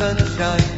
Step in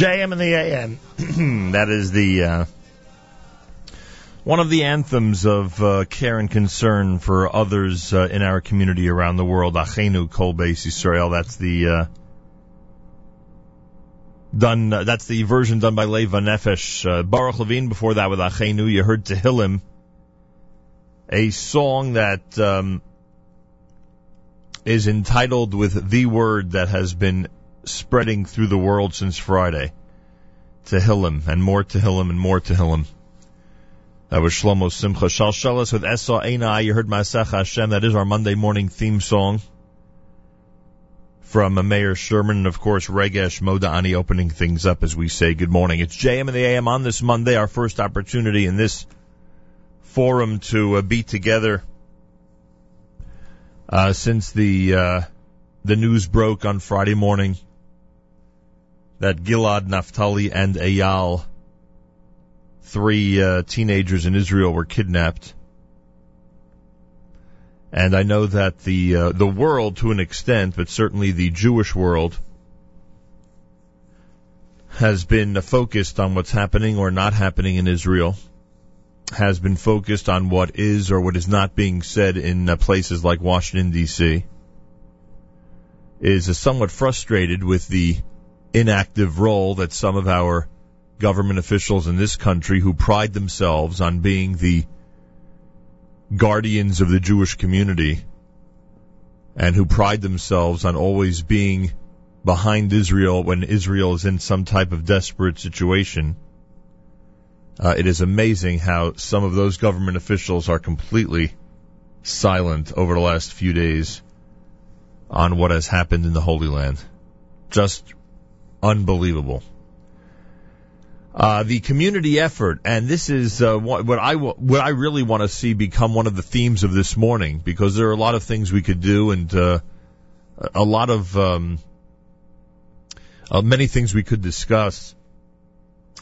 JM and the AM. that is the uh, One of the anthems of uh, care and concern for others uh, in our community around the world, Achenu Kol Beis Yisrael. That's the uh, done. Uh, that's the version done by Leva Nefesh. Uh, Baruch Levine. Before that, with Achenu, you heard Tehillim, a song that um, is entitled with the word that has been spreading through the world since Friday. Tehillim and more Tehillim and more Tehillim. That was Shlomo Simcha. Shalshelis with Esa Einai. You heard Masech Hashem. That is our Monday morning theme song from Mayor Sherman. And of course, Regesh Modani opening things up as we say good morning. It's JM and the AM on this Monday, our first opportunity in this forum to uh, be together uh, since the uh, the news broke on Friday morning that Gilad, Naftali, and Eyal three uh, teenagers in Israel were kidnapped. And I know that the uh, the world, to an extent, but certainly the Jewish world, has been focused on what's happening or not happening in Israel, has been focused on what is or what is not being said in uh, places like Washington D.C. Is somewhat frustrated with the inactive role that some of our government officials in this country who pride themselves on being the guardians of the Jewish community and who pride themselves on always being behind Israel when Israel is in some type of desperate situation. Uh, it is amazing how some of those government officials are completely silent over the last few days on what has happened in the Holy Land. Just unbelievable. Uh, the community effort, and this is uh, what, I what I really want to see become one of the themes of this morning, because there are a lot of things we could do, and uh, a lot of um, uh, many things we could discuss.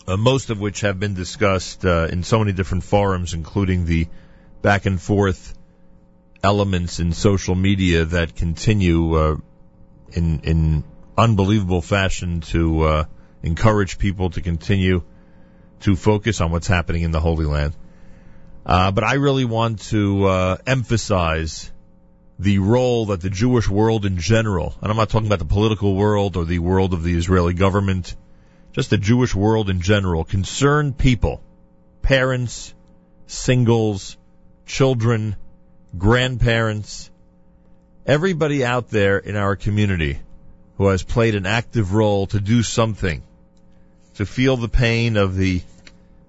Uh, most of which have been discussed uh, in so many different forums, including the back and forth elements in social media that continue in in unbelievable fashion to encourage people to continue to focus on what's happening in the Holy Land. Uh, but I really want to uh, emphasize the role that the Jewish world in general, and I'm not talking about the political world or the world of the Israeli government, just the Jewish world in general, concerned people, parents, singles, children, grandparents, everybody out there in our community who has played an active role to do something to feel the pain of the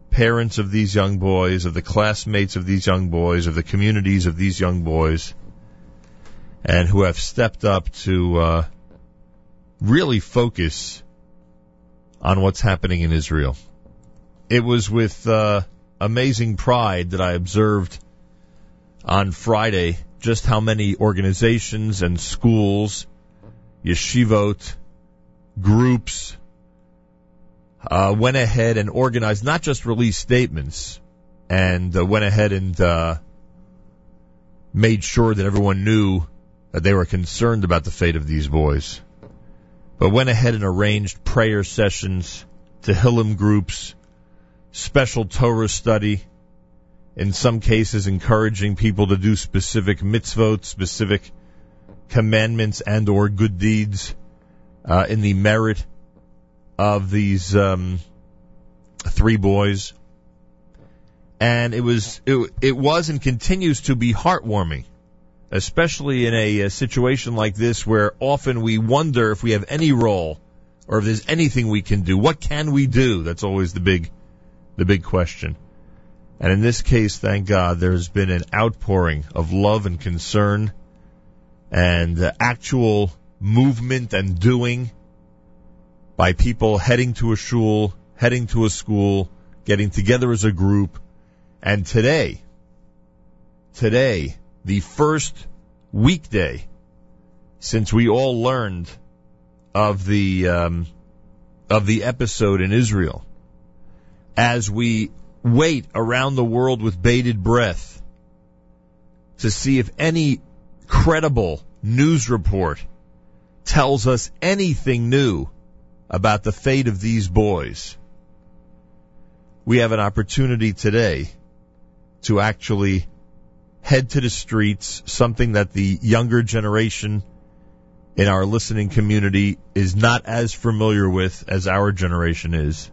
parents of these young boys, of the classmates of these young boys, of the communities of these young boys, and who have stepped up to uh, really focus on what's happening in Israel. It was with uh, amazing pride that I observed on Friday just how many organizations and schools, yeshivot, groups, uh, went ahead and organized, not just released statements, and uh, went ahead and uh, made sure that everyone knew that they were concerned about the fate of these boys, but went ahead and arranged prayer sessions, Tehillim groups, special Torah study, in some cases encouraging people to do specific mitzvot, specific commandments and or good deeds uh, in the merit of these um, three boys, and it was it, it was and continues to be heartwarming, especially in a, a situation like this where often we wonder if we have any role or if there's anything we can do. What can we do? That's always the big the big question. And in this case, thank God, there has been an outpouring of love and concern and uh, actual movement and doing by people heading to a shul, heading to a school, getting together as a group. And today, today, the first weekday since we all learned of the um, of the episode in Israel, as we wait around the world with bated breath to see if any credible news report tells us anything new about the fate of these boys. We have an opportunity today to actually head to the streets, something that the younger generation in our listening community is not as familiar with as our generation is.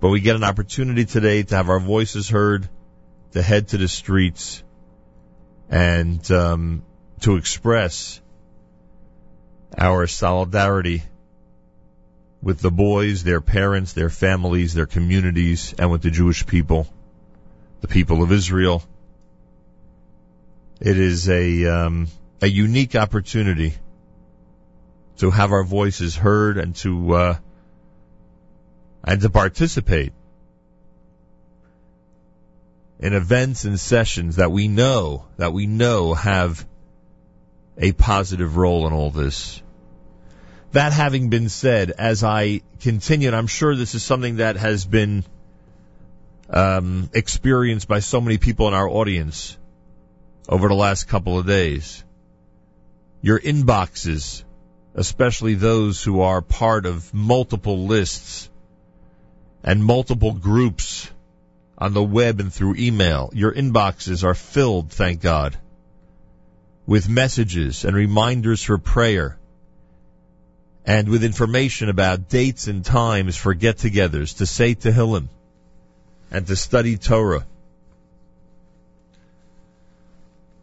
But we get an opportunity today to have our voices heard, to head to the streets, and um, to express our solidarity with the boys, their parents, their families, their communities, and with the Jewish people, the people of Israel. It is a um, a unique opportunity to have our voices heard and to uh, and to participate in events and sessions that we know that we know have a positive role in all this. That having been said, as I continue, I'm sure this is something that has been um, experienced by so many people in our audience over the last couple of days, your inboxes, especially those who are part of multiple lists and multiple groups on the web and through email, your inboxes are filled, thank God, with messages and reminders for prayer and with information about dates and times for get-togethers to say Tehillim and to study Torah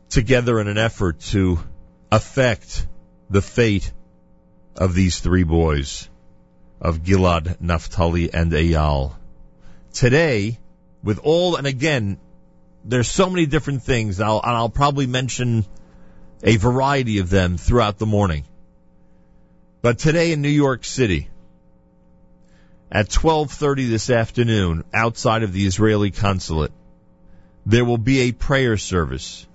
together in an effort to affect the fate of these three boys of Gilad, Naphtali, and Eyal. Today, with all, and again, there's so many different things, I'll, and I'll probably mention a variety of them throughout the morning. But today in New York City, at 12:30 this afternoon, outside of the Israeli consulate, there will be a prayer service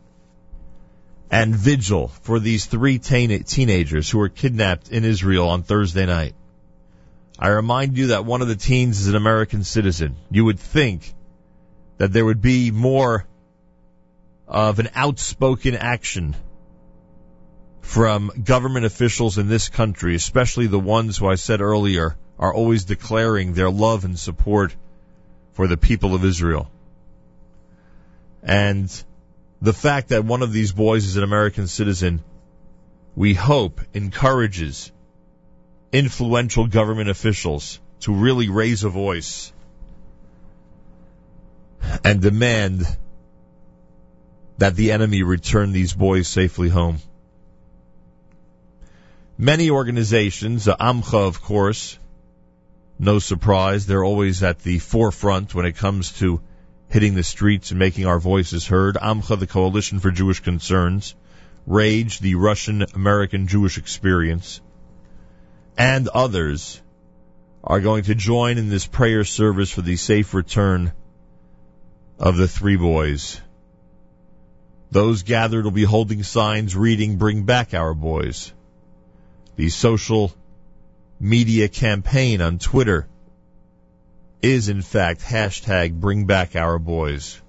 and vigil for these three teen- teenagers who were kidnapped in Israel on Thursday night. I remind you that one of the teens is an American citizen. You would think that there would be more of an outspoken action from government officials in this country, especially the ones who I said earlier are always declaring their love and support for the people of Israel. And the fact that one of these boys is an American citizen, we hope encourages influential government officials to really raise a voice and demand that the enemy return these boys safely home. Many organizations, uh, Amcha, of course, no surprise, they're always at the forefront when it comes to hitting the streets and making our voices heard. Amcha, the Coalition for Jewish Concerns, Rage, the Russian American Jewish Experience, and others are going to join in this prayer service for the safe return of the three boys. Those gathered will be holding signs reading, Bring back our boys the social media campaign on Twitter is in fact hashtag bring back our boys.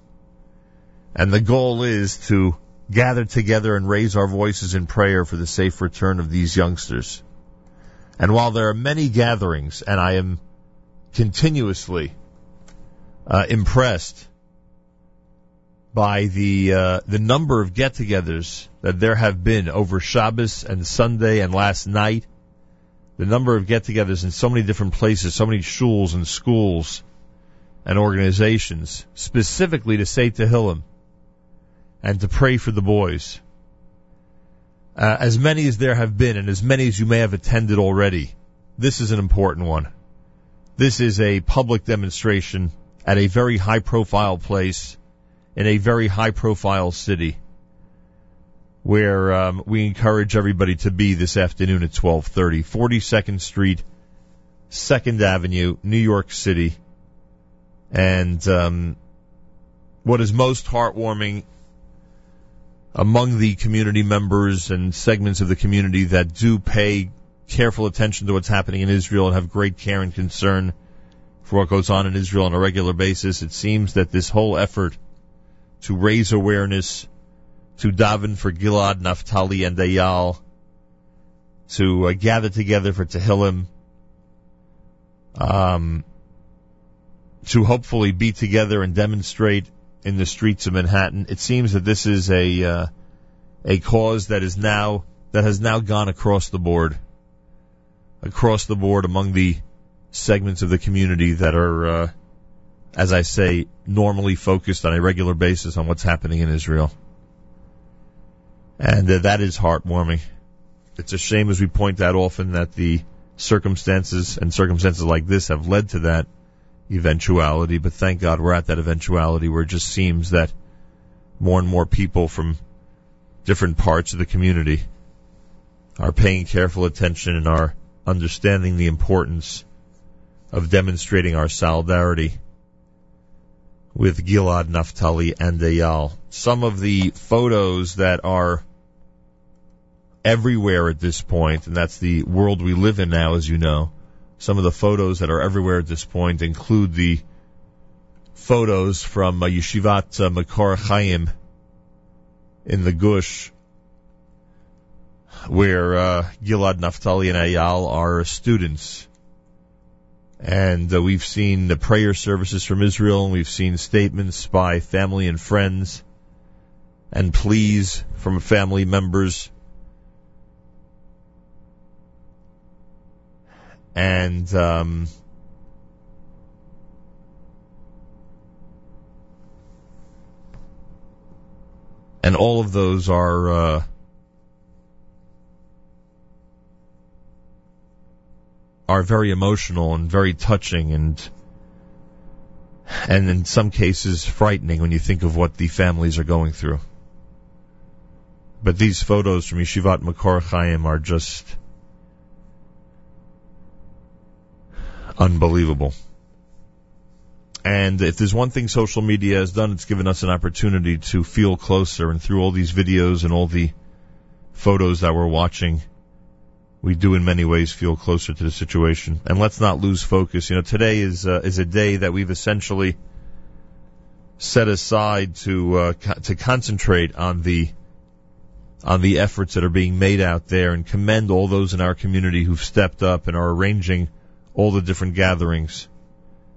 And the goal is to gather together and raise our voices in prayer for the safe return of these youngsters. And while there are many gatherings, and I am continuously uh, impressed by the uh, the number of get-togethers that there have been over Shabbos and Sunday and last night. The number of get-togethers in so many different places, so many shuls and schools and organizations, specifically to say Tehillim and to pray for the boys. Uh, as many as there have been, and as many as you may have attended already, this is an important one. This is a public demonstration at a very high-profile place in a very high profile city where um, we encourage everybody to be this afternoon at 12:30 42nd Street 2nd Avenue New York City and um, what is most heartwarming among the community members and segments of the community that do pay careful attention to what's happening in Israel and have great care and concern for what goes on in Israel on a regular basis. It seems that this whole effort to raise awareness, to daven for Gilad, Naftali, and Eyal, to uh, gather together for Tehillim, um, to hopefully be together and demonstrate in the streets of Manhattan. It seems that this is a uh, a cause that is now that has now gone across the board, across the board among the segments of the community that are, uh, as I say, normally focused on a regular basis on what's happening in Israel, and uh, that is heartwarming. It's a shame, as we point out often, that the circumstances and circumstances like this have led to that eventuality, but thank God we're at that eventuality where it just seems that more and more people from different parts of the community are paying careful attention and are understanding the importance of demonstrating our solidarity with Gilad, Naphtali, and Eyal. Some of the photos that are everywhere at this point, and that's the world we live in now, as you know. Some of the photos that are everywhere at this point include the photos from uh, Yeshivat uh, Chaim in the Gush, where uh, Gilad, Naphtali, and Eyal are students. And uh, we've seen the prayer services from Israel, and we've seen statements by family and friends, and pleas from family members. And um, and all of those are uh, are very emotional and very touching and and in some cases frightening when you think of what the families are going through. But these photos from Yeshivat Makor Chaim are just unbelievable. And if there's one thing social media has done, it's given us an opportunity to feel closer. And through all these videos and all the photos that we're watching, we do in many ways feel closer to the situation. And let's not lose focus. You know, today is uh, is a day that we've essentially set aside to uh, co- to concentrate on the on the efforts that are being made out there and commend all those in our community who've stepped up and are arranging all the different gatherings.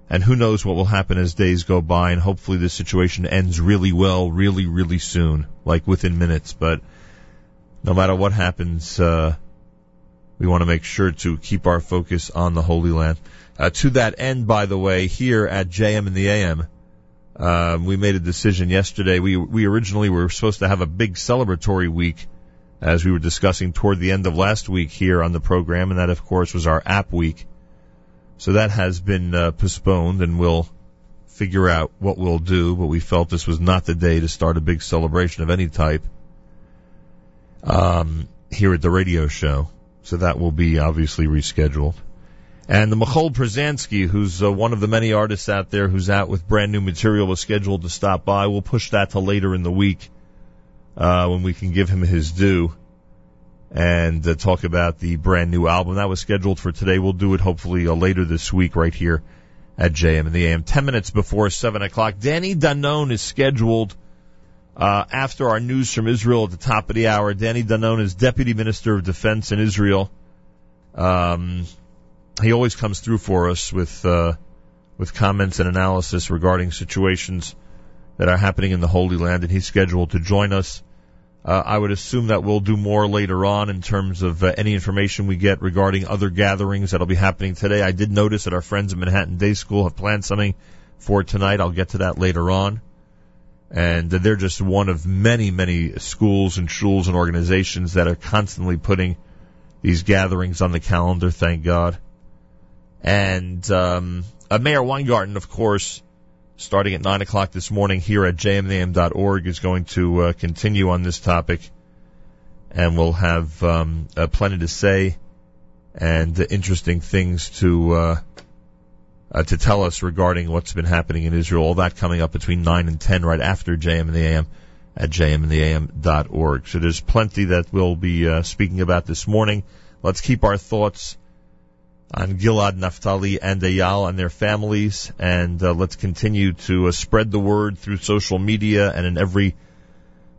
And who knows what will happen as days go by, and hopefully this situation ends really well, really, really soon, like within minutes. But no matter what happens, uh, we want to make sure to keep our focus on the Holy Land. Uh, to that end, by the way, here at JM and the AM, uh, we made a decision yesterday. We we originally were supposed to have a big celebratory week, as we were discussing toward the end of last week here on the program, and that of course was our app week. So that has been uh, postponed, and we'll figure out what we'll do. But we felt this was not the day to start a big celebration of any type um, here at the radio show. So that will be obviously rescheduled. And the Michoel Pruzansky, who's uh, one of the many artists out there who's out with brand new material, was scheduled to stop by. We'll push that to later in the week uh, when we can give him his due and uh, talk about the brand new album. That was scheduled for today. We'll do it hopefully uh, later this week right here at JM and the AM. Ten minutes before seven o'clock. Danny Danon is scheduled uh, after our news from Israel at the top of the hour. Danny Danon is Deputy Minister of Defense in Israel. Um, he always comes through for us with uh, with comments and analysis regarding situations that are happening in the Holy Land, and he's scheduled to join us. Uh, I would assume that we'll do more later on in terms of uh, any information we get regarding other gatherings that'll be happening today. I did notice that our friends at Manhattan Day School have planned something for tonight. I'll get to that later on. And they're just one of many, many schools and shuls and organizations that are constantly putting these gatherings on the calendar, thank God. And um, uh, Meir Weingarten, of course, starting at 9 o'clock this morning here at jmnam.org is going to uh, continue on this topic. And we'll have um, uh, plenty to say and uh, interesting things to uh, to tell us regarding what's been happening in Israel. All that coming up between 9 and 10 right after JM and the AM at jmandtheam.org. So there's plenty that we'll be uh, speaking about this morning. Let's keep our thoughts on Gilad, Naphtali, and Eyal and their families, and uh, let's continue to uh, spread the word through social media and in every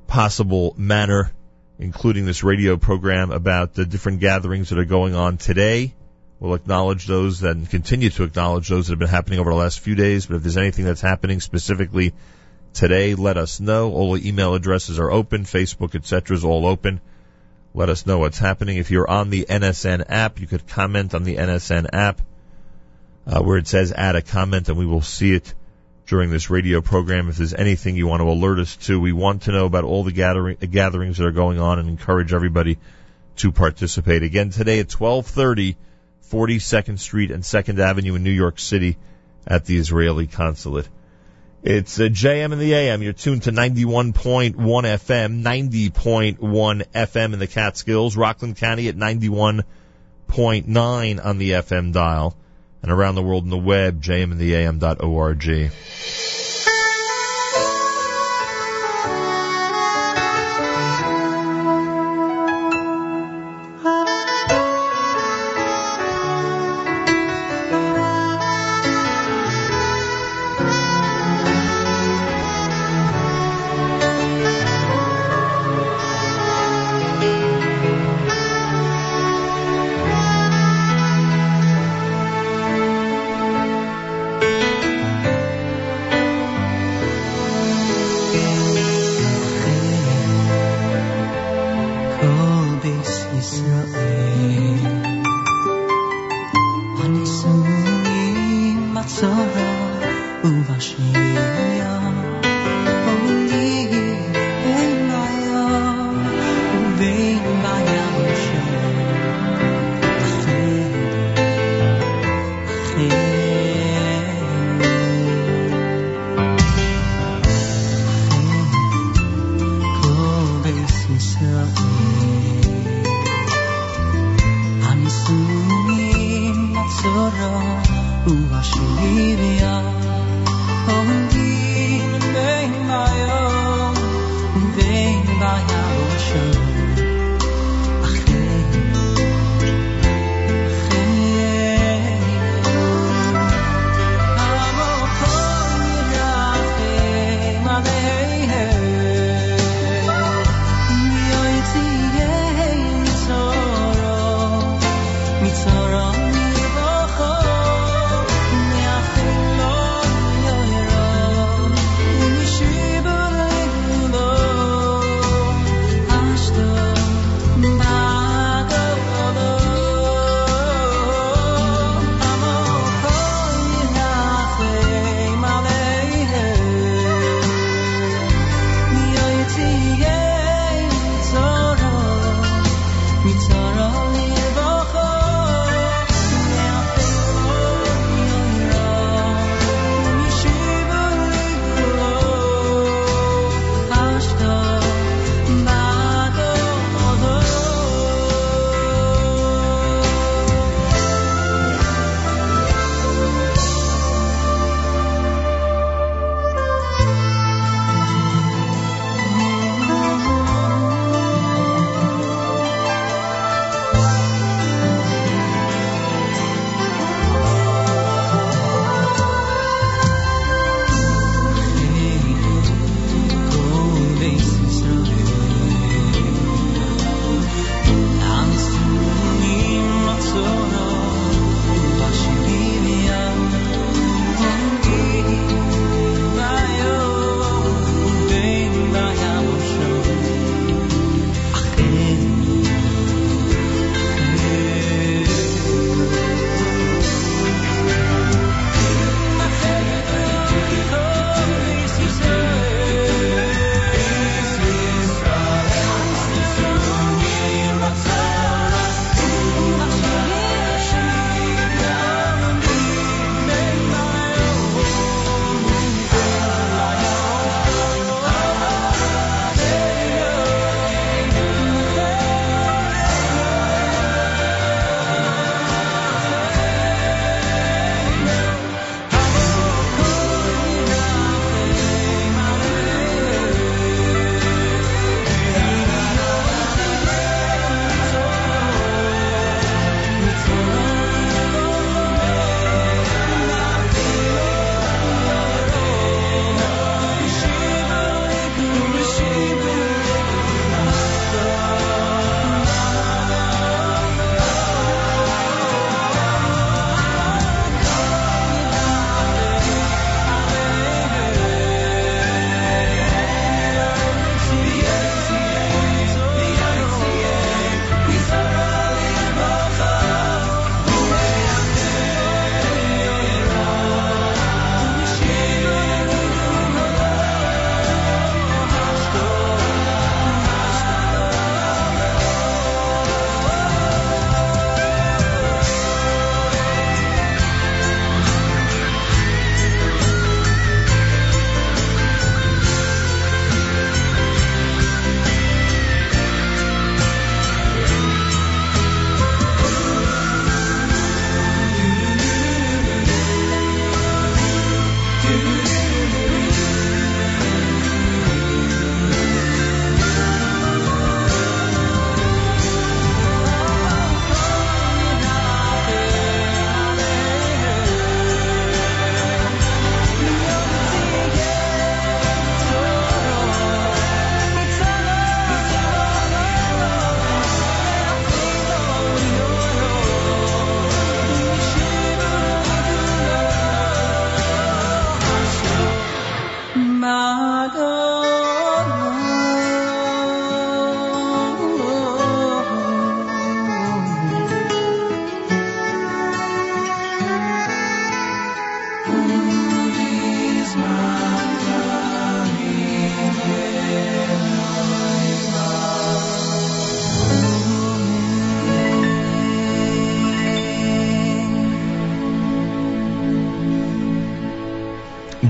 possible manner, including this radio program about the different gatherings that are going on today. We'll acknowledge those and continue to acknowledge those that have been happening over the last few days, but if there's anything that's happening specifically today. Let us know. All the email addresses are open. Facebook, etc. is all open. Let us know what's happening. If you're on the NSN app, you could comment on the NSN app uh, where it says add a comment, and we will see it during this radio program. If there's anything you want to alert us to, we want to know about all the gathering, gatherings that are going on and encourage everybody to participate. Again, today at 1230, 42nd Street and 2nd Avenue in New York City at the Israeli consulate. It's uh, a JM in the AM. You're tuned to 91.1 FM, 90.1 FM in the Catskills, Rockland County at 91.9 on the FM dial, and around the world in the web, jmintheam.org.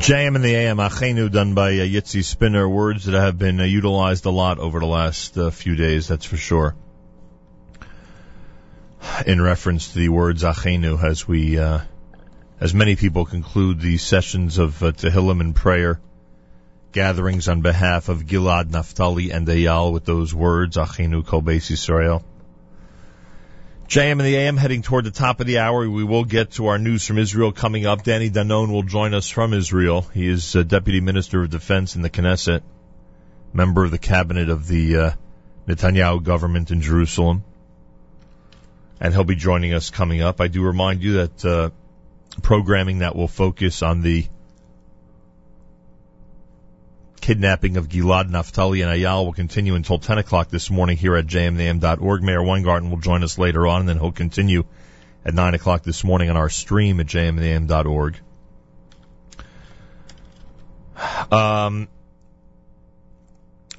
JM and the AM Achenu done by uh, Yitzi Spinner. Words that have been uh, utilized a lot over the last uh, few days, that's for sure. In reference to the words Achenu, as we, uh, as many people conclude these sessions of uh, Tehillim and prayer, gatherings on behalf of Gilad, Naphtali, and Eyal with those words, Achenu Kol Beis Yisrael. JM and the AM heading toward the top of the hour. We will get to our news from Israel coming up. Danny Danon will join us from Israel. He is uh, Deputy Minister of Defense in the Knesset, member of the cabinet of the uh, Netanyahu government in Jerusalem. And he'll be joining us coming up. I do remind you that uh, programming that will focus on the kidnapping of Gilad, Naphtali, and Eyal will continue until 10 o'clock this morning here at jmnam.org. Meir Weingarten will join us later on, and then he'll continue at 9 o'clock this morning on our stream at jmnam.org. Um,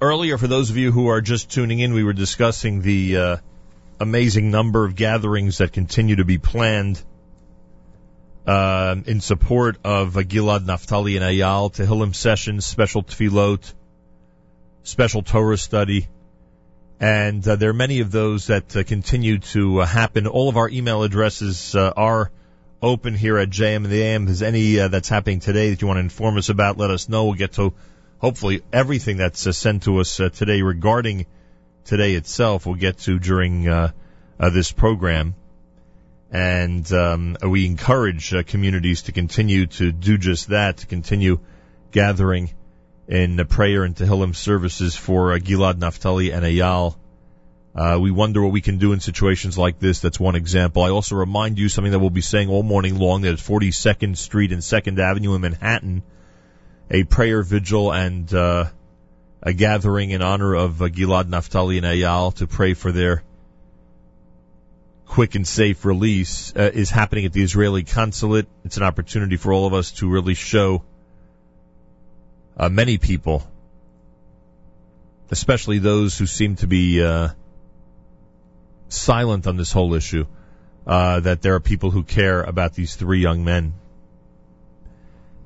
earlier, for those of you who are just tuning in, we were discussing the uh, amazing number of gatherings that continue to be planned uh, in support of uh, Gilad, Naphtali, and Eyal, Tehillim sessions, special tefillot, special Torah study, and uh, there are many of those that uh, continue to uh, happen. All of our email addresses uh, are open here at JM and the AM. If there's any that's happening today that you want to inform us about, let us know. We'll get to hopefully everything that's sent to us today regarding today itself. We'll get to during this program and um, we encourage uh, communities to continue to do just that, to continue gathering in prayer and Tehillim services for uh, Gilad, Naphtali, and Eyal. Uh, we wonder what we can do in situations like this. That's one example. I also remind you something that we'll be saying all morning long that at 42nd Street and 2nd Avenue in Manhattan, a prayer vigil and uh, a gathering in honor of uh, Gilad, Naphtali, and Eyal to pray for their quick and safe release uh, is happening at the Israeli consulate. It's an opportunity for all of us to really show uh, many people, especially those who seem to be uh, silent on this whole issue, uh, that there are people who care about these three young men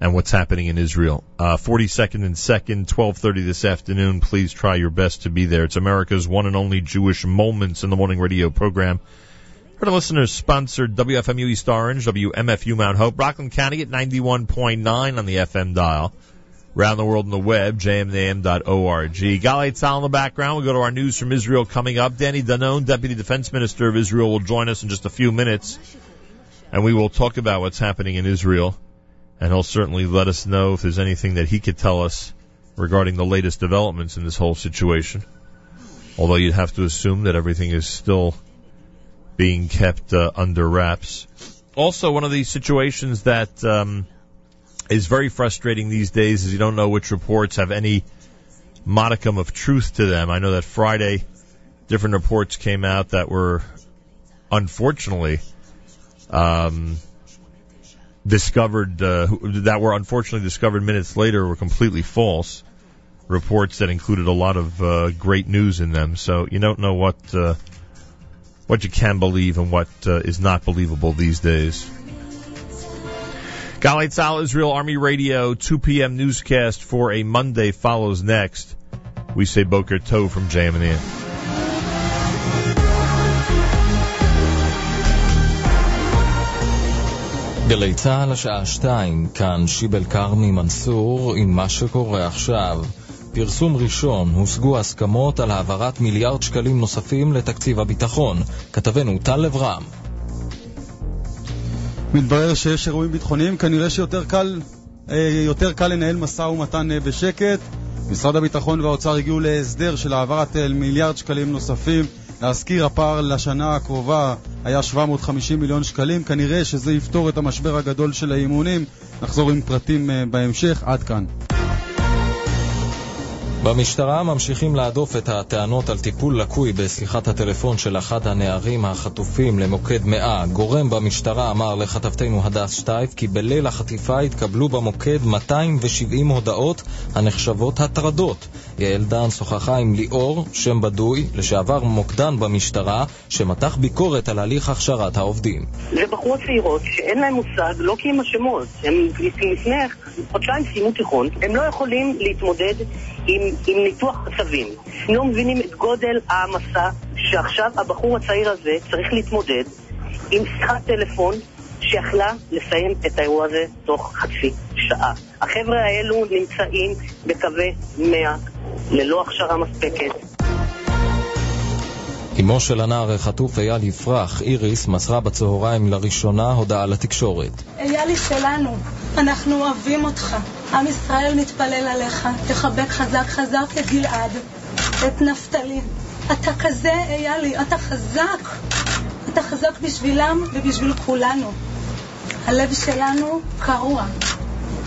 and what's happening in Israel. Uh, 42nd and 2nd, 12:30 this afternoon. Please try your best to be there. It's America's one and only Jewish Moments in the Morning radio program. For the listeners sponsored WFMU East Orange, WMFU Mount Hope, Rockland County at 91.9 on the FM dial. Around the world on the web, jmnam.org. Galay Tzal in the background. We'll go to our news from Israel coming up. Danny Danon, Deputy Defense Minister of Israel, will join us in just a few minutes. And we will talk about what's happening in Israel. And he'll certainly let us know if there's anything that he could tell us regarding the latest developments in this whole situation. Although you'd have to assume that everything is still being kept uh, under wraps. Also, one of these situations that um, is very frustrating these days is you don't know which reports have any modicum of truth to them. I know that Friday, different reports came out that were unfortunately um, discovered uh, that were unfortunately discovered minutes later were completely false reports that included a lot of uh, great news in them. So you don't know what uh, what you can believe and what uh, is not believable these days. Galei Tzahal, Israel Army Radio, 2 p.m. newscast for a Monday follows next. We say Boker Tov from Jam גלי צה"ל השעה שתיים, כאן שיבל כרמי מנסור עם מה שקורה עכשיו. פרסום ראשון, הושגו הסכמות על העברת מיליארד שקלים נוספים לתקציב הביטחון. כתבנו טל אברהם. מתברר שיש אירועים ביטחוניים, כנראה שיותר קל, אה, יותר קל לנהל משא ומתן אה, בשקט. משרד הביטחון והאוצר הגיעו להסדר של העברת אה, מיליארד שקלים נוספים. להזכיר, הפער לשנה הקרובה היה 750 מיליון שקלים. כנראה שזה יפתור את המשבר הגדול של האימונים. נחזור עם פרטים בהמשך. עד כאן. במשטרה ממשיכים להדוף את הטענות על טיפול לקוי בשיחת הטלפון של אחד הנערים החטופים למוקד 100. גורם במשטרה אמר לכתבתנו הדס שטייף כי בליל החטיפה התקבלו במוקד 270 הודעות הנחשבות הטרדות. יעל דן שוחחה עם ליאור, שם בדוי, לשעבר מוקדן במשטרה, שמתח ביקורת על הליך הכשרת העובדים. זה בחורות צעירות שאין להן מושג, לא כי הם אשמות, הם לפני חודשיים סיימו תיכון, הם לא יכולים להתמודד עם, עם ניתוח עצבים. הם לא מבינים את גודל העמסה שעכשיו הבחור הצעיר הזה צריך להתמודד עם שיחת טלפון שיכלה לסיים את האירוע הזה תוך חצי שעה. החבר'ה האלו נמצאים בקווי 100 ללא הכשרה מספקת. אמו של הנער החטוף אייל יפרח, איריס, מסרה בצהריים לראשונה הודעה לתקשורת. איילי שלנו, אנחנו אוהבים אותך. עם ישראל מתפלל עליך. תחבק חזק חזק את גלעד, את נפתלי. אתה כזה, איילי, אתה חזק. אתה חזק בשבילם ובשביל כולנו. הלב שלנו קרוע,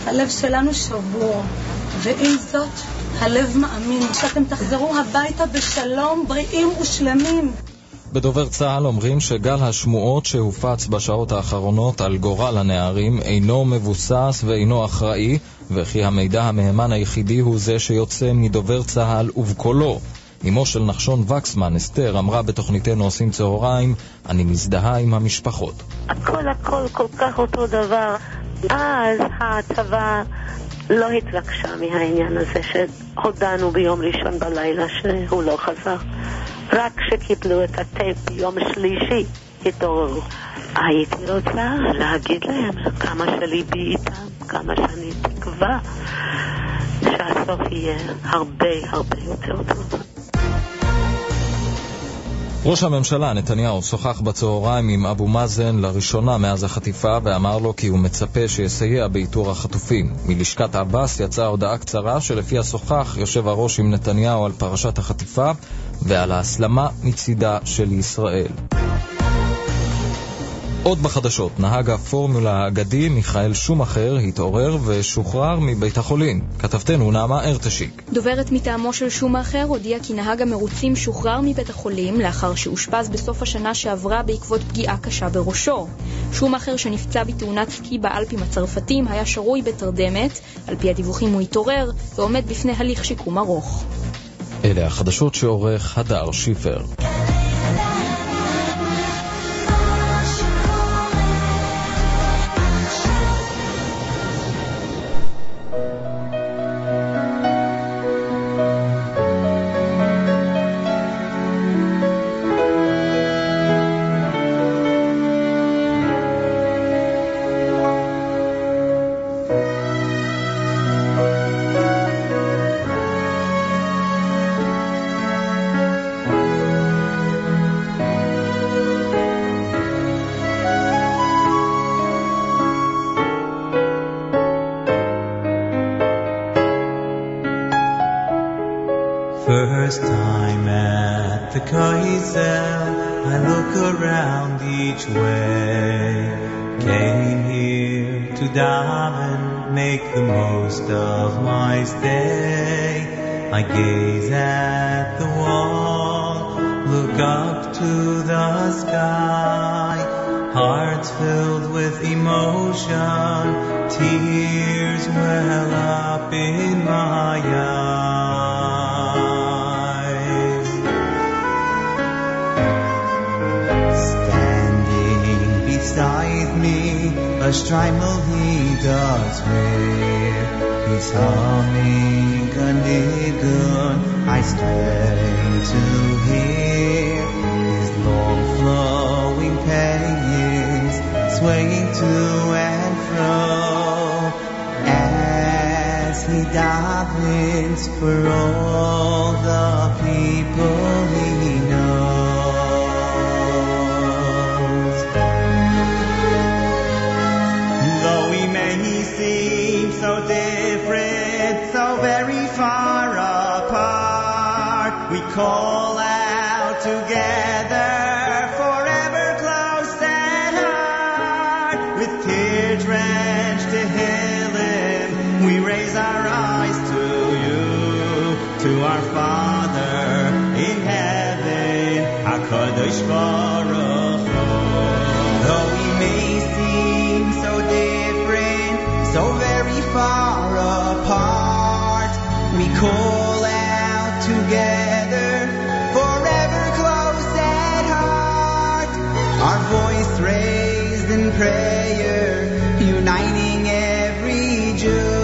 הלב שלנו שבור, ועם זאת, הלב מאמין שאתם תחזרו הביתה בשלום, בריאים ושלמים. בדובר צה"ל אומרים שגל השמועות שהופץ בשעות האחרונות על גורל הנערים אינו מבוסס ואינו אחראי, וכי המידע המהימן היחידי הוא זה שיוצא מדובר צה"ל ובקולו. אמו של נחשון וקסמן, אסתר, אמרה בתוכניתנו עושים צהריים, אני מזדהה עם המשפחות. הכל הכל כל כך אותו דבר. אז הצבא לא התרגשה מהעניין הזה שהודענו ביום ראשון בלילה שהוא לא חזר. רק כשקיבלו את הטייפ ביום שלישי התעוררו. הייתי רוצה להגיד להם כמה שליבי איתם, כמה שאני תקווה שהסוף יהיה הרבה הרבה יותר טוב. ראש הממשלה נתניהו שוחח בצהריים עם אבו מאזן לראשונה מאז החטיפה ואמר לו כי הוא מצפה שיסייע באיתור החטופים. מלשכת עבאס יצאה הודעה קצרה שלפיה שוחח יושב הראש עם נתניהו על פרשת החטיפה ועל ההסלמה מצידה של ישראל. עוד בחדשות, נהג הפורמולה האגדי מיכאל שומאחר התעורר ושוחרר מבית החולים. כתבתנו נעמה ארטשיק. דוברת מטעמו של שומאחר הודיעה כי נהג המרוצים שוחרר מבית החולים לאחר שאושפז בסוף השנה שעברה בעקבות פגיעה קשה בראשו. שומאחר שנפצע בתאונת סקי באלפים הצרפתים היה שרוי בתרדמת, על פי הדיווחים הוא התעורר ועומד בפני הליך שיקום ארוך. אלה החדשות שעורך הדר שיפר. Every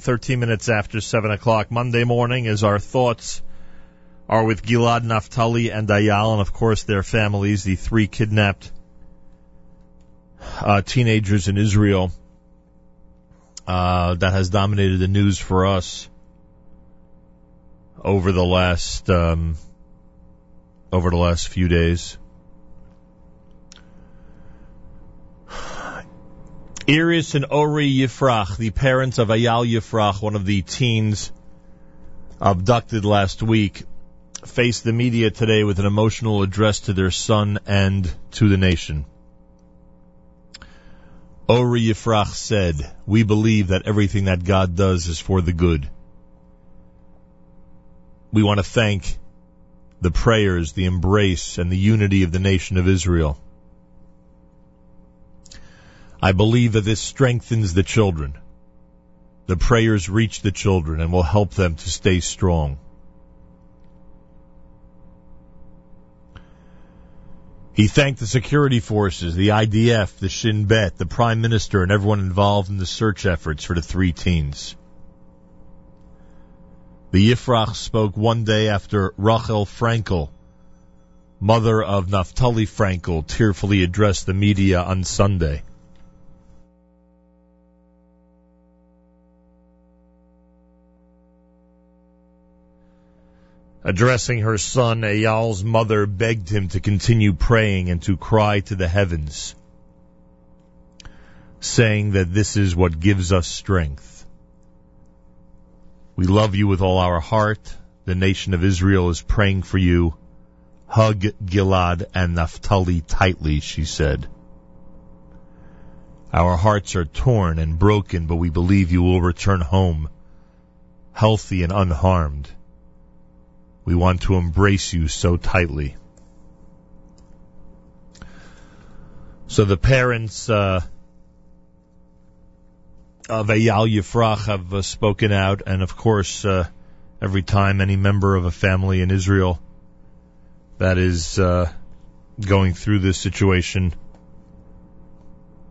13 minutes after 7 o'clock Monday morning, as our thoughts are with Gilad Naftali and Eyal, and of course their families, the three kidnapped uh, teenagers in Israel uh, that has dominated the news for us over the last um, over the last few days. Iris and Ori Yifrach, the parents of Eyal Yifrach, one of the teens abducted last week, faced the media today with an emotional address to their son and to the nation. Ori Yifrach said, We believe that everything that God does is for the good. We want to thank the prayers, the embrace, and the unity of the nation of Israel. I believe that this strengthens the children. The prayers reach the children and will help them to stay strong. He thanked the security forces, the IDF, the Shin Bet, the Prime Minister, and everyone involved in the search efforts for the three teens. The Yifrach spoke one day after Rachel Frankel, mother of Naftali Frankel, tearfully addressed the media on Sunday. Addressing her son, Eyal's mother begged him to continue praying and to cry to the heavens, saying that this is what gives us strength. We love you with all our heart. The nation of Israel is praying for you. Hug Gilad and Naphtali tightly, she said. Our hearts are torn and broken, but we believe you will return home, healthy and unharmed. We want to embrace you so tightly. So the parents uh, of Eyal Yifrach have uh, spoken out, and of course, uh, every time any member of a family in Israel that is uh, going through this situation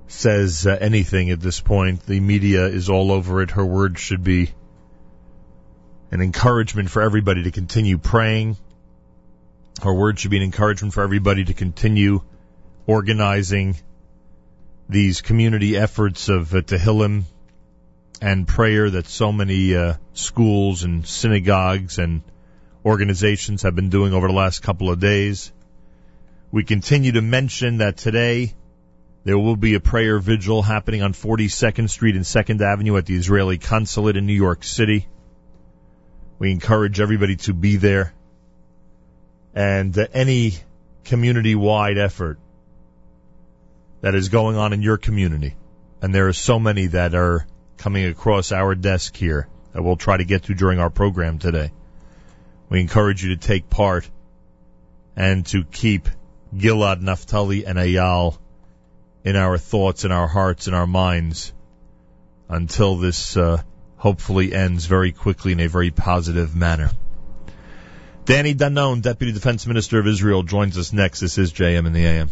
says uh, anything at this point, the media is all over it. Her words should be an encouragement for everybody to continue praying. Her word should be an encouragement for everybody to continue organizing these community efforts of uh, Tehillim and prayer that so many uh, schools and synagogues and organizations have been doing over the last couple of days. We continue to mention that today there will be a prayer vigil happening on 42nd Street and 2nd Avenue at the Israeli Consulate in New York City. We encourage everybody to be there. And uh, any community wide effort that is going on in your community, and there are so many that are coming across our desk here that we'll try to get to during our program today. We encourage you to take part and to keep Gilad, Naphtali, and Eyal in our thoughts, in our hearts, in our minds until this uh, hopefully ends very quickly in a very positive manner. Danny Danon, Deputy Defense Minister of Israel, joins us next. This is JM in the AM.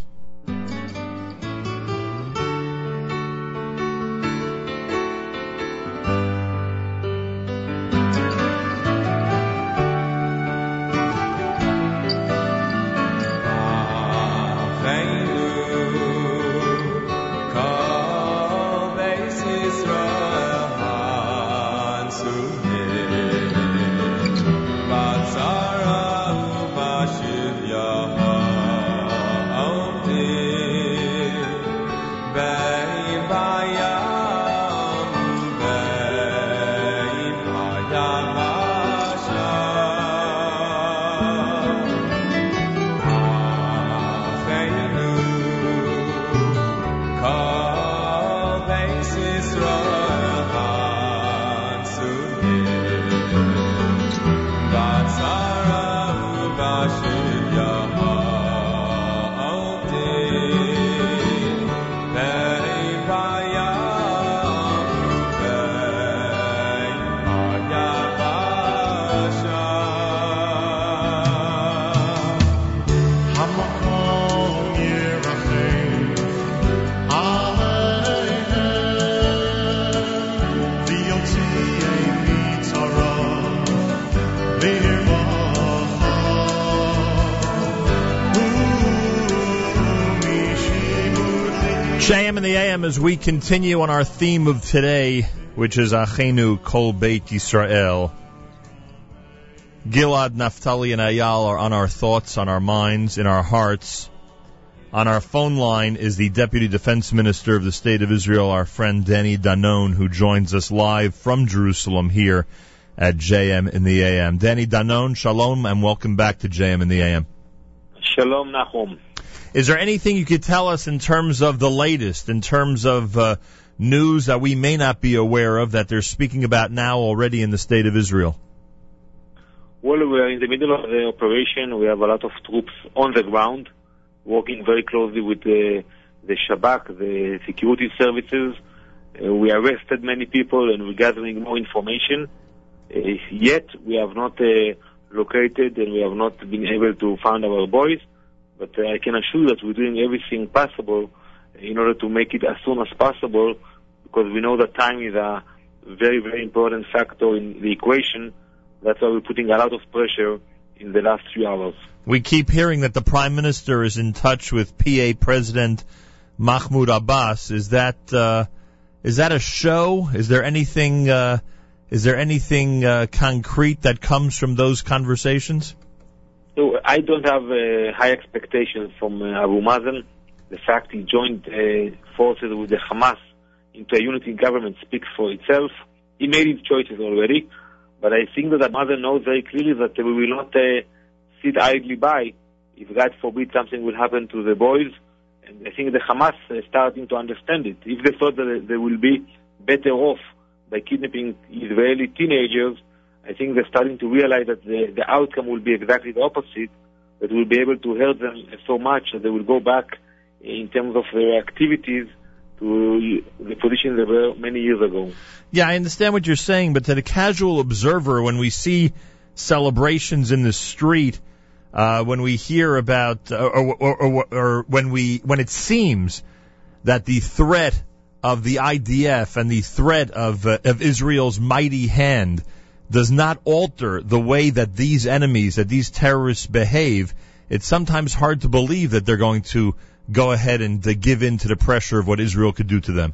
Continue on our theme of today, which is Achenu Kol Beit Yisrael. Gilad, Naphtali, and Eyal are on our thoughts, on our minds, in our hearts. On our phone line is the Deputy Defense Minister of the State of Israel, our friend Danny Danon, who joins us live from Jerusalem here at JM in the AM. Danny Danon, shalom, and welcome back to JM in the AM. Shalom, Nachum. Is there anything you could tell us in terms of the latest, in terms of uh, news that we may not be aware of that they're speaking about now already in the State of Israel? Well, we are in the middle of the operation. We have a lot of troops on the ground, working very closely with the, the Shabak, the security services. Uh, we arrested many people and we're gathering more information. Uh, yet, we have not uh, located and we have not been able to find our boys. But uh, I can assure you that we're doing everything possible in order to make it as soon as possible because we know that time is a very, very important factor in the equation. That's why we're putting a lot of pressure in the last few hours. We keep hearing that the Prime Minister is in touch with PA President Mahmoud Abbas. Is that uh, is that a show? Is there anything uh, is there anything uh, concrete that comes from those conversations? So I don't have uh, high expectations from uh, Abu Mazen. The fact he joined uh, forces with the Hamas into a unity government speaks for itself. He made his choices already, but I think that Abu Mazen knows very clearly that we will not uh, sit idly by if God forbid something will happen to the boys. And I think the Hamas is starting to understand it. If they thought that they will be better off by kidnapping Israeli teenagers, I think they're starting to realize that the, the outcome will be exactly the opposite, that we'll be able to hurt them so much that they will go back in terms of their activities to the position they were many years ago. Yeah, I understand what you're saying, but to the casual observer, when we see celebrations in the street, uh, when we hear about, uh, or, or, or, or when we, when it seems that the threat of the IDF and the threat of, uh, of Israel's mighty hand does not alter the way that these enemies, that these terrorists behave, it's sometimes hard to believe that they're going to go ahead and give in to the pressure of what Israel could do to them.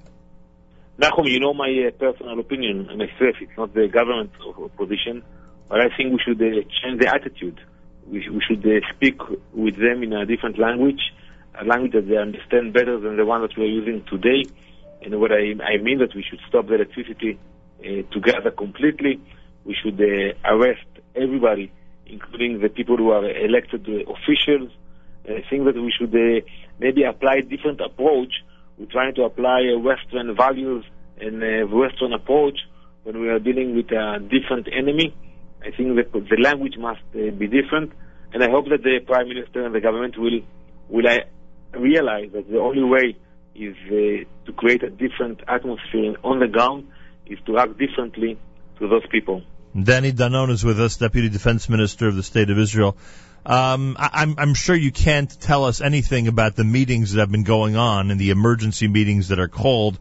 Nachum, you know my uh, personal opinion, and it's not the government position, but I think we should uh, change the attitude. We, we should uh, speak with them in a different language, a language that they understand better than the one that we're using today. And what I, I mean that we should stop the electricity uh, together completely. We should uh, arrest everybody, including the people who are elected officials. I think that we should uh, maybe apply a different approach. We're trying to apply Western values and Western approach when we are dealing with a different enemy. I think that the language must uh, be different, and I hope that the Prime Minister and the government will will realize that the only way is uh, to create a different atmosphere on the ground is to act differently to those people. Danny Danon is with us, Deputy Defense Minister of the State of Israel. Um, I, I'm, I'm sure you can't tell us anything about the meetings that have been going on and the emergency meetings that are called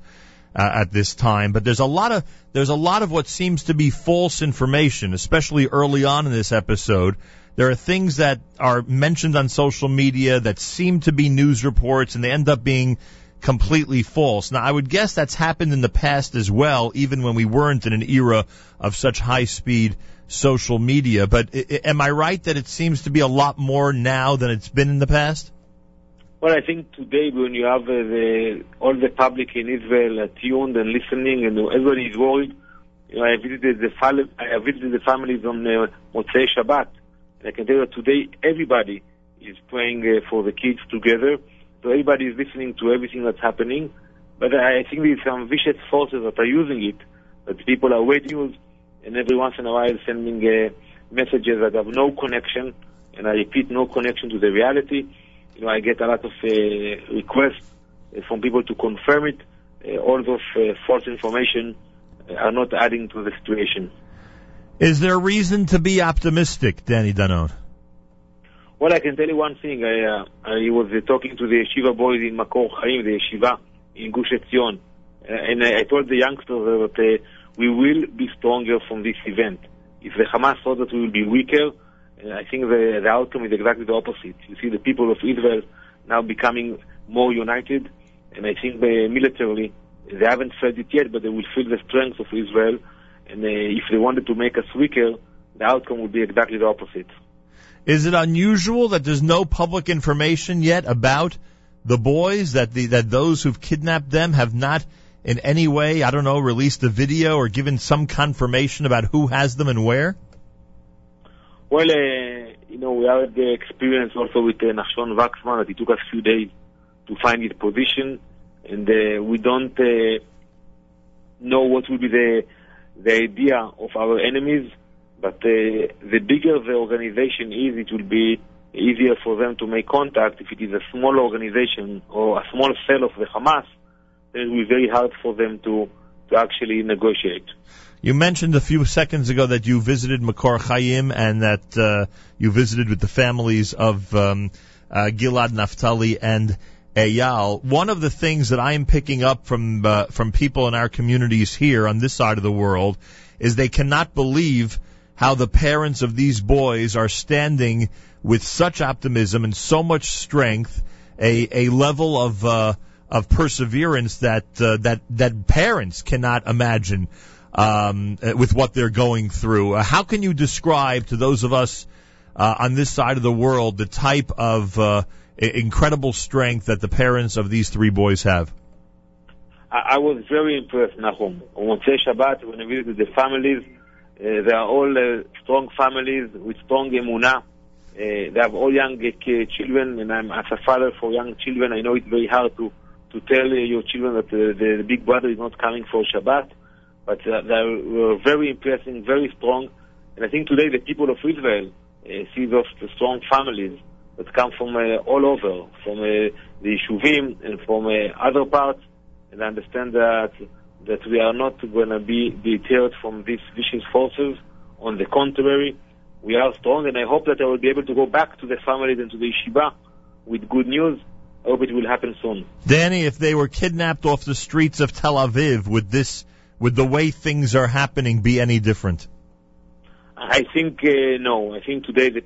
uh, at this time, but there's a lot of there's a lot of what seems to be false information, especially early on in this episode. There are things that are mentioned on social media that seem to be news reports, and they end up being completely false. Now, I would guess that's happened in the past as well, even when we weren't in an era of such high speed social media. But I- am I right that it seems to be a lot more now than it's been in the past? Well, I think today when you have uh, the, all the public in Israel tuned and listening, and everybody is worried. You know, I visited the fam- I visited the families on uh, Motzei Shabbat, and I can tell you that today everybody is praying uh, for the kids together. So everybody is listening to everything that's happening. But I think there's some vicious forces that are using it. That people are waiting and every once in a while sending uh, messages that have no connection, and I repeat, no connection to the reality. You know, I get a lot of uh, requests uh, from people to confirm it. Uh, all those uh, false information uh, are not adding to the situation. Is there reason to be optimistic, Danny Danon? Well, I can tell you one thing. I, uh, I was uh, talking to the yeshiva boys in Makor Chaim, the yeshiva in Gush Etzion, uh, and I, I told the youngsters that uh, we will be stronger from this event. If the Hamas thought that we will be weaker, uh, I think the, the outcome is exactly the opposite. You see the people of Israel now becoming more united. and I think uh, militarily they haven't felt it yet, but they will feel the strength of Israel. And if they wanted to make us weaker, the outcome would be exactly the opposite. Is it unusual that there's no public information yet about the boys that the that those who've kidnapped them have not in any way, I don't know, released a video or given some confirmation about who has them and where? Well, uh, you know, we had the experience also with uh, Nachshon Waxman that it took us a few days to find his position, and uh, we don't uh, know what will be the the idea of our enemies. But uh, the bigger the organization is, it will be easier for them to make contact. If it is a small organization or a small cell of the Hamas, then it will be very hard for them to to actually negotiate. You mentioned a few seconds ago that you visited Makor Chaim and that uh, you visited with the families of um, uh, Gilad Naftali and Eyal. One of the things that I am picking up from uh, from people in our communities here on this side of the world is they cannot believe how the parents of these boys are standing with such optimism and so much strength, a a level of uh, of perseverance that uh, that that parents cannot imagine um, uh, with what they're going through. Uh, how can you describe to those of us uh, on this side of the world the type of uh, incredible strength that the parents of these three boys have? I, I was very impressed, Nachum. On Shabbat, when I visited the families, they are all uh, strong families with strong emunah. Uh, they have all young uh, children, and I'm as a father for young children. I know it's very hard to to tell uh, your children that uh, the, big brother is not coming for Shabbat, but uh, they were very impressive, very strong. And I think today the people of Israel uh, see those strong families that come from uh, all over, from uh, the Shuvim and from uh, other parts, and understand that that we are not going to be deterred from these vicious forces. On the contrary, we are strong, and I hope that I will be able to go back to the families and to the yeshiva with good news. I hope it will happen soon. Danny, if they were kidnapped off the streets of Tel Aviv, would this, would the way things are happening be any different? I think uh, no. I think today the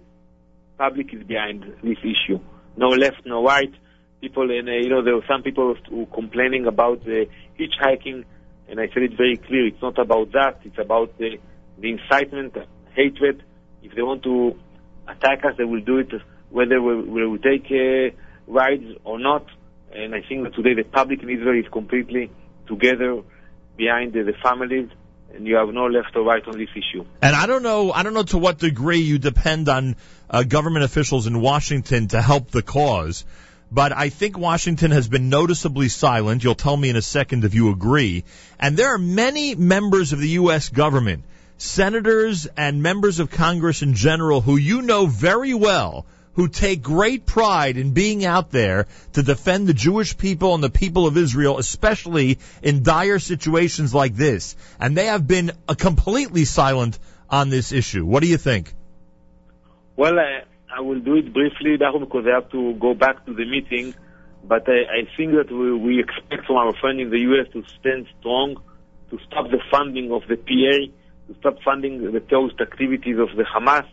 public is behind this issue. No left, no right. People, and uh, you know, there were some people who were complaining about the hitchhiking, and I said it very clear. It's not about that. It's about uh, the incitement, the hatred. If they want to attack us, they will do it, whether we, we will take uh, rides or not. And I think that today the public in Israel is completely together behind the, the families, and you have no left or right on this issue. And I don't know, I don't know to what degree you depend on uh, government officials in Washington to help the cause, but I think Washington has been noticeably silent. You'll tell me in a second if you agree. And there are many members of the U.S. government, senators and members of Congress in general, who you know very well, who take great pride in being out there to defend the Jewish people and the people of Israel, especially in dire situations like this. And they have been uh, completely silent on this issue. What do you think? Well, I, I will do it briefly, because I have to go back to the meeting. But I, I think that we, we expect from our friend in the U.S. to stand strong, to stop the funding of the PA, to stop funding the terrorist activities of the Hamas.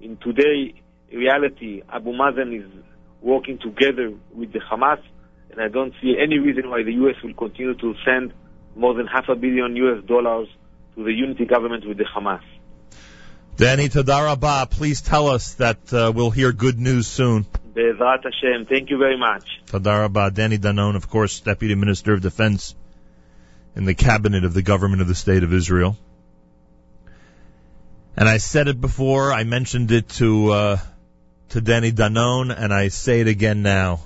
In today reality, Abu Mazen is working together with the Hamas, and I don't see any reason why the U.S. will continue to send more than half a billion U.S. dollars to the unity government with the Hamas. Danny Tadaraba, please tell us that uh, we'll hear good news soon. Be'ezrat Hashem. Thank you very much. Tadarabah. Danny Danon, of course, Deputy Minister of Defense in the cabinet of the government of the State of Israel. And I said it before, I mentioned it to, uh, to Danny Danon, and I say it again now.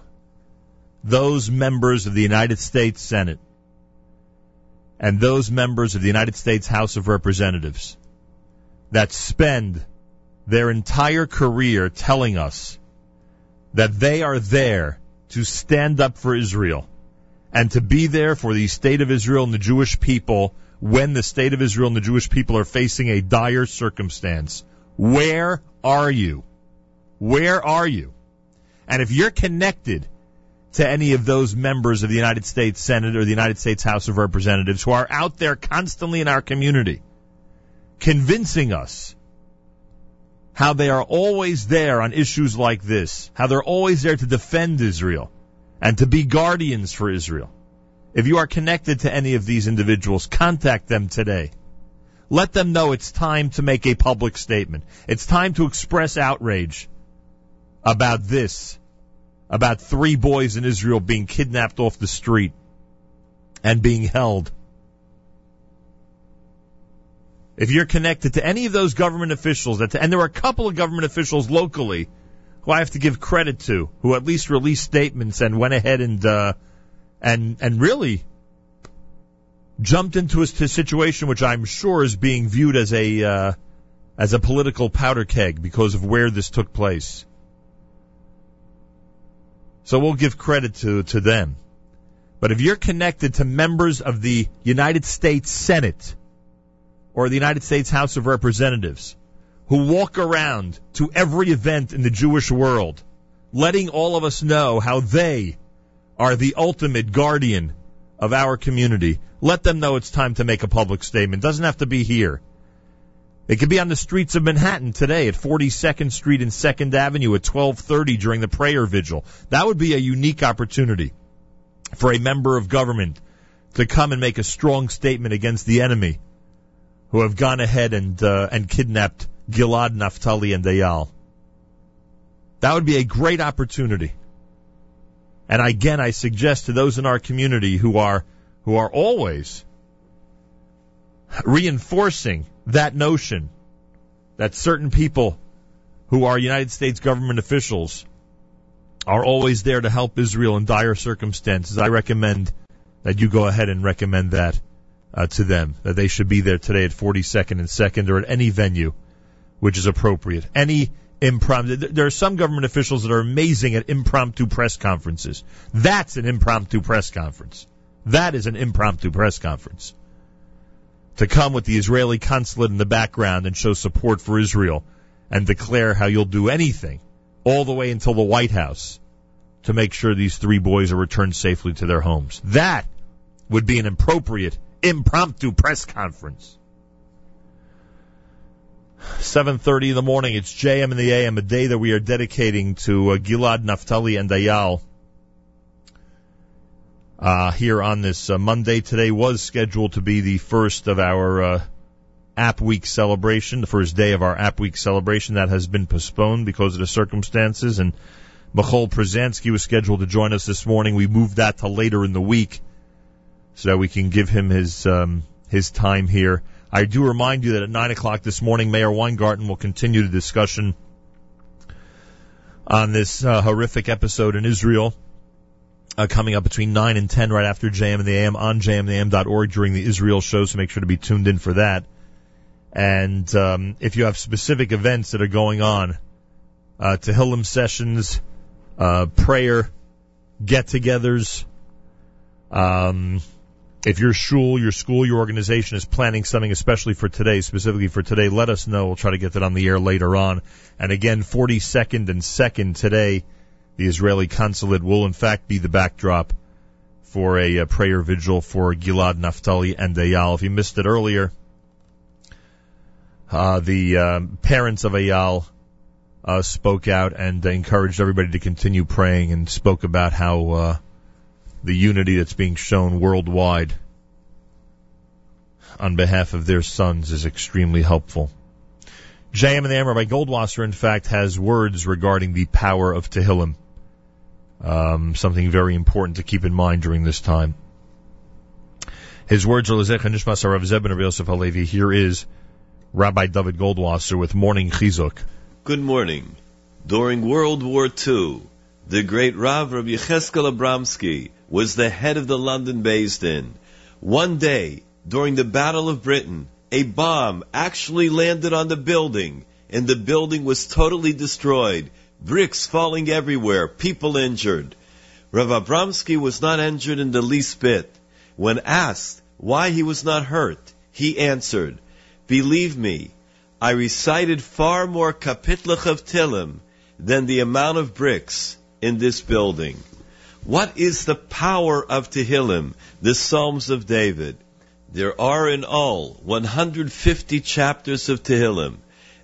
Those members of the United States Senate and those members of the United States House of Representatives that spend their entire career telling us that they are there to stand up for Israel and to be there for the state of Israel and the Jewish people when the state of Israel and the Jewish people are facing a dire circumstance. Where are you? Where are you? And if you're connected to any of those members of the United States Senate or the United States House of Representatives who are out there constantly in our community, convincing us how they are always there on issues like this, how they're always there to defend Israel and to be guardians for Israel. If you are connected to any of these individuals, contact them today. Let them know it's time to make a public statement. It's time to express outrage about this, about three boys in Israel being kidnapped off the street and being held. If you're connected to any of those government officials, that, and there are a couple of government officials locally who I have to give credit to, who at least released statements and went ahead and uh, and and really jumped into a situation which I'm sure is being viewed as a uh, as a political powder keg because of where this took place. So we'll give credit to to them. But if you're connected to members of the United States Senate or the United States House of Representatives who walk around to every event in the Jewish world, letting all of us know how they are the ultimate guardian of our community. Let them know it's time to make a public statement. It Doesn't have to be here. It could be on the streets of Manhattan today at 42nd Street and 2nd Avenue at 12:30 during the prayer vigil. That would be a unique opportunity for a member of government to come and make a strong statement against the enemy who have gone ahead and uh, and kidnapped Gilad, Naphtali, and Dayal. That would be a great opportunity. And again, I suggest to those in our community who are who are always reinforcing that notion that certain people who are United States government officials are always there to help Israel in dire circumstances. I recommend that you go ahead and recommend that uh, to them, that they should be there today at 42nd and 2nd or at any venue which is appropriate. Any impromptu, there are some government officials that are amazing at impromptu press conferences. That's an impromptu press conference. That is an impromptu press conference. To come with the Israeli consulate in the background and show support for Israel and declare how you'll do anything all the way until the White House to make sure these three boys are returned safely to their homes. That would be an appropriate impromptu press conference. 7.30 in the morning, it's JM in the AM, a day that we are dedicating to uh, Gilad, Naphtali, and Eyal. Uh, here on this uh, Monday. Today was scheduled to be the first of our uh, App Week celebration, the first day of our App Week celebration. That has been postponed because of the circumstances, and Michoel Pruzansky was scheduled to join us this morning. We moved that to later in the week so that we can give him his um, his time here. I do remind you that at 9 o'clock this morning, Meir Weingarten will continue the discussion on this uh, horrific episode in Israel. Uh, coming up between 9 and 10 right after JM and the AM on jmandtheam.org during the Israel show, so make sure to be tuned in for that. And um, if you have specific events that are going on, uh, Tehillim sessions, uh, prayer, get-togethers, um, if your shul, your school, your organization is planning something especially for today, specifically for today, let us know. We'll try to get that on the air later on. And again, 42nd and 2nd today, the Israeli consulate will in fact be the backdrop for a, a prayer vigil for Gilad, Naphtali, and Eyal. If you missed it earlier, uh, the uh, parents of Eyal uh, spoke out and encouraged everybody to continue praying and spoke about how uh, the unity that's being shown worldwide on behalf of their sons is extremely helpful. JM and the AM Rabbi Goldwasser, in fact, has words regarding the power of Tehillim. Um, something very important to keep in mind during this time. His words are Lezech Nishmas Rav Zebin Rav Yosef Halevi. Here is Rabbi David Goldwasser with Morning Chizuk. Good morning. During World War II, the great Rav Rabbi Yecheskel Abramsky was the head of the London Beis Din. One day, during the Battle of Britain, a bomb actually landed on the building, and the building was totally destroyed. Bricks falling everywhere, people injured. Rav Abramsky was not injured in the least bit. When asked why he was not hurt, he answered, Believe me, I recited far more kapitlach of Tillim than the amount of bricks in this building. What is the power of Tehillim, the Psalms of David? There are in all 150 chapters of Tehillim.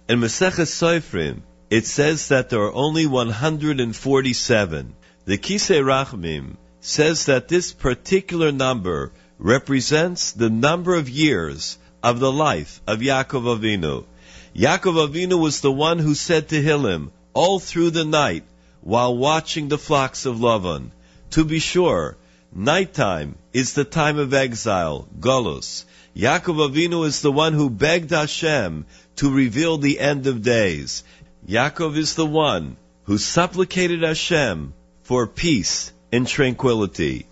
In Maseches Sofrim, it says that there are only 147. The Kisei Rachamim says that this particular number represents the number of years of the life of Yaakov Avinu. Yaakov Avinu was the one who said Tehillim all through the night while watching the flocks of Lavan, to be sure, nighttime is the time of exile, Golus. Yaakov Avinu is the one who begged Hashem to reveal the end of days. Yaakov is the one who supplicated Hashem for peace and tranquility.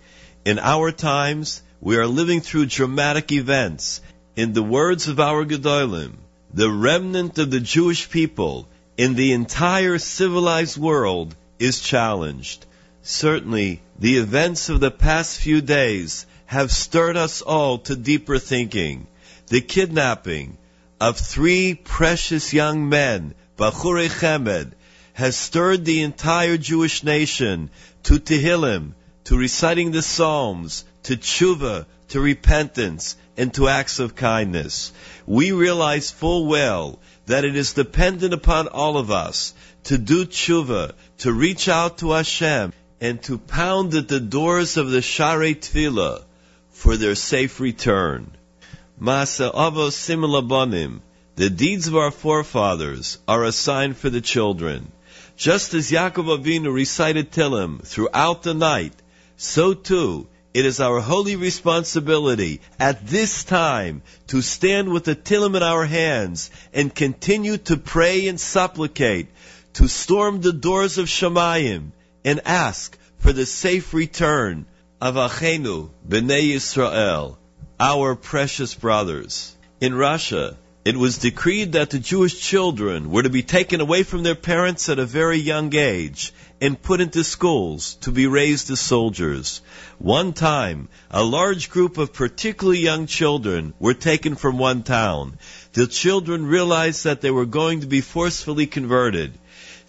In our times, we are living through dramatic events. In the words of our Gedolim, the remnant of the Jewish people in the entire civilized world is challenged. Certainly, the events of the past few days have stirred us all to deeper thinking. The kidnapping of three precious young men, Bachurei Chemed, has stirred the entire Jewish nation to Tehillim, to reciting the Psalms, to tshuva, to repentance, and to acts of kindness. We realize full well that it is dependent upon all of us to do tshuva, to reach out to Hashem, and to pound at the doors of the Sharei Tefillah for their safe return. Masa avos simulabonim, the deeds of our forefathers are a sign for the children. Just as Yaakov Avinu recited Tillim throughout the night, so too it is our holy responsibility at this time to stand with the Tillim in our hands and continue to pray and supplicate, to storm the doors of Shemayim and ask for the safe return of Achenu, Bnei Yisrael, our precious brothers. In Russia, it was decreed that the Jewish children were to be taken away from their parents at a very young age and put into schools to be raised as soldiers. One time, a large group of particularly young children were taken from one town. The children realized that they were going to be forcefully converted.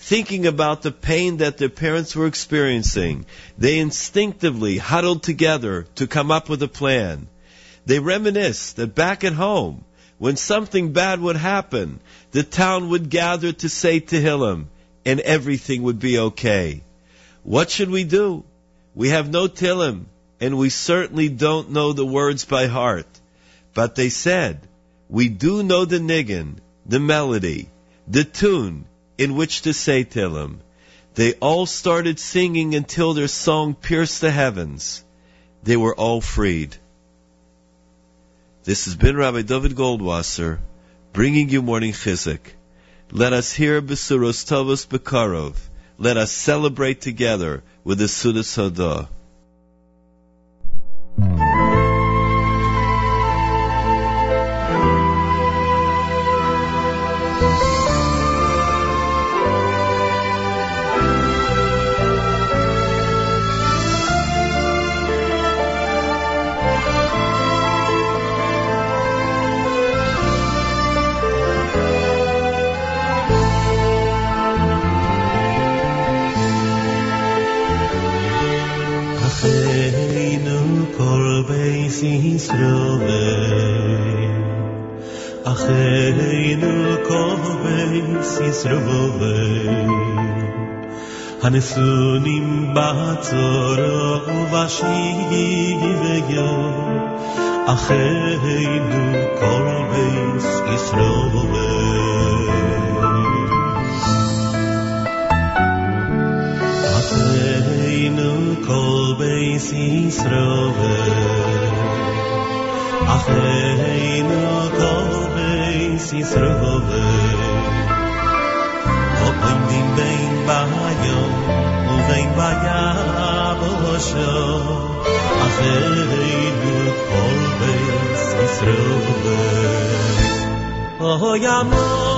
Thinking about the pain that their parents were experiencing, they instinctively huddled together to come up with a plan. They reminisced that back at home, when something bad would happen, the town would gather to say Tehillim, and everything would be okay. What should we do? We have no Tehillim, and we certainly don't know the words by heart. But they said, we do know the niggin, the melody, the tune in which to say Tehillim. They all started singing until their song pierced the heavens. They were all freed. This has been Rabbi David Goldwasser bringing you morning chizuk. Let us hear Besuros Tovos Bekarov. Let us celebrate together with the Sudas Hodah. sunim batzor ba tser o vashi geyg yo a kheyd du kor beis kis 走嘞，哦呀么。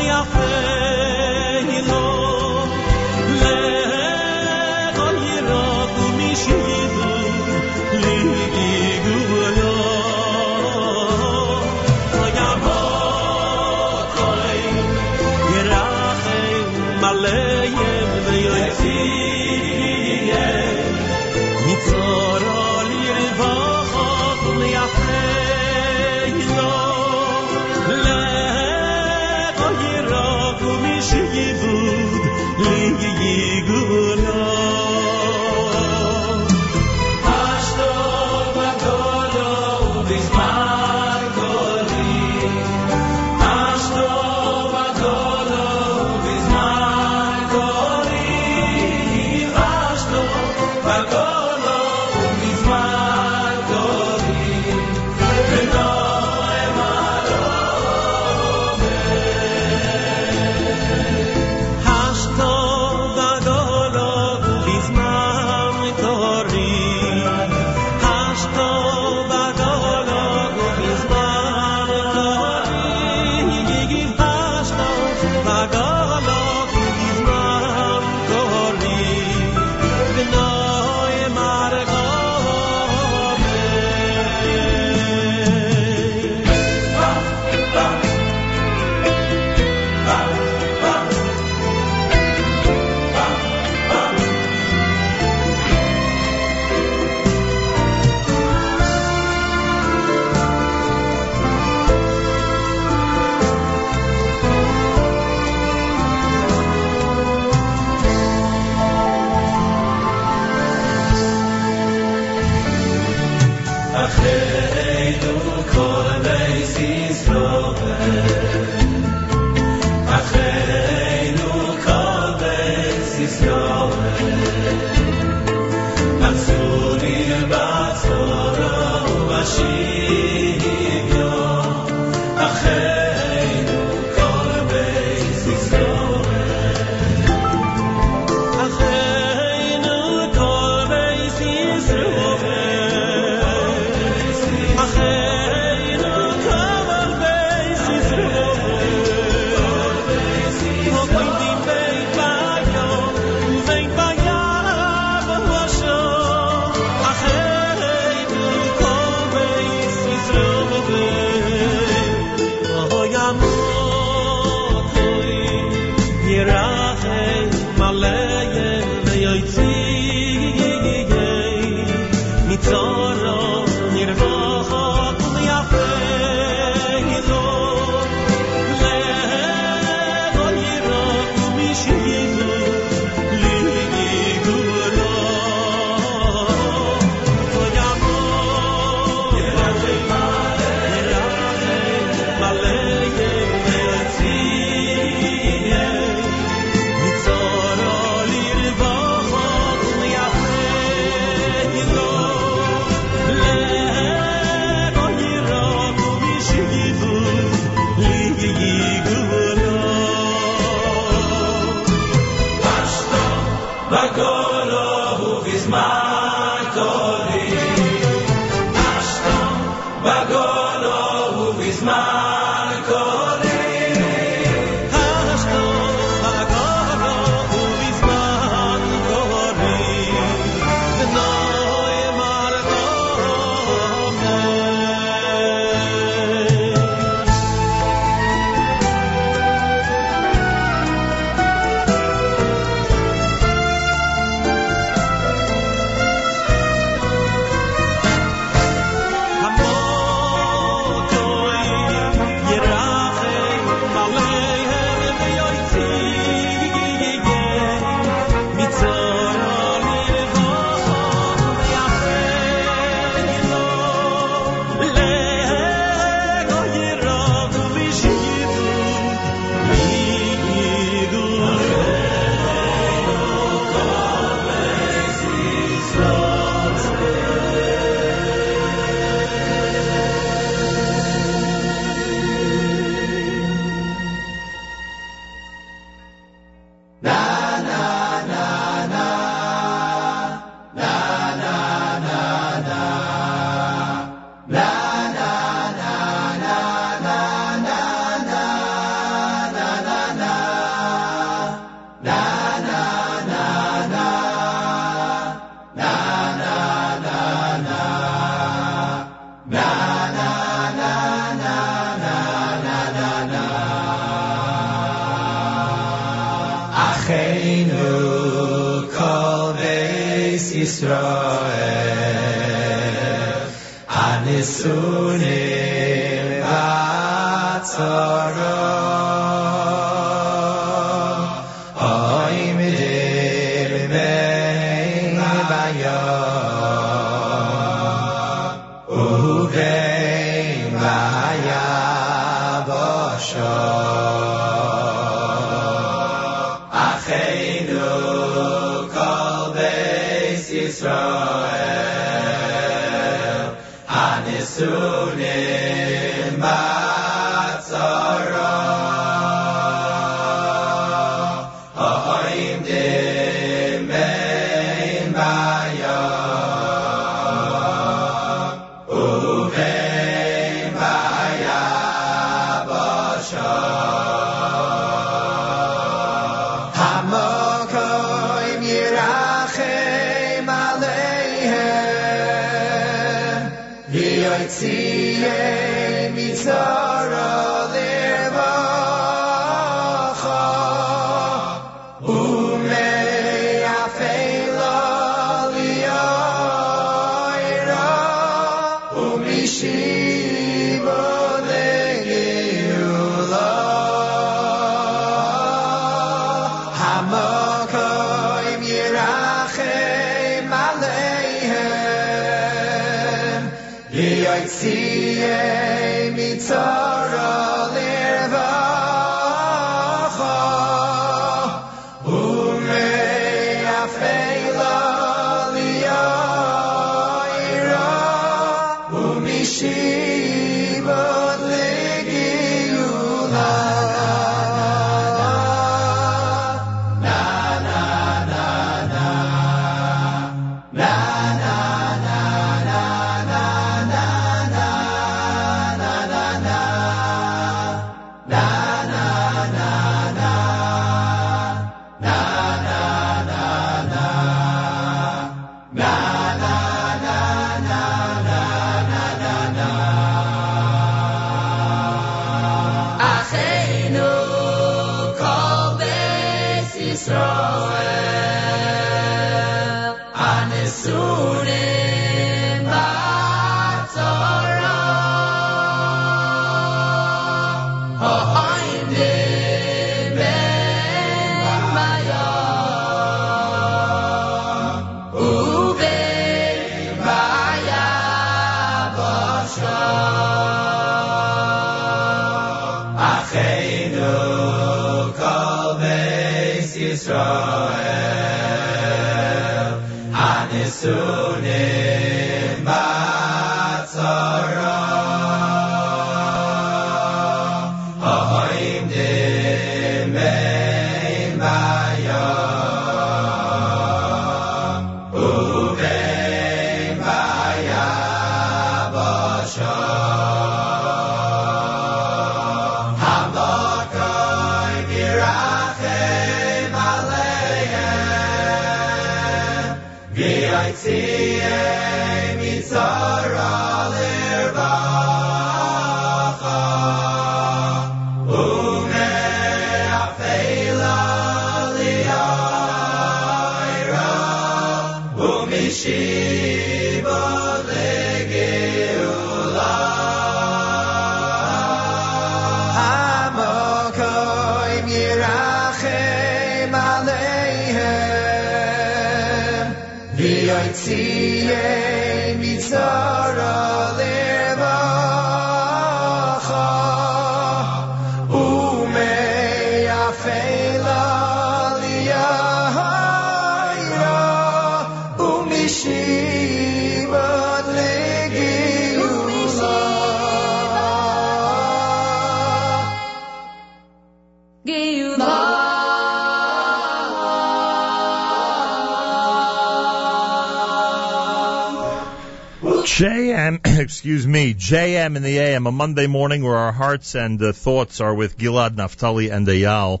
JM, excuse me, JM in the AM, a Monday morning where our hearts and uh, thoughts are with Gilad Naftali and Eyal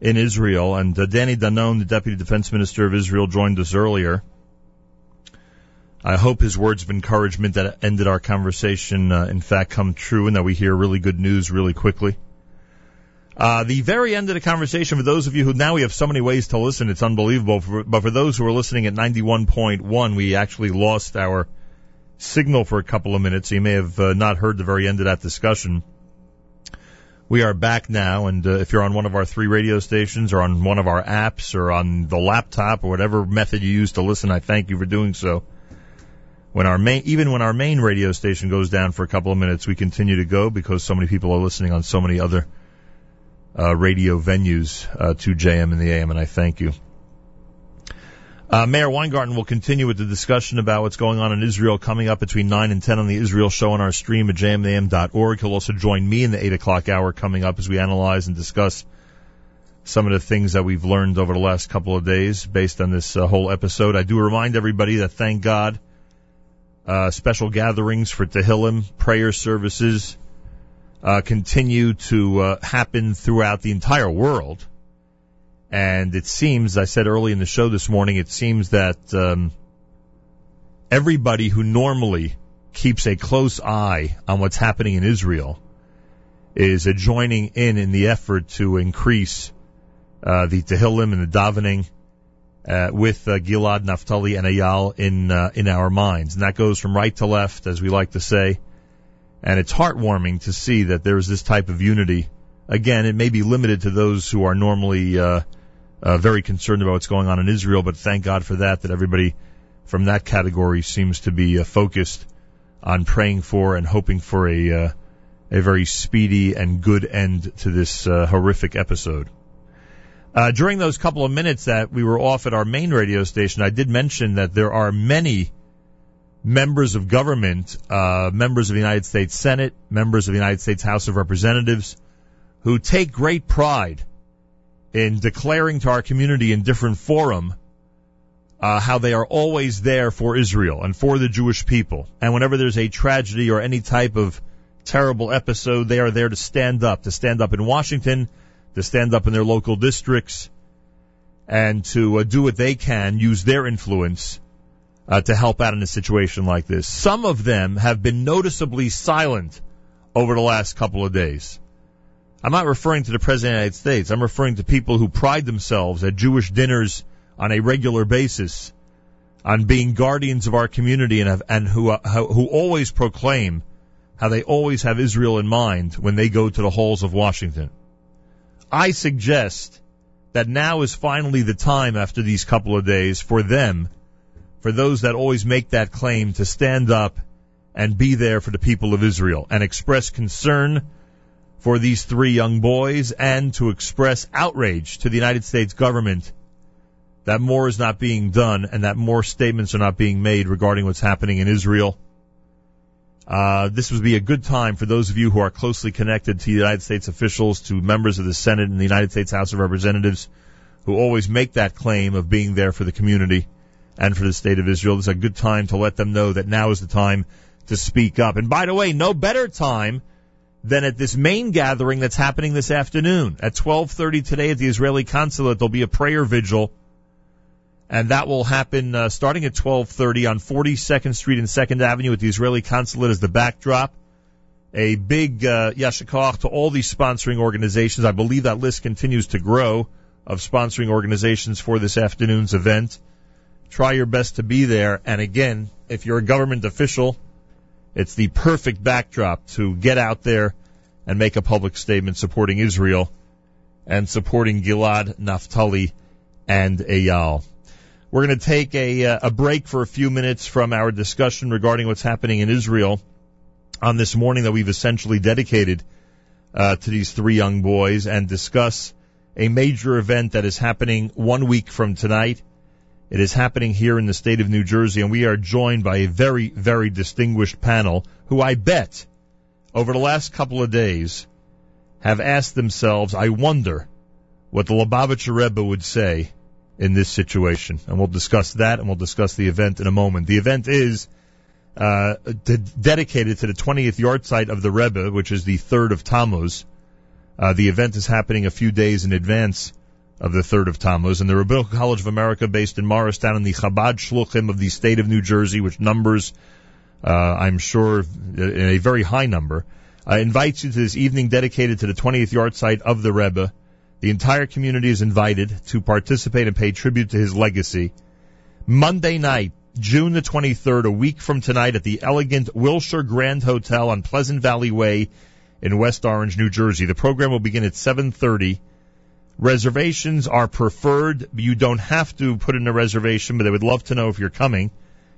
in Israel. And uh, Danny Danon, the Deputy Defense Minister of Israel, joined us earlier. I hope his words of encouragement that ended our conversation, uh, in fact, come true and that we hear really good news really quickly. Uh, the very end of the conversation, for those of you who now we have so many ways to listen, it's unbelievable. For, but for those who are listening at 91.1, we actually lost our signal for a couple of minutes. You may have uh, not heard the very end of that discussion. We are back now, and uh, if you're on one of our three radio stations or on one of our apps or on the laptop or whatever method you use to listen, I thank you for doing so. When our main, even when our main radio station goes down for a couple of minutes, we continue to go because so many people are listening on so many other uh, radio venues uh, to JM and the AM, and I thank you. Uh, Meir Weingarten will continue with the discussion about what's going on in Israel coming up between 9 and 10 on the Israel show on our stream at jmam.org. He'll also join me in the 8 o'clock hour coming up as we analyze and discuss some of the things that we've learned over the last couple of days based on this uh, whole episode. I do remind everybody that thank God, uh, special gatherings for Tehillim, prayer services, uh, continue to uh, happen throughout the entire world. And it seems, I said early in the show this morning, it seems that um, everybody who normally keeps a close eye on what's happening in Israel is uh, joining in in the effort to increase uh, the Tehillim and the davening uh, with uh, Gilad, Naphtali, and Eyal in uh, in our minds, and that goes from right to left, as we like to say. And it's heartwarming to see that there is this type of unity. Again, it may be limited to those who are normally uh, very concerned about what's going on in Israel, but thank God for that. That everybody from that category seems to be uh, focused on praying for and hoping for a uh, a very speedy and good end to this uh, horrific episode. Uh, during those couple of minutes that we were off at our main radio station, I did mention that there are many members of government, uh, members of the United States Senate, members of the United States House of Representatives, who take great pride in declaring to our community in different forum uh, how they are always there for Israel and for the Jewish people. And whenever there's a tragedy or any type of terrible episode, they are there to stand up, to stand up in Washington, to stand up in their local districts, and to uh, do what they can, use their influence uh, to help out in a situation like this. Some of them have been noticeably silent over the last couple of days. I'm not referring to the President of the United States. I'm referring to people who pride themselves at Jewish dinners on a regular basis on being guardians of our community and have, and who uh, who always proclaim how they always have Israel in mind when they go to the halls of Washington. I suggest that now is finally the time after these couple of days for them, for those that always make that claim to stand up and be there for the people of Israel and express concern for these three young boys and to express outrage to the United States government that more is not being done and that more statements are not being made regarding what's happening in Israel. Uh, this would be a good time for those of you who are closely connected to the United States officials, to members of the Senate and the United States House of Representatives, who always make that claim of being there for the community and for the state of Israel. This is a good time to let them know that now is the time to speak up. And by the way, no better time than at this main gathering that's happening this afternoon at 12:30 today at the Israeli consulate. There'll be a prayer vigil and that will happen uh, starting at 12:30 on 42nd Street and 2nd Avenue at the Israeli consulate as the backdrop. A big uh, yashikach to all these sponsoring organizations. I believe that list continues to grow of sponsoring organizations for this afternoon's event. Try your best to be there. And again, if you're a government official, it's the perfect backdrop to get out there and make a public statement supporting Israel and supporting Gilad, Naftali, and Eyal. We're going to take a, uh, a break for a few minutes from our discussion regarding what's happening in Israel on this morning that we've essentially dedicated uh, to these three young boys and discuss a major event that is happening one week from tonight. It is happening here in the state of New Jersey, and we are joined by a very, very distinguished panel who I bet over the last couple of days have asked themselves, I wonder what the Lubavitcher Rebbe would say in this situation. And we'll discuss that and we'll discuss the event in a moment. The event is uh, de- dedicated to the 20th yahrzeit of the Rebbe, which is the 3rd of Tammuz. Uh, the event is happening a few days in advance of the 3rd of Tammuz. And the Rabbinical College of America, based in Morristown, in the Chabad Shluchim of the state of New Jersey, which numbers, uh, I'm sure, a very high number, uh, invites you to this evening dedicated to the 20th yahrzeit of the Rebbe. The entire community is invited to participate and pay tribute to his legacy. Monday night, June the 23rd, a week from tonight at the elegant Wilshire Grand Hotel on Pleasant Valley Way in West Orange, New Jersey. The program will begin at 7:30. Reservations are preferred. You don't have to put in a reservation, but they would love to know if you're coming.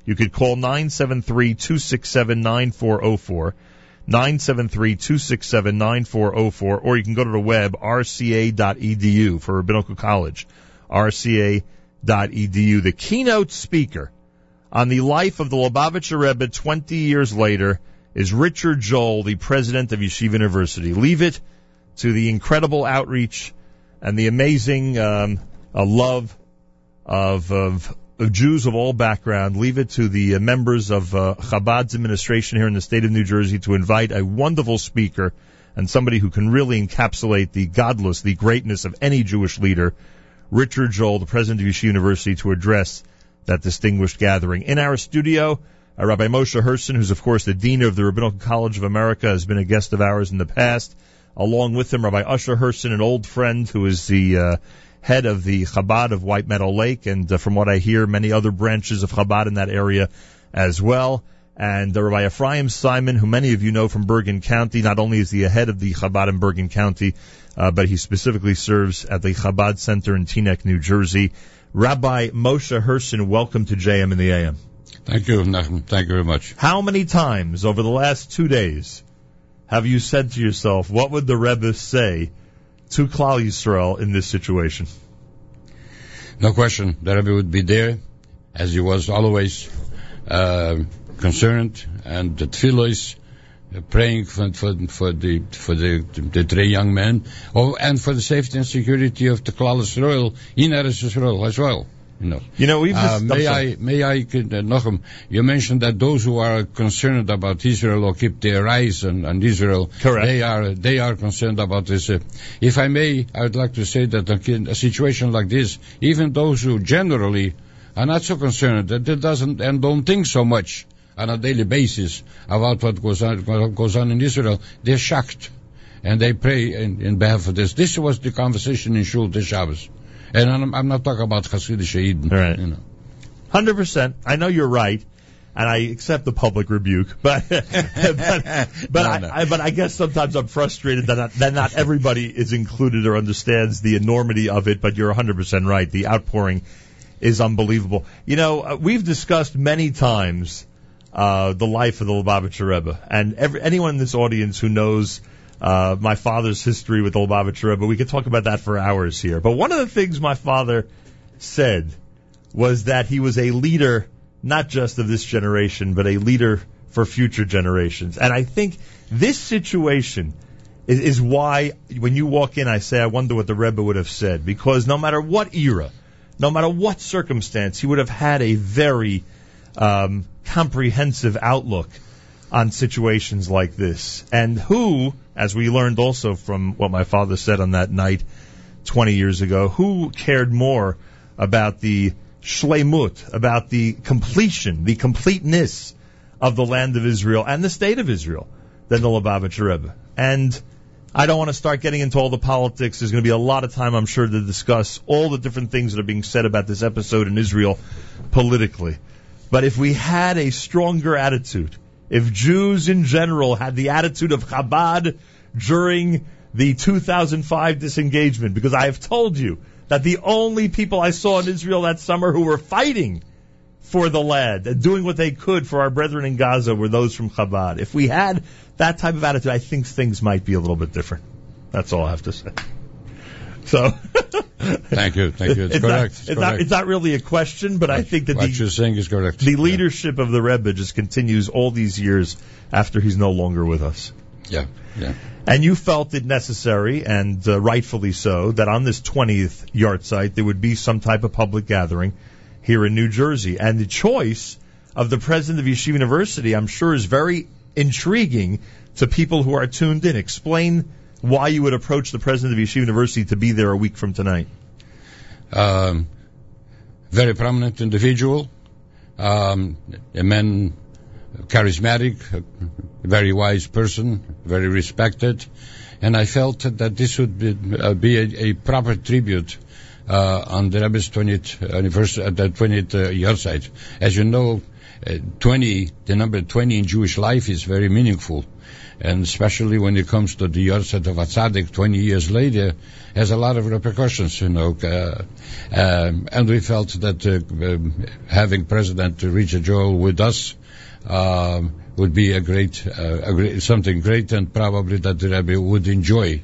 You could call 973-267-9404. 973-267-9404, or you can go to the web, rca.edu for Rabbinical College, rca.edu. The keynote speaker on the life of the Lubavitcher Rebbe 20 years later is Richard Joel, the president of Yeshiva University. Leave it to the incredible outreach and the amazing um, uh, love of, of of Jews of all background. Leave it to the uh, members of uh, Chabad's administration here in the state of New Jersey to invite a wonderful speaker and somebody who can really encapsulate the gadlus, the greatness of any Jewish leader, Richard Joel, the president of Yeshiva University, to address that distinguished gathering. In our studio, uh, Rabbi Moshe Herson, who's of course the dean of the Rabbinical College of America, has been a guest of ours in the past. Along with him, Rabbi Usher Herson, an old friend who is the uh, head of the Chabad of White Meadow Lake, and uh, from what I hear, many other branches of Chabad in that area as well. And uh, Rabbi Ephraim Simon, who many of you know from Bergen County, not only is he a head of the Chabad in Bergen County, uh, but he specifically serves at the Chabad Center in Teaneck, New Jersey. Rabbi Moshe Herson, welcome to JM in the AM. Thank you, Nachum. Thank you very much. How many times over the last two days have you said to yourself, what would the Rebbe say to Klal Yisrael in this situation? No question, the Rebbe would be there, as he was always uh, concerned, and the tefillos, uh, praying for, for, for the for the, the three young men, oh, and for the safety and security of the Klal Yisrael in Eretz Yisrael as well. You know, You know, we've uh, may I'm I sorry. may I uh, Nachum, you mentioned that those who are concerned about Israel or keep their eyes on, on Israel, Correct. they are they are concerned about this. Uh, if I may, I would like to say that in a situation like this, even those who generally are not so concerned, that it doesn't and don't think so much on a daily basis about what goes on what goes on in Israel, they're shocked, and they pray in, in behalf of this. This was the conversation in Shul this Shabbos. And I'm, I'm not talking about Hasidic Eden. Right. You know. Hundred percent. I know you're right, and I accept the public rebuke. But but, but, No, I, no. I, but I guess sometimes I'm frustrated that not, that not everybody is included or understands the enormity of it. But you're 100 percent right. The outpouring is unbelievable. You know, uh, we've discussed many times uh, the life of the Lubavitcher Rebbe, and every, anyone in this audience who knows uh, my father's history with the Lubavitcher Rebbe, we could talk about that for hours here. But one of the things my father said was that he was a leader not just of this generation, but a leader for future generations. And I think this situation is, is why when you walk in, I say, I wonder what the Rebbe would have said. Because no matter what era, no matter what circumstance, he would have had a very um, comprehensive outlook on situations like this. And who, as we learned also from what my father said on that night 20 years ago, who cared more about the shlemut, about the completion, the completeness of the land of Israel and the state of Israel than the Lubavitcher Rebbe? And I don't want to start getting into all the politics. There's going to be a lot of time, I'm sure, to discuss all the different things that are being said about this episode in Israel politically. But if we had a stronger attitude, if Jews in general had the attitude of Chabad during the 2005 disengagement, because I have told you that the only people I saw in Israel that summer who were fighting for the land and doing what they could for our brethren in Gaza were those from Chabad. If we had that type of attitude, I think things might be a little bit different. That's all I have to say. So, Thank you, thank you. It's, it's, correct. Not, it's it's, not, it's not really a question, but I think that what the, you're saying is correct. the leadership of the Rebbe just continues all these years after he's no longer with us. Yeah, yeah. And you felt it necessary, and uh, rightfully so, that on this 20th yahrzeit there would be some type of public gathering here in New Jersey. And the choice of the president of Yeshiva University, I'm sure, is very intriguing to people who are tuned in. Explain why you would approach the president of Yeshiva University to be there a week from tonight. um, very prominent individual, um, a man, charismatic, very wise person, very respected, and I felt that this would be, uh, be a, a proper tribute uh, on the Rebbe's 20th anniversary, at the 20th uh, yahrzeit. As you know, uh, 20, the number 20 in Jewish life is very meaningful. And especially when it comes to the yahrzeit of a tzaddik 20 years later, has a lot of repercussions, you know. Uh, um, and we felt that uh, um, having President Richard Joel with us um, would be a great, uh, a great, something great, and probably that the Rebbe would enjoy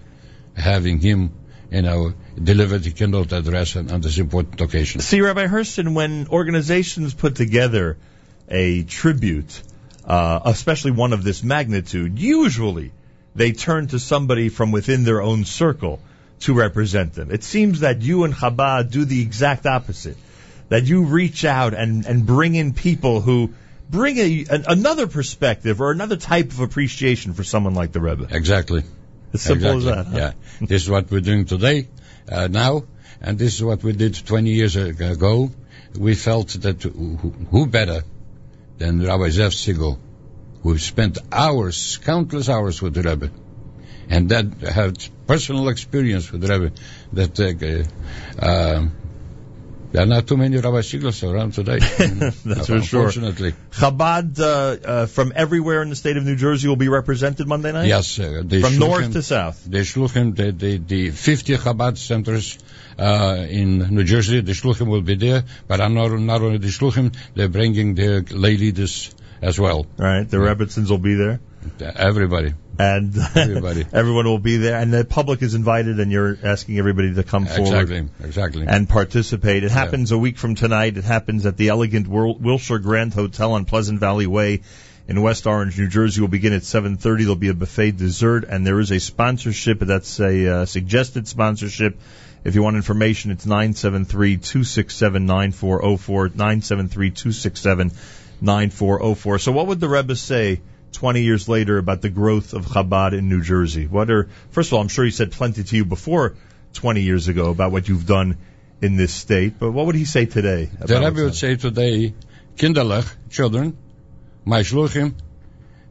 having him, you know, deliver the keynote address on, on this important occasion. See, Rabbi Herson, when organizations put together a tribute, uh, especially one of this magnitude, usually they turn to somebody from within their own circle to represent them. It seems that you and Chabad do the exact opposite. That you reach out and, and bring in people who bring a, an, another perspective or another type of appreciation for someone like the Rebbe. Exactly. As simple exactly. as that. huh? Yeah. this is what we're doing today, uh, now, and this is what we did 20 years ago. We felt that who, who better than Rabbi Zev Segal, who spent hours, countless hours with Rebbe, and that had personal experience with Rebbe, that uh, uh, There are not too many Rabbi Stiglitz around today. That's for sure. Unfortunately. Chabad uh, uh, from everywhere in the state of New Jersey will be represented Monday night? Yes, uh, From north to south. The Shluchim, the, the, the 50 Chabad centers uh, in New Jersey, the Shluchim will be there, but I'm not, not only the Shluchim, they're bringing their lay leaders as well. Right, the Rebbitzins will be there. Everybody. And Everybody. everyone will be there, and the public is invited, and you're asking everybody to come forward Exactly, exactly. and participate. It Yeah. happens a week from tonight. It happens at the elegant Wil- Wilshire Grand Hotel on Pleasant Valley Way in West Orange, New Jersey. Will begin at 7:30. There'll be a buffet dessert, and there is a sponsorship. That's a uh, suggested sponsorship. If you want information, it's 973-267-9404, 973-267-9404. So what would the Rebbe say 20 years later about the growth of Chabad in New Jersey? What are, first of all, I'm sure he said plenty to you before 20 years ago about what you've done in this state, but what would he say today? The Rebbe would say today, kinderlich, children, my shluchim,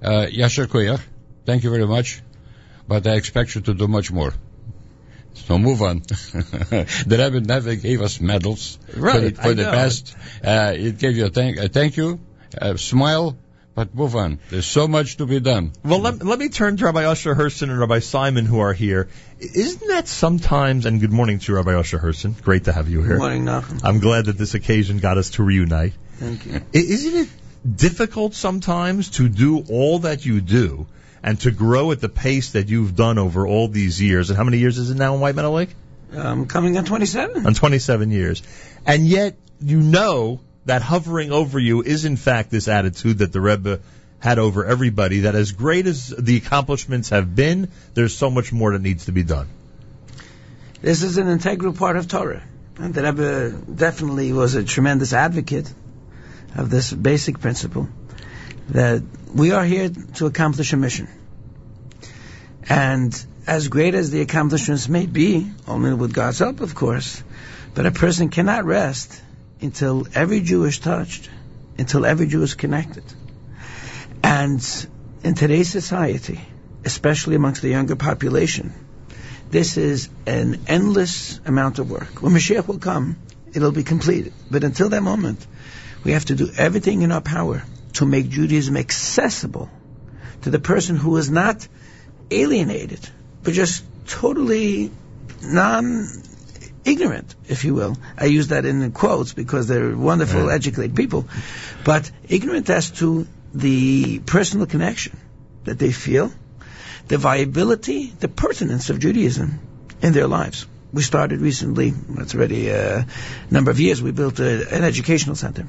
uh, yasher koyach, thank you very much, but I expect you to do much more. So move on. the Rebbe never gave us medals for the, Right, for the know. best. Uh, it gave you a thank, a thank you, a smile, but move on. There's so much to be done. Well, let, let me turn to Rabbi Usher Herson and Rabbi Simon who are here. Isn't that sometimes, and good morning to you, Rabbi Usher Herson. Great to have you here. Good morning, Nachum. I'm glad that this occasion got us to reunite. Thank you. Isn't it difficult sometimes to do all that you do and to grow at the pace that you've done over all these years? And how many years is it now in White Meadow Lake? Um, coming on 27. On 27 years. And yet, you know that hovering over you is in fact this attitude that the Rebbe had over everybody, that as great as the accomplishments have been, there's so much more that needs to be done. This is an integral part of Torah. And the Rebbe definitely was a tremendous advocate of this basic principle that we are here to accomplish a mission. And as great as the accomplishments may be, only with God's help, of course, but a person cannot rest until every Jew is touched, until every Jew is connected. And in today's society, especially amongst the younger population, this is an endless amount of work. When Mashiach will come, it'll be completed. But until that moment, we have to do everything in our power to make Judaism accessible to the person who is not alienated, but just totally non ignorant, if you will. I use that in quotes because they're wonderful, educated people. But ignorant as to the personal connection that they feel, the viability, the pertinence of Judaism in their lives. We started recently, it's already a number of years, we built a, an educational center.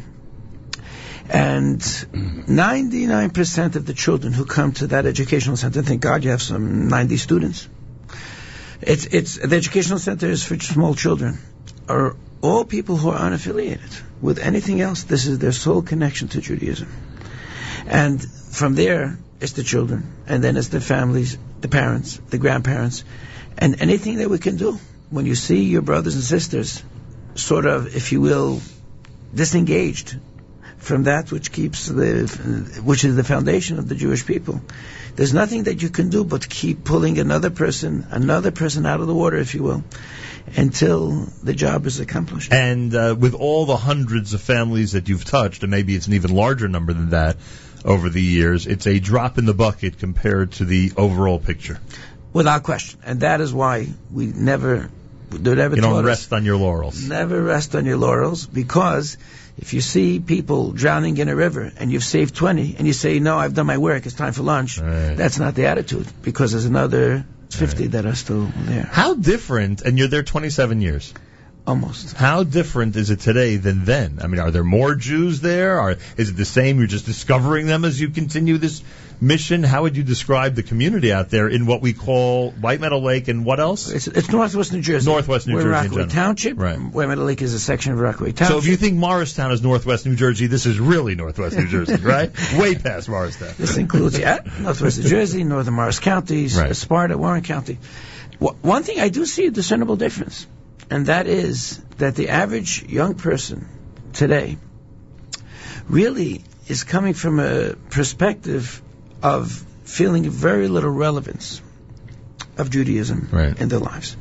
And 99% of the children who come to that educational center, thank God you have some 90 students. It's, it's, the educational center is for small children, are all people who are unaffiliated with anything else. This is their sole connection to Judaism. And from there, it's the children, and then it's the families, the parents, the grandparents, and anything that we can do. When you see your brothers and sisters, sort of, if you will, disengaged from that which keeps the, which is the foundation of the Jewish people, there's nothing that you can do but keep pulling another person, another person out of the water, if you will, until the job is accomplished. And uh, with all the hundreds of families that you've touched, and maybe it's an even larger number than that over the years, it's a drop in the bucket compared to the overall picture. Without question. And that is why we never, never You don't us- rest on your laurels. Never rest on your laurels because if you see people drowning in a river and you've saved 20 and you say, no, I've done my work, it's time for lunch, that's not the attitude because there's another 50 that are still there. How different, and you're there 27 years. Almost. How different is it today than then? I mean, are there more Jews there? Are, is it the same? You're just discovering them as you continue this mission? How would you describe the community out there in what we call White Meadow Lake and what else? It's, it's Northwest New Jersey. Northwest New We're Jersey Rockaway. Township. Right. Where Meadow Lake is a section of Rockaway Township. So if you think Morristown is Northwest New Jersey, this is really Northwest New Jersey, right? Way past Morristown. This includes, yeah, Northwest New Jersey, Northern Morris counties, Right. Sparta, Warren County. One thing I do see a discernible difference, and that is that the average young person today really is coming from a perspective of feeling very little relevance of Judaism in their lives.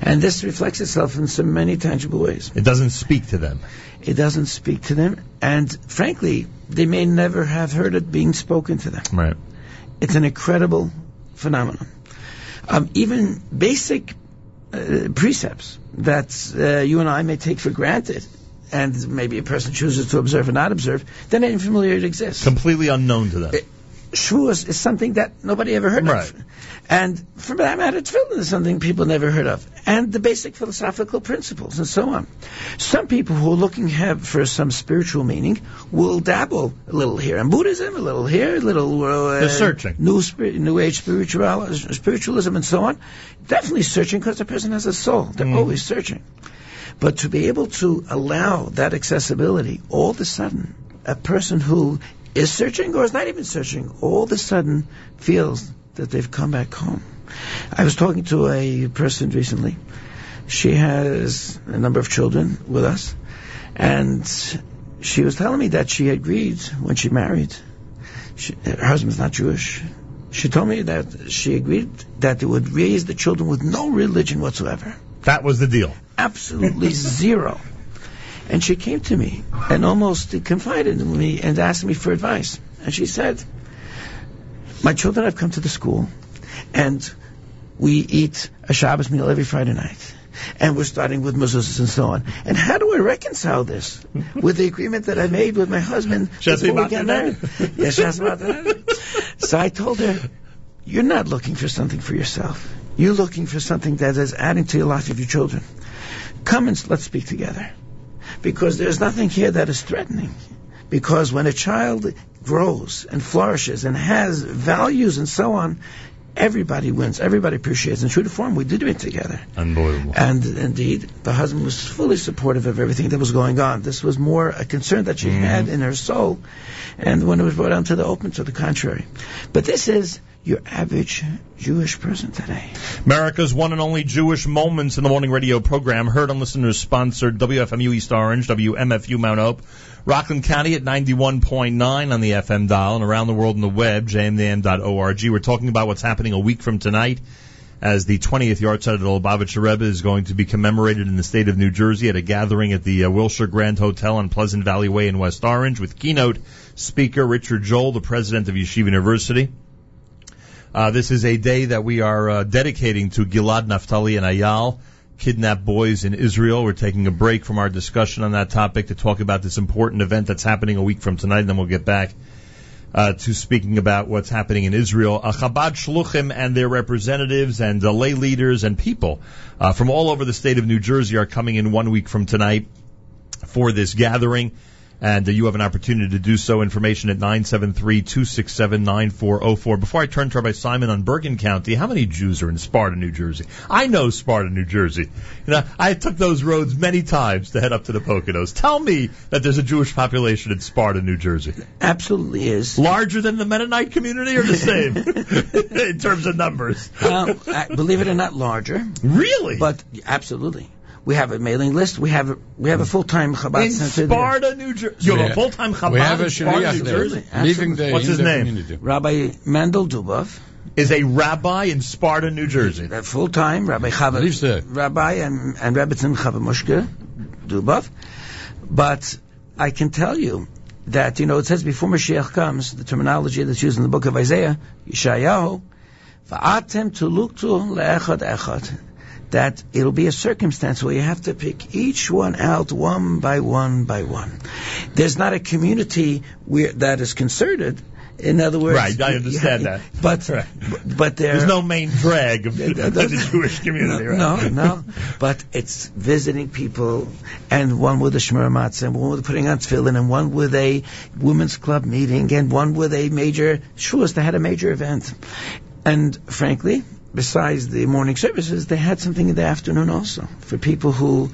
And this reflects itself in so many tangible ways. It doesn't speak to them. It doesn't speak to them, and frankly, they may never have heard it being spoken to them. Right. It's an incredible phenomenon. Um, even basic uh, precepts that uh, you and I may take for granted, and maybe a person chooses to observe or not observe, they're not even familiar it exists. Completely unknown to them. Shavuos is something that nobody ever heard Right. of. And for that matter, Tefillin is something people never heard of. And the basic philosophical principles and so on. Some people who are looking have, for some spiritual meaning will dabble a little here in Buddhism, a little here, a little uh, They're searching. new spir- new age spiritual spiritualism and so on. Definitely searching because the person has a soul. They're Mm. always searching. But to be able to allow that accessibility, all of a sudden, a person who is searching or is not even searching, all of a sudden feels that they've come back home. I was talking to a person recently. She has a number of children with us, and she was telling me that she agreed when she married. She, her husband's not Jewish. She told me that she agreed that they would raise the children with no religion whatsoever. That was the deal. Absolutely zero. And she came to me and almost confided in me and asked me for advice. And she said, My children have come to the school and we eat a Shabbos meal every Friday night. And we're starting with mezuzahs and so on. And how do I reconcile this with the agreement that I made with my husband before we got married? Yes, Shas Matanah. So I told her, you're not looking for something for yourself. You're looking for something that is adding to your life of your children. Come and let's speak together. Because there's nothing here that is threatening. Because when a child grows and flourishes and has values and so on, everybody wins. Everybody appreciates. In true to form, we did it together. Unbelievable. And indeed, the husband was fully supportive of everything that was going on. This was more a concern that she mm-hmm. had in her soul. And when it was brought out to the open, to the contrary. But this is your average Jewish person today. America's one and only Jewish Moments in the Morning radio program, heard on listeners sponsored WFMU East Orange, WMFU Mount Hope, Rockland County at 91.9 on the FM dial, and around the world on the web, jmnam.org. We're talking about what's happening a week from tonight as the 20th Yahrzeit of the Lubavitcher Rebbe is going to be commemorated in the state of New Jersey at a gathering at the uh, Wilshire Grand Hotel on Pleasant Valley Way in West Orange with keynote speaker Richard Joel, the president of Yeshiva University. Uh, this is a day that we are uh, dedicating to Gilad Naftali and Eyal, kidnapped boys in Israel. We're taking a break from our discussion on that topic to talk about this important event that's happening a week from tonight, and then we'll get back uh, to speaking about what's happening in Israel. Uh, Chabad Shluchim and their representatives and uh, lay leaders and people uh, from all over the state of New Jersey are coming in one week from tonight for this gathering. And uh, you have an opportunity to do so. Information at 973-267-9404. Before I turn to Rabbi Simon on Bergen County, how many Jews are in Sparta, New Jersey? I know Sparta, New Jersey. You know, I took those roads many times to head up to the Poconos. Tell me that there's a Jewish population in Sparta, New Jersey. Absolutely is. Larger than the Mennonite community or the same in terms of numbers? Um, uh, believe it or not, larger. Really? But absolutely. We have a mailing list. We have a, we have a full time Chabad in center there. Sparta, New Jersey. You have a full-time Chabad We have a in Sparta, New Jersey? living there What's his the name? community. Rabbi Mendel Dubov. Is a rabbi in Sparta, New Jersey. Full time, Rabbi Chava, Rabbi and, and Rebbetzin Chavamushka Dubov. But I can tell you that, you know, it says before Mashiach comes, the terminology that's used in the book of Isaiah, Yeshayahu, Va'atem tuluktu le'echad echad. That it'll be a circumstance where you have to pick each one out one by one by one. There's not a community where that is concerted. In other words, Right, I understand you- that. But Right. but, there There's no main drag of, of the Jewish community, right? no, no. But it's visiting people, and one with a shmur matzah, and one with putting on tefillin, and one with a women's club meeting, and one with a major shus. They had a major event, and frankly, besides the morning services, they had something in the afternoon also for people who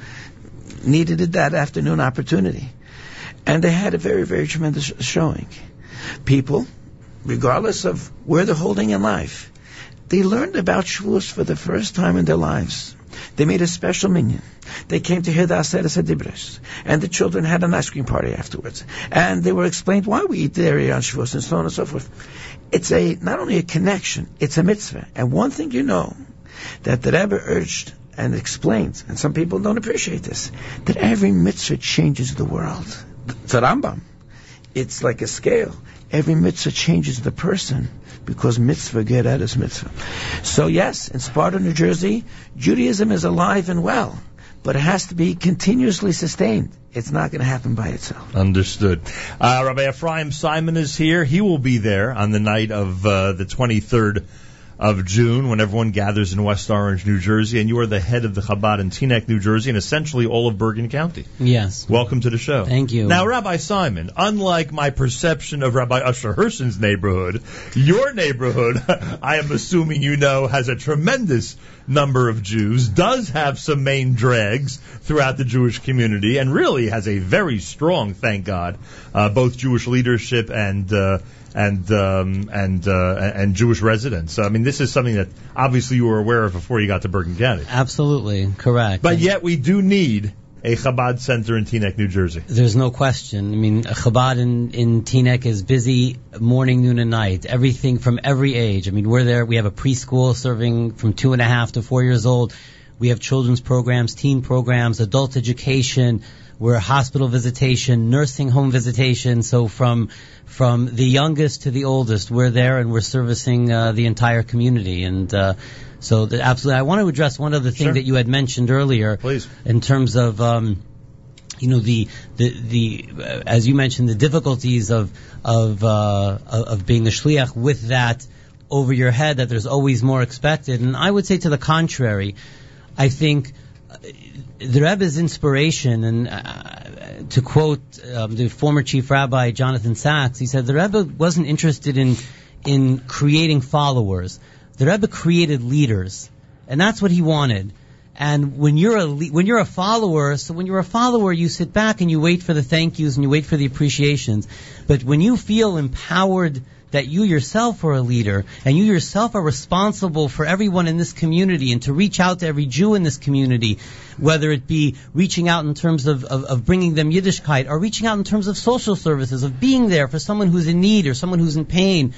needed that afternoon opportunity, and they had a very, very tremendous showing. People, regardless of where they're holding in life, they learned about Shavuos for the first time in their lives. They made a special minyan. They came to hear the Aseres Hadibros. And the children had an ice cream party afterwards. And they were explained why we eat dairy on Shavuos and so on and so forth. It's a, not only a connection, it's a mitzvah. And one thing you know, that the Rebbe urged and explains, and some people don't appreciate this, that every mitzvah changes the world. It's a Rambam. It's like a scale. Every mitzvah changes the person because mitzvah goreres mitzvah. So yes, in Sparta, New Jersey, Judaism is alive and well, but it has to be continuously sustained. It's not going to happen by itself. Understood. Uh, Rabbi Ephraim Simon is here. He will be there on the night of uh, the 23rd of June when everyone gathers in West Orange, New Jersey, and you are the head of the Chabad in Teaneck, New Jersey, and essentially all of Bergen County. Yes. Welcome to the show. Thank you. Now, Rabbi Simon, unlike my perception of Rabbi Asher Herson's neighborhood, your neighborhood, I am assuming you know, has a tremendous number of Jews, does have some main drags throughout the Jewish community, and really has a very strong, thank God, uh, both Jewish leadership and uh, and um, and uh, and Jewish residents. So, I mean, this is something that obviously you were aware of before you got to Bergen County. Absolutely correct. But yet, we do need a Chabad center in Teaneck, New Jersey. There's no question. I mean, Chabad in, in Teaneck is busy morning, noon, and night. Everything from every age. I mean, we're there. We have a preschool serving from two and a half to four years old. We have children's programs, teen programs, adult education. We're hospital visitation, nursing home visitation. So from from the youngest to the oldest, we're there and we're servicing uh, the entire community. And uh, so, the, absolutely, I want to address one other thing Sure. that you had mentioned earlier, Please. in terms of. Um, you know the the the uh, as you mentioned the difficulties of of uh, of being a shliach with that over your head that there's always more expected and I would say to the contrary I think uh, the Rebbe's inspiration and uh, to quote um, the former chief rabbi Jonathan Sacks he said the Rebbe wasn't interested in in creating followers the Rebbe created leaders and that's what he wanted and when you're a le- when you're a follower, so when you're a follower, you sit back and you wait for the thank yous and you wait for the appreciations. But when you feel empowered that you yourself are a leader and you yourself are responsible for everyone in this community and to reach out to every Jew in this community, whether it be reaching out in terms of, of, of bringing them Yiddishkeit or reaching out in terms of social services, of being there for someone who's in need or someone who's in pain,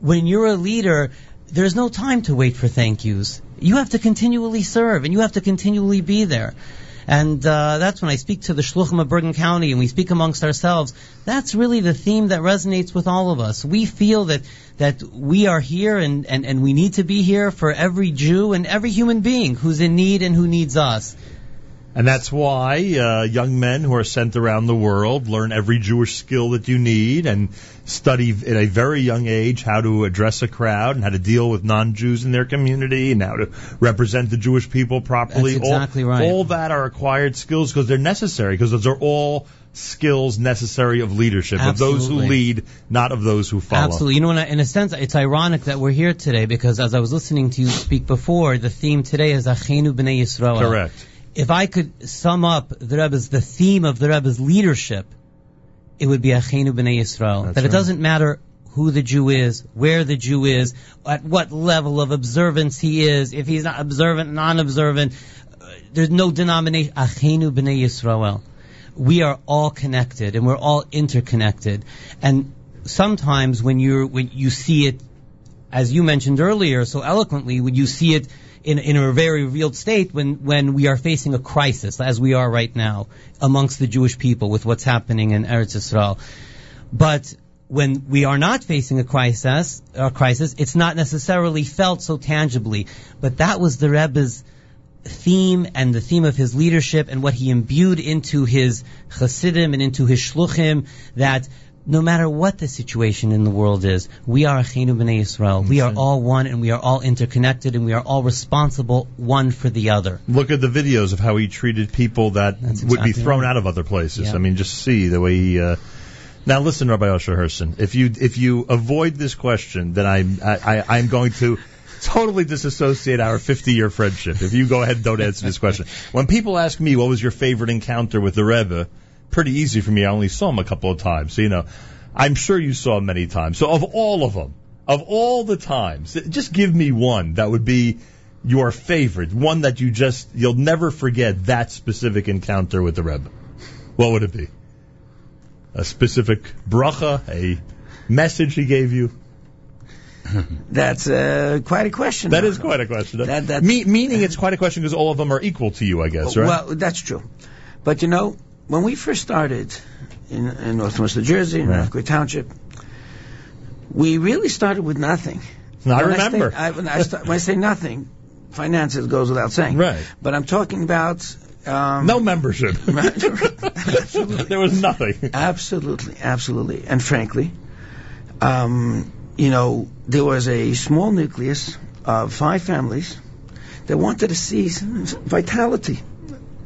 when you're a leader, there's no time to wait for thank yous. You have to continually serve and you have to continually be there. And uh, that's when I speak to the Shluchim of Bergen County and we speak amongst ourselves. That's really the theme that resonates with all of us. We feel that that we are here and, and, and we need to be here for every Jew and every human being who's in need and who needs us. And that's why uh, young men who are sent around the world learn every Jewish skill that you need and study at a very young age how to address a crowd and how to deal with non-Jews in their community and how to represent the Jewish people properly. That's exactly all, right. All that are acquired skills because they're necessary because those are all skills necessary of leadership, of those who lead, not of those who follow. Absolutely. You know, in a, in a sense, it's ironic that we're here today because as I was listening to you speak before, the theme today is Achenu B'nai Yisrael. Correct. If I could sum up the Rebbe's, the theme of the Rebbe's leadership, it would be Achenu B'nai Yisrael. That's that it right. doesn't matter who the Jew is, where the Jew is, at what level of observance he is, if he's not observant, non-observant, uh, there's no denomination. Achenu B'nai Yisrael. We are all connected and we're all interconnected. And sometimes when you're, when you see it, as you mentioned earlier so eloquently, when you see it in, in a very real state when, when we are facing a crisis, as we are right now, amongst the Jewish people with what's happening in Eretz Israel. But when we are not facing a crisis, a crisis, it's not necessarily felt so tangibly. But that was the Rebbe's theme and the theme of his leadership and what he imbued into his Hasidim and into his Shluchim that no matter what the situation in the world is, we are Achenu B'nai Yisrael. We are all one and we are all interconnected and we are all responsible one for the other. Look at the videos of how he treated people that would be thrown right. out of other places. Yeah. I mean, just see the way he. Uh... Now, listen, Rabbi Asher Herson. If you if you avoid this question, then I'm I, I, I'm going to totally disassociate our 50 year friendship. If you go ahead and don't answer this question, when people ask me what was your favorite encounter with the Rebbe, pretty easy for me. I only saw him a couple of times. So you know, I'm sure you saw him many times. So of all of them, of all the times, just give me one that would be your favorite, one that you just you'll never forget that specific encounter with the Rebbe. What would it be? A specific bracha, a message he gave you. That's uh, quite a question. That is quite a question. That- that's- Me- meaning it's quite a question because all of them are equal to you, I guess, right? Well, that's true. But you know, when we first started in, in Northwest New Jersey, in Right. Township, we really started with nothing. I When remember. say, I, when, I start, when I say nothing, finances goes without saying. Right. But I'm talking about. Um, no membership. there was nothing. Absolutely, absolutely. And frankly, um, you know, there was a small nucleus of five families that wanted to see some vitality,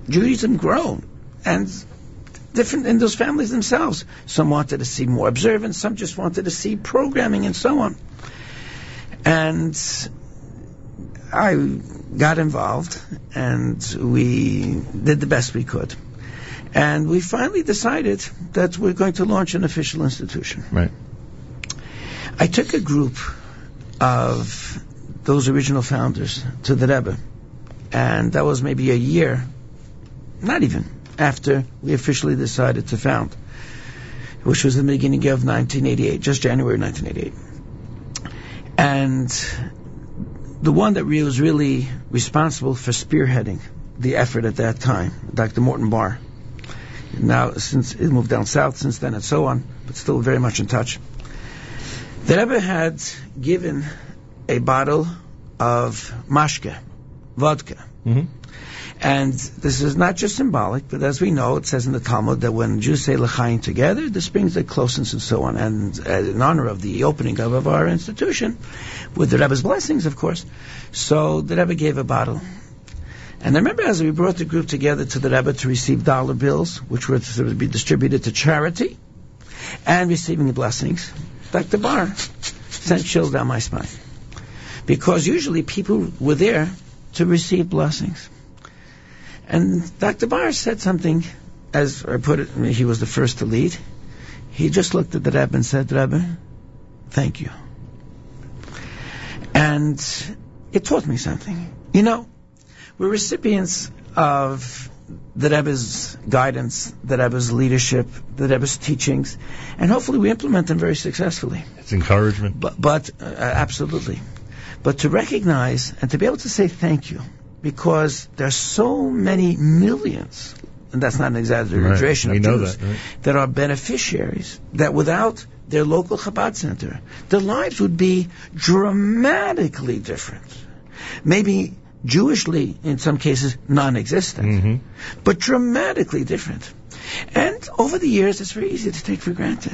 Judaism grow, and different in those families themselves. Some wanted to see more observance, some just wanted to see programming and so on. And I got involved, and we did the best we could. And we finally decided that we're going to launch an official institution. Right. I took a group of those original founders to the Rebbe, and that was maybe a year, not even, after we officially decided to found, which was the beginning of 1988, just January 1988. And the one that was really responsible for spearheading the effort at that time, Dr. Morton Barr. Now, since it moved down south since then and so on, but still very much in touch. The Rebbe had given a bottle of mashke, vodka. Mhm. And this is not just symbolic, but as we know, it says in the Talmud that when Jews say l'chaim together, this brings their closeness and so on. And uh, in honor of the opening of, of our institution, with the Rebbe's blessings, of course, so the Rebbe gave a bottle. And I remember as we brought the group together to the Rebbe to receive dollar bills, which were to be distributed to charity, and receiving the blessings, Dr. Barr sent chills down my spine. Because usually people were there to receive blessings. And Dr. Barr said something, as I put it, he was the first to lead. He just looked at the Rebbe and said, Rebbe, thank you. And it taught me something. You know, we're recipients of the Rebbe's guidance, the Rebbe's leadership, the Rebbe's teachings, and hopefully we implement them very successfully. It's encouragement. But, but uh, absolutely. But to recognize and to be able to say thank you, because there are so many millions, and that's not an exaggeration Right. of Jews, that, right. that are beneficiaries, that without their local Chabad center, their lives would be dramatically different. Maybe Jewishly, in some cases, non-existent, Mm-hmm. but dramatically different. And over the years, it's very easy to take for granted.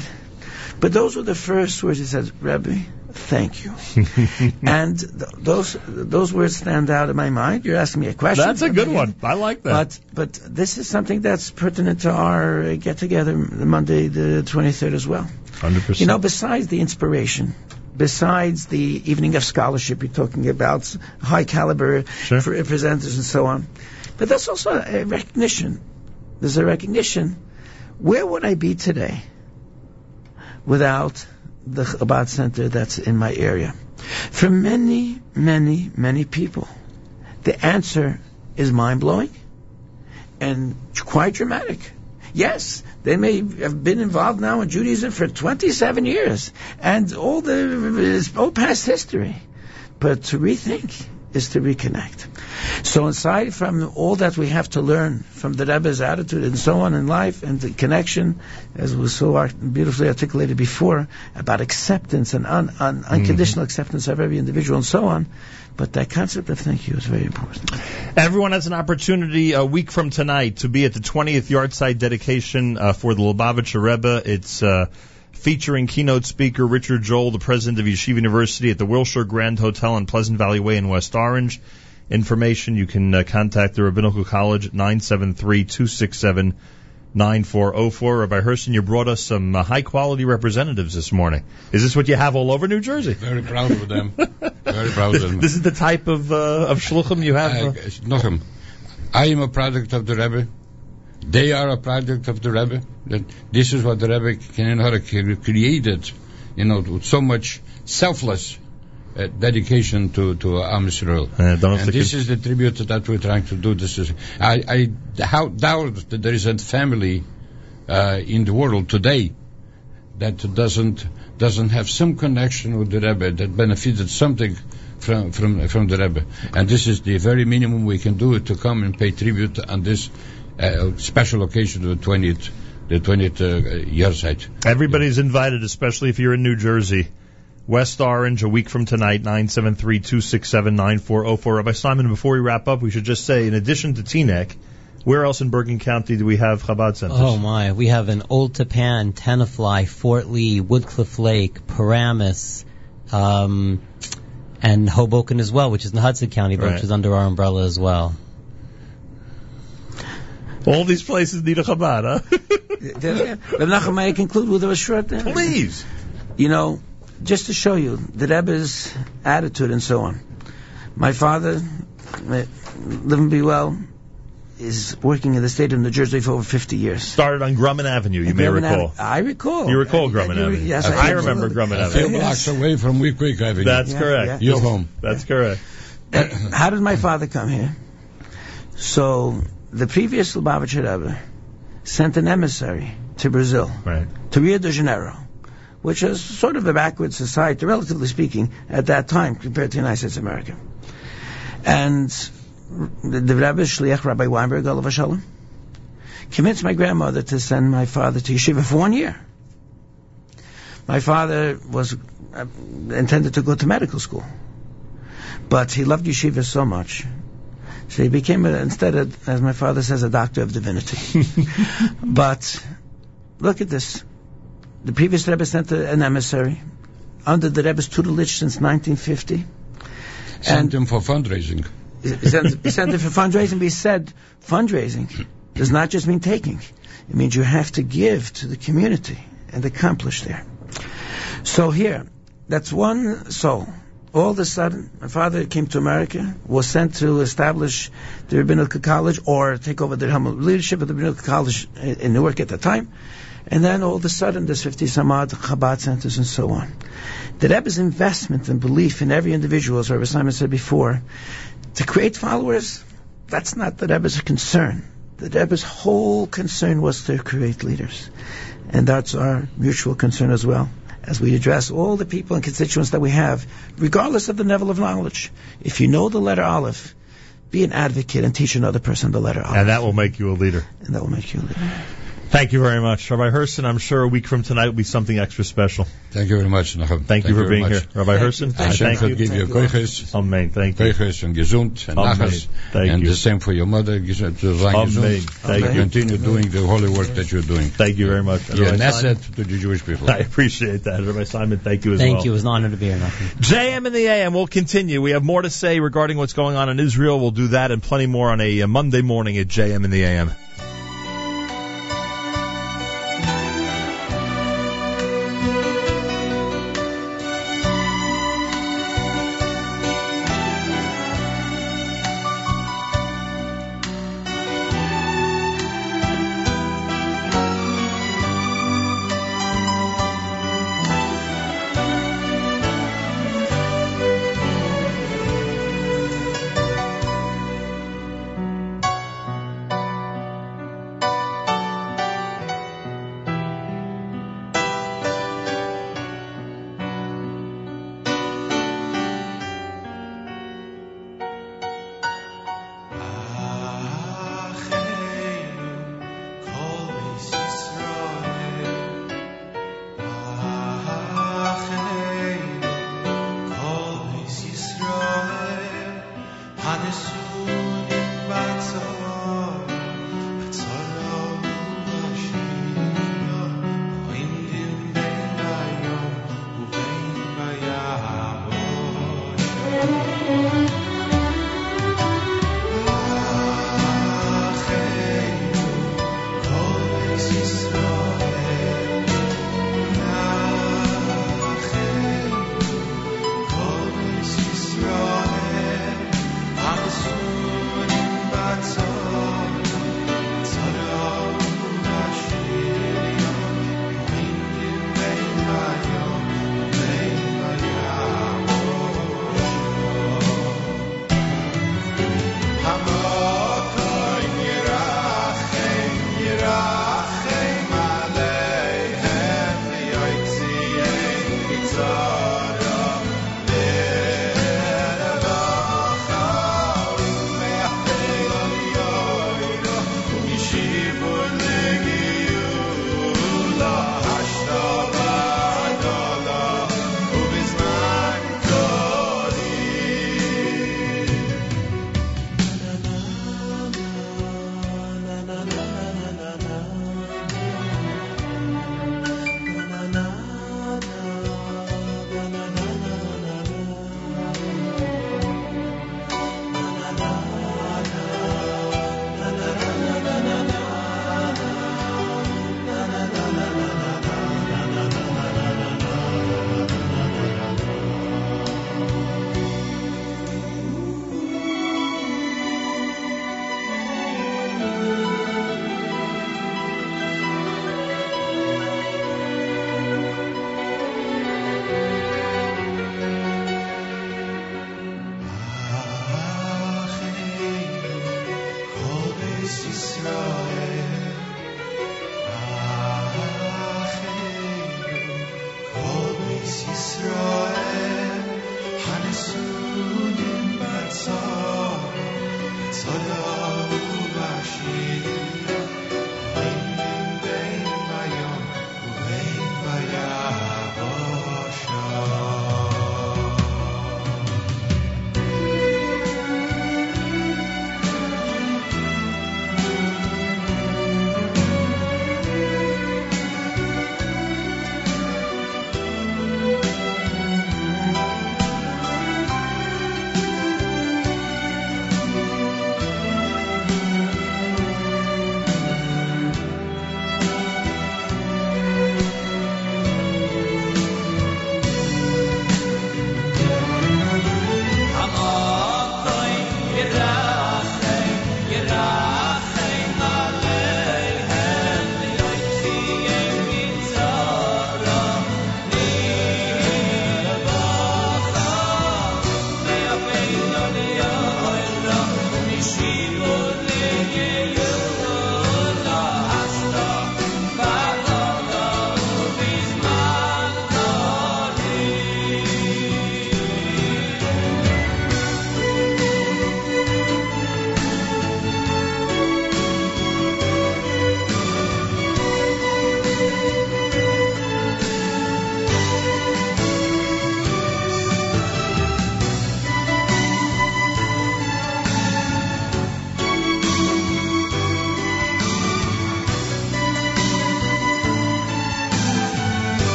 But those were the first words he said, Rebbe, thank you. and th- those those words stand out in my mind. You're asking me a question. That's a good one. I like that. But but this is something that's pertinent to our get together Monday the 23rd as well. 100%. You know, besides the inspiration, besides the evening of scholarship you're talking about, high caliber Sure. for presenters and so on, but that's also a recognition. There's a recognition. Where would I be today without the Chabad Center that's in my area? For many, many, many people, the answer is mind blowing and quite dramatic. Yes, they may have been involved now in Judaism for 27 years and all the all past history. But to rethink is to reconnect. So aside from all that we have to learn from the Rebbe's attitude and so on in life and the connection, as was so beautifully articulated before, about acceptance and un- un- unconditional acceptance of every individual and so on, but that concept of thank you is very important. Everyone has an opportunity a week from tonight to be at the 20th yahrzeit dedication uh, for the Lubavitcher Rebbe. It's uh, featuring keynote speaker Richard Joel, the president of Yeshiva University at the Wilshire Grand Hotel on Pleasant Valley Way in West Orange. Information, you can uh, contact the Rabbinical College at 973-267-9404. Rabbi Herson, you brought us some uh, high quality representatives this morning. Is this what you have all over New Jersey? Very proud of them. Very proud of them. This is the type of uh, of shluchim you have. Uh, uh, I am a product of the Rebbe. They are a product of the Rebbe. That this is what the Rebbe can have created, you know, with so much selfless uh, dedication to to Am Yisrael. Uh, and this is the tribute that we're trying to do. This is I, I how, doubt that there is a family uh, in the world today that doesn't doesn't have some connection with the Rebbe that benefited something from from from the Rebbe, and this is the very minimum we can do to come and pay tribute on this uh, special occasion of the 20th the 20th uh, yahrzeit. Everybody's invited, especially if you're in New Jersey. West Orange, a week from tonight, 973-267-9404. Rabbi Simon, before we wrap up, we should just say, in addition to Teaneck, where else in Bergen County do we have Chabad centers? Oh my, we have an Old Tappan, Tenafly, Fort Lee, Woodcliff Lake, Paramus, um, and Hoboken as well, which is in Hudson County, but Right. which is under our umbrella as well. All these places need a Chabad, huh? Reb Nachum, may I conclude with a short thing? Please. You know, just to show you the Rebbe's attitude and so on. My father, may- live and be well, is working in the state of New Jersey for over 50 years. Started on Grumman Avenue, you may Grumman recall. Ave- I recall. You recall Grumman you- Avenue. yes, I, I remember absolutely. Grumman A few blocks away from Week Week Avenue. That's Yeah, correct. yeah. Your home. That's correct. How did my father come here? So, the previous Lubavitcher Rebbe sent an emissary to Brazil, Right. to Rio de Janeiro, which is sort of a backward society, relatively speaking, at that time compared to the United States of America. And the, the Rebbe, Shliach Rabbi Weinberg, Olav Shalom, convinced my grandmother to send my father to yeshiva for one year. My father was uh, intended to go to medical school, but he loved yeshiva so much, so he became, a, instead of, as my father says, a doctor of divinity. but look at this. The previous Rebbe sent an emissary under the Rebbe's tutelage since 1950. Sent him for fundraising. He sent, sent it for fundraising. He said fundraising does not just mean taking. It means you have to give to the community and accomplish there. So here, that's one soul. All of a sudden, my father came to America, was sent to establish the Rabbinical College or take over the helm of leadership of the Rabbinical College in in Newark at the time. And then all of a sudden, there's 50 some odd Chabad centers and so on. The Rebbe's investment and belief in every individual, as Rabbi Simon said before, to create followers, that's not the Rebbe's concern. The Rebbe's whole concern was to create leaders. And that's our mutual concern as well, as we address all the people and constituents that we have, regardless of the level of knowledge. If you know the letter Aleph, be an advocate and teach another person the letter Aleph. And that will make you a leader. And that will make you a leader. Thank you very much. Rabbi Herson, I'm sure a week from tonight will be something extra special. Thank you very much, Nachum. Thank, you for being much. here. Rabbi Herson, Hashem thank you. give you koiches, Amen. Thank you. koiches and gesund and Amen. nachas. Thank and you. the same for your mother, gesund, to sein Amen. gesund. Thank and you. Continue doing the holy work that you're doing. Thank you very much. You're an asset to the Jewish people. I appreciate that. Rabbi Simon, thank you as Thank well. Thank you. It was an honor to be here, Nachum. JM in the AM. We'll continue. We have more to say regarding what's going on in Israel. We'll do that and plenty more on a uh, Monday morning at JM in the AM.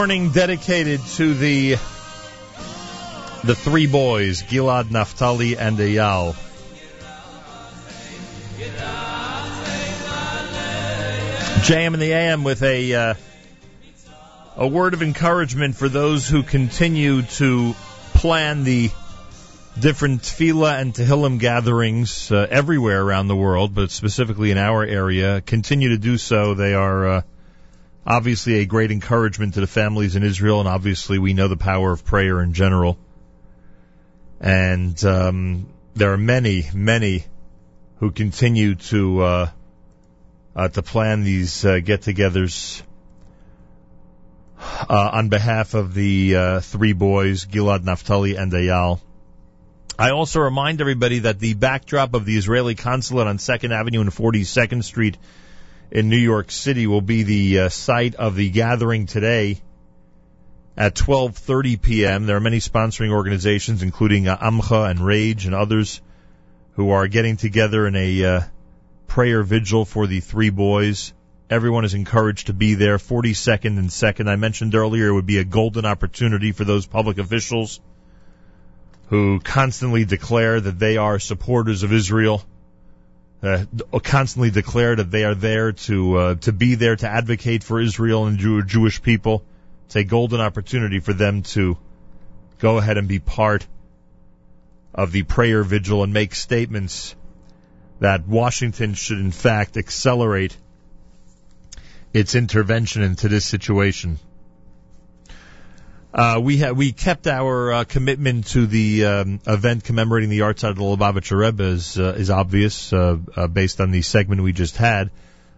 Morning dedicated to the the three boys, Gilad, Naphtali, and Eyal. JM in the AM with a uh, a word of encouragement for those who continue to plan the different tefillah and tehillim gatherings uh, everywhere around the world, but specifically in our area. Continue to do so. They are uh, obviously a great encouragement to the families in Israel, and obviously we know the power of prayer in general. And um, there are many, many who continue to uh, uh, to plan these uh, get-togethers uh, on behalf of the uh, three boys, Gilad, Naphtali, and Eyal. I also remind everybody that the backdrop of the Israeli consulate on 2nd Avenue and 42nd Street in New York City will be the uh, site of the gathering today at 12:30 p.m. There are many sponsoring organizations, including uh, Amcha and Rage and others, who are getting together in a uh, prayer vigil for the three boys. Everyone is encouraged to be there. 42nd and 2nd. I mentioned earlier it would be a golden opportunity for those public officials who constantly declare that they are supporters of Israel, uh, constantly declare that they are there to uh, to be there to advocate for Israel and Jew- Jewish people. It's a golden opportunity for them to go ahead and be part of the prayer vigil and make statements that Washington should in fact accelerate its intervention into this situation. Uh, we ha- we kept our uh, commitment to the um, event commemorating the yahrzeit of the Lubavitcher Rebbe is, uh, is obvious uh, uh, based on the segment we just had.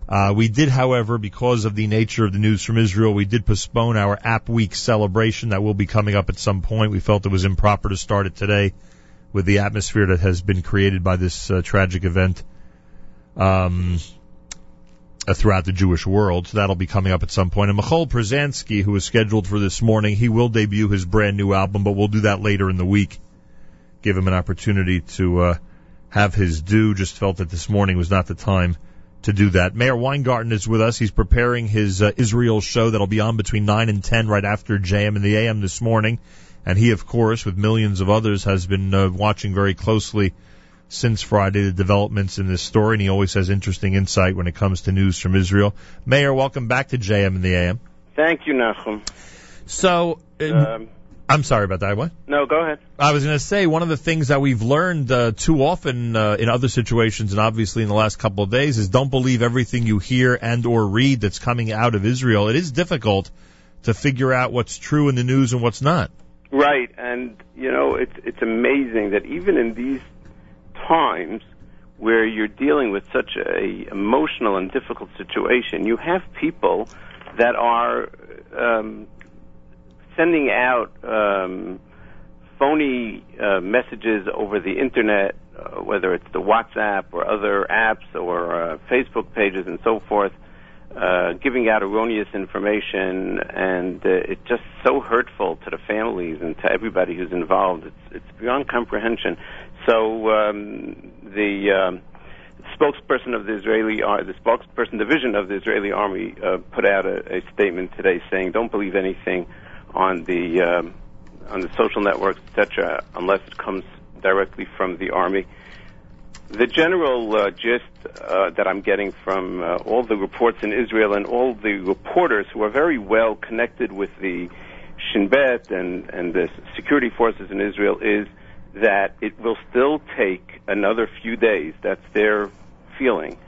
Uh, we did, however, because of the nature of the news from Israel, we did postpone our App Week celebration that will be coming up at some point. We felt it was improper to start it today with the atmosphere that has been created by this tragic event. Um, uh, throughout the Jewish world. So that'll be coming up at some point. And Michoel Pruzansky, who is scheduled for this morning, he will debut his brand new album, but we'll do that later in the week. Give him an opportunity to uh, have his due. Just felt that this morning was not the time to do that. Meir Weingarten is with us. He's preparing his uh, Israel show that'll be on between 9 and 10 right after JM and the AM this morning. And he, of course, with millions of others, has been uh, watching very closely since Friday the developments in this story, and he always has interesting insight when it comes to news from Israel. Meir, welcome back to JM and the AM. Thank you, Nachum. So, uh, Um, I'm sorry about that. What? no, go ahead. I was going to say one of the things that we've learned uh, too often uh, in other situations, and obviously in the last couple of days, is don't believe everything you hear and or read that's coming out of Israel. It is difficult to figure out what's true in the news and what's not. Right, and you know it's it's amazing that even in these times where you're dealing with such a emotional and difficult situation, you have people that are um, sending out um, phony uh, messages over the internet, uh, whether it's the WhatsApp or other apps or uh, Facebook pages and so forth, uh, giving out erroneous information, and uh, it's just so hurtful to the families and to everybody who's involved. It's it's beyond comprehension. So um, the um, spokesperson of the Israeli, ar- the spokesperson division of the Israeli army, uh, put out a, a statement today saying, "Don't believe anything on the um, on the social networks, etc., unless it comes directly from the army." The general uh, gist uh, that I'm getting from uh, all the reports in Israel and all the reporters who are very well connected with the Shin Bet and, and the security forces in Israel is that it will still take another few days. That's their feeling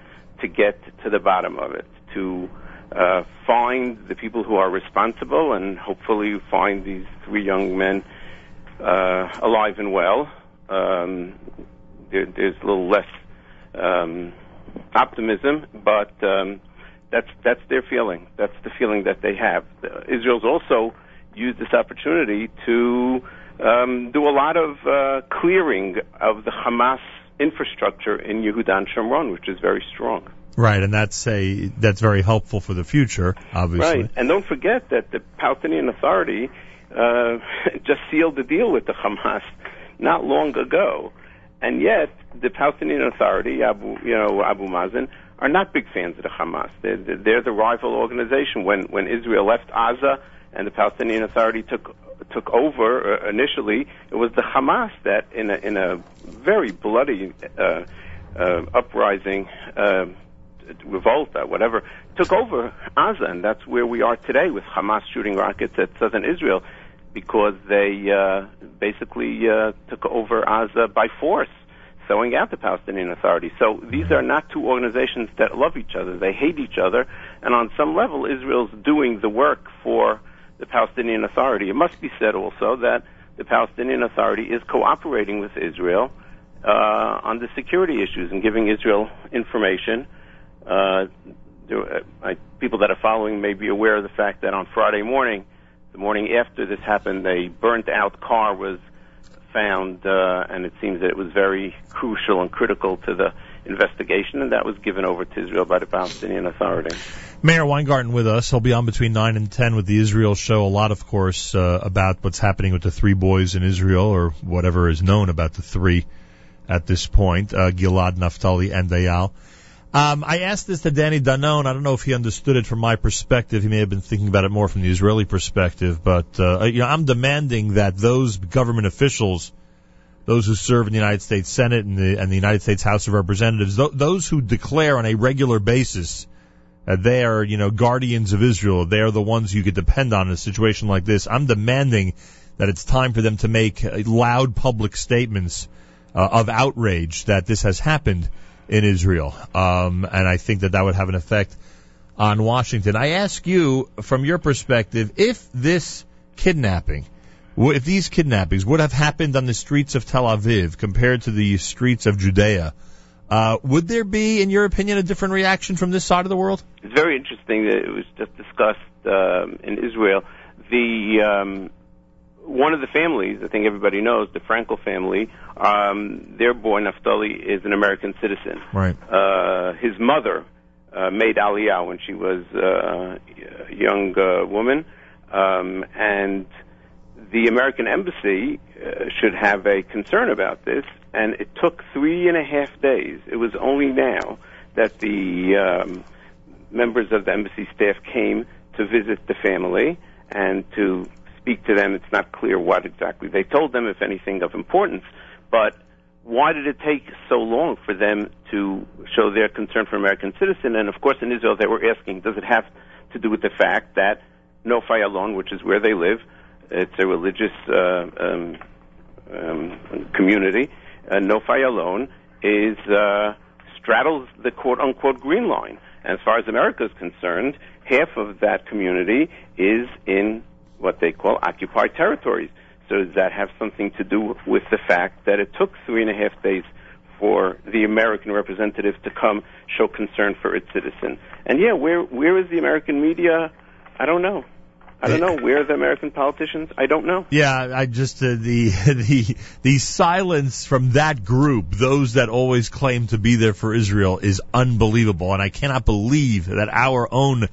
to get to the bottom of it, to uh, find the people who are responsible and hopefully find these three young men uh, alive and well. Um, there, there's a little less um, optimism, but um, that's that's their feeling. That's the feeling that they have. Israel's also used this opportunity to um, do a lot of uh, clearing of the Hamas infrastructure in Yehudan Shomron, which is very strong. Right, and that's a that's very helpful for the future, obviously. Right, and don't forget that the Palestinian Authority uh, just sealed the deal with the Hamas not long ago, and yet the Palestinian Authority, Abu, you know, Abu Mazen, are not big fans of the Hamas. They're, they're the rival organization. When when Israel left Gaza and the Palestinian Authority took took over uh, initially, it was the Hamas that, in a, in a very bloody uh, uh, uprising, uh, revolt, or whatever, took over Gaza, and that's where we are today with Hamas shooting rockets at southern Israel because they uh, basically uh, took over Gaza by force, throwing out the Palestinian Authority. So these are not two organizations that love each other; they hate each other, and on some level, Israel's doing the work for the Palestinian Authority. It must be said also that the Palestinian Authority is cooperating with Israel uh, on the security issues and giving Israel information. Uh, uh, I, people that are following may be aware of the fact that on Friday morning, the morning after this happened, a burnt out car was found, uh, and it seems that it was very crucial and critical to the investigation, and that was given over to Israel by the Palestinian Authority. Meir Weingarten with us. He'll be on between 9 and 10 with the Israel show. A lot, of course, uh, about what's happening with the three boys in Israel, or whatever is known about the three at this point uh, Gilad, Naphtali, and Dayal. Um, I asked this to Danny Danon. I don't know if he understood it from my perspective. He may have been thinking about it more from the Israeli perspective. But uh, you know, I'm demanding that those government officials, those who serve in the United States Senate and the, and the United States House of Representatives, th- those who declare on a regular basis that they are, you know, guardians of Israel, they are the ones you could depend on in a situation like this. I'm demanding that it's time for them to make uh, loud public statements uh, of outrage that this has happened in Israel. Um, and I think that that would have an effect on Washington. I ask you, from your perspective, if this kidnapping, if these kidnappings would have happened on the streets of Tel Aviv compared to the streets of Judea, uh, would there be, in your opinion, a different reaction from this side of the world? It's very interesting that it was just discussed um, in Israel. The um, one of the families, I think everybody knows, the Frankel family, um, their boy Naftali is an American citizen. Right. Uh, his mother uh, made Aliyah when she was uh, a young uh, woman, um, and the American embassy uh, should have a concern about this. And it took three and a half days. It was only now that the um, members of the embassy staff came to visit the family and to speak to them. It's not clear what exactly they told them, if anything of importance. But why did it take so long for them to show their concern for American citizen? And of course, in Israel, they were asking, does it have to do with the fact that Nof Ayalon, which is where they live, it's a religious uh, um, um, community, uh, Nof Ayalon is uh, straddles the quote unquote green line. And as far as America is concerned, half of that community is in what they call occupied territories. So does that have something to do with the fact that it took three and a half days for the American representative to come show concern for its citizen? And yeah, where where is the American media? I don't know. I don't know where are the American politicians. I don't know. Yeah, I just uh, the the the silence from that group, those that always claim to be there for Israel, is unbelievable, and I cannot believe that our own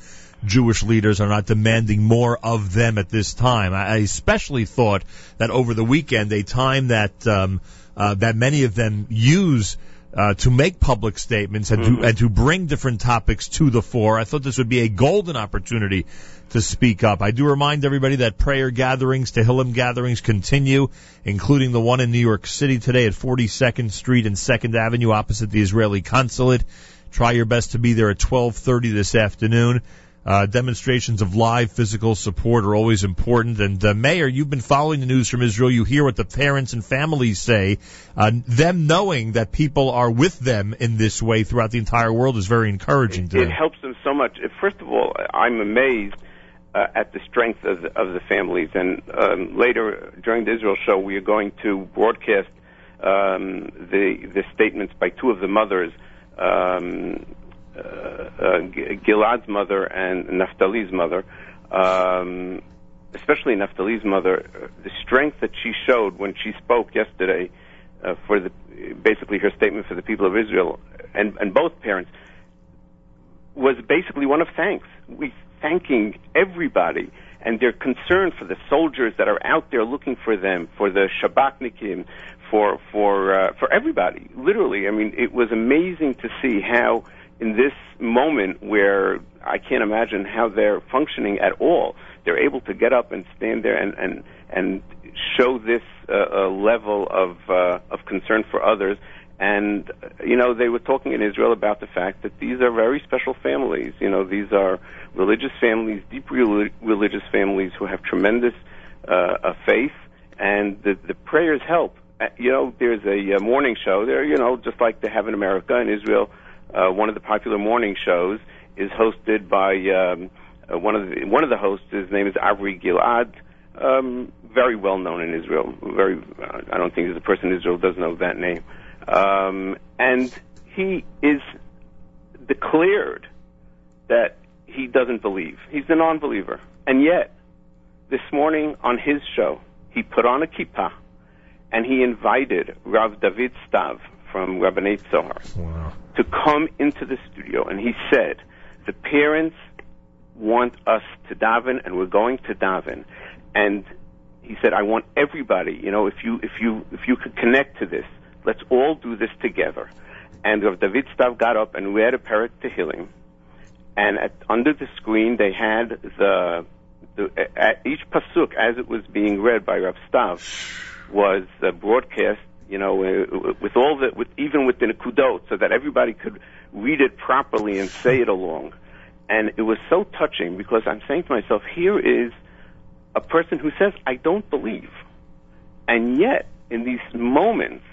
Jewish leaders are not demanding more of them at this time. I especially thought that over the weekend, a time that um, uh, that many of them use. Uh, to make public statements and to and to bring different topics to the fore, I thought this would be a golden opportunity to speak up. I do remind everybody that prayer gatherings, Tehillim gatherings continue, including the one in New York City today at 42nd Street and 2nd Avenue opposite the Israeli consulate. Try your best to be there at 12:30 this afternoon. Uh, demonstrations of live physical support are always important. And uh, Meir, you've been following the news from Israel. You hear what the parents and families say. Uh, them knowing that people are with them in this way throughout the entire world is very encouraging to It helps them so much. First of all, I'm amazed uh, at the strength of the, of the families. And um, later during the Israel show, we are going to broadcast um, the the statements by two of the mothers. Um, uh, uh, Gilad's mother and Naphtali's mother, um, especially Naphtali's mother, the strength that she showed when she spoke yesterday uh, for the basically her statement for the people of Israel, and, and both parents was basically one of thanks. We thanking everybody and their concern for the soldiers that are out there looking for them, for the Shabaknikim, for for uh, for everybody. Literally, I mean, it was amazing to see how in this moment where I can't imagine how they're functioning at all. They're able to get up and stand there and and and show this uh, uh, level of uh, of concern for others. And uh, you know, they were talking in Israel about the fact that these are very special families. You know, these are religious families, deep reli- religious families who have tremendous uh, uh, faith, and the the prayers help. Uh, you know, there's a uh, morning show there. You know, just like they have in America in Israel. Uh, one of the popular morning shows is hosted by um, uh, one of the one of the hosts. His name is Avri Gilad. Um, very well known in Israel. Very, uh, I don't think there's a person in Israel doesn't know that name. Um, and he is declared that he doesn't believe. He's a non-believer, and yet this morning on his show, he put on a kippah and he invited Rav David Stav from Rabbanei Tzohar to come into the studio, and he said, "The parents want us to daven, and we're going to daven." And he said, "I want everybody. You know, if you if you if you could connect to this, let's all do this together." And Rav David Stav got up and read a parak Tehillim, and at, under the screen they had the, the at each pasuk as it was being read by Rav Stav was uh, broadcast. You know, uh, with all the with even with the nekudot, so that everybody could read it properly and say it along. And it was so touching because I'm saying to myself, here is a person who says, "I don't believe," and yet in these moments,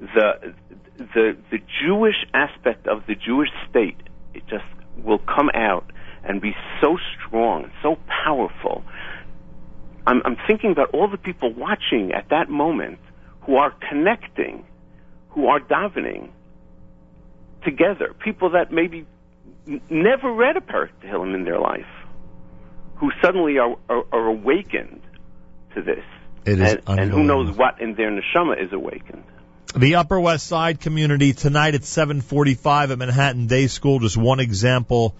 the the the Jewish aspect of the Jewish state it just will come out and be so strong, so powerful. I'm, I'm thinking about all the people watching at that moment who are connecting, who are davening together. People that maybe n- never read a Parak Tehillim in their life, who suddenly are, are, are awakened to this. It is and, and who knows what in their neshama is awakened. The Upper West Side community tonight at 7:45 at Manhattan Day School. Just one example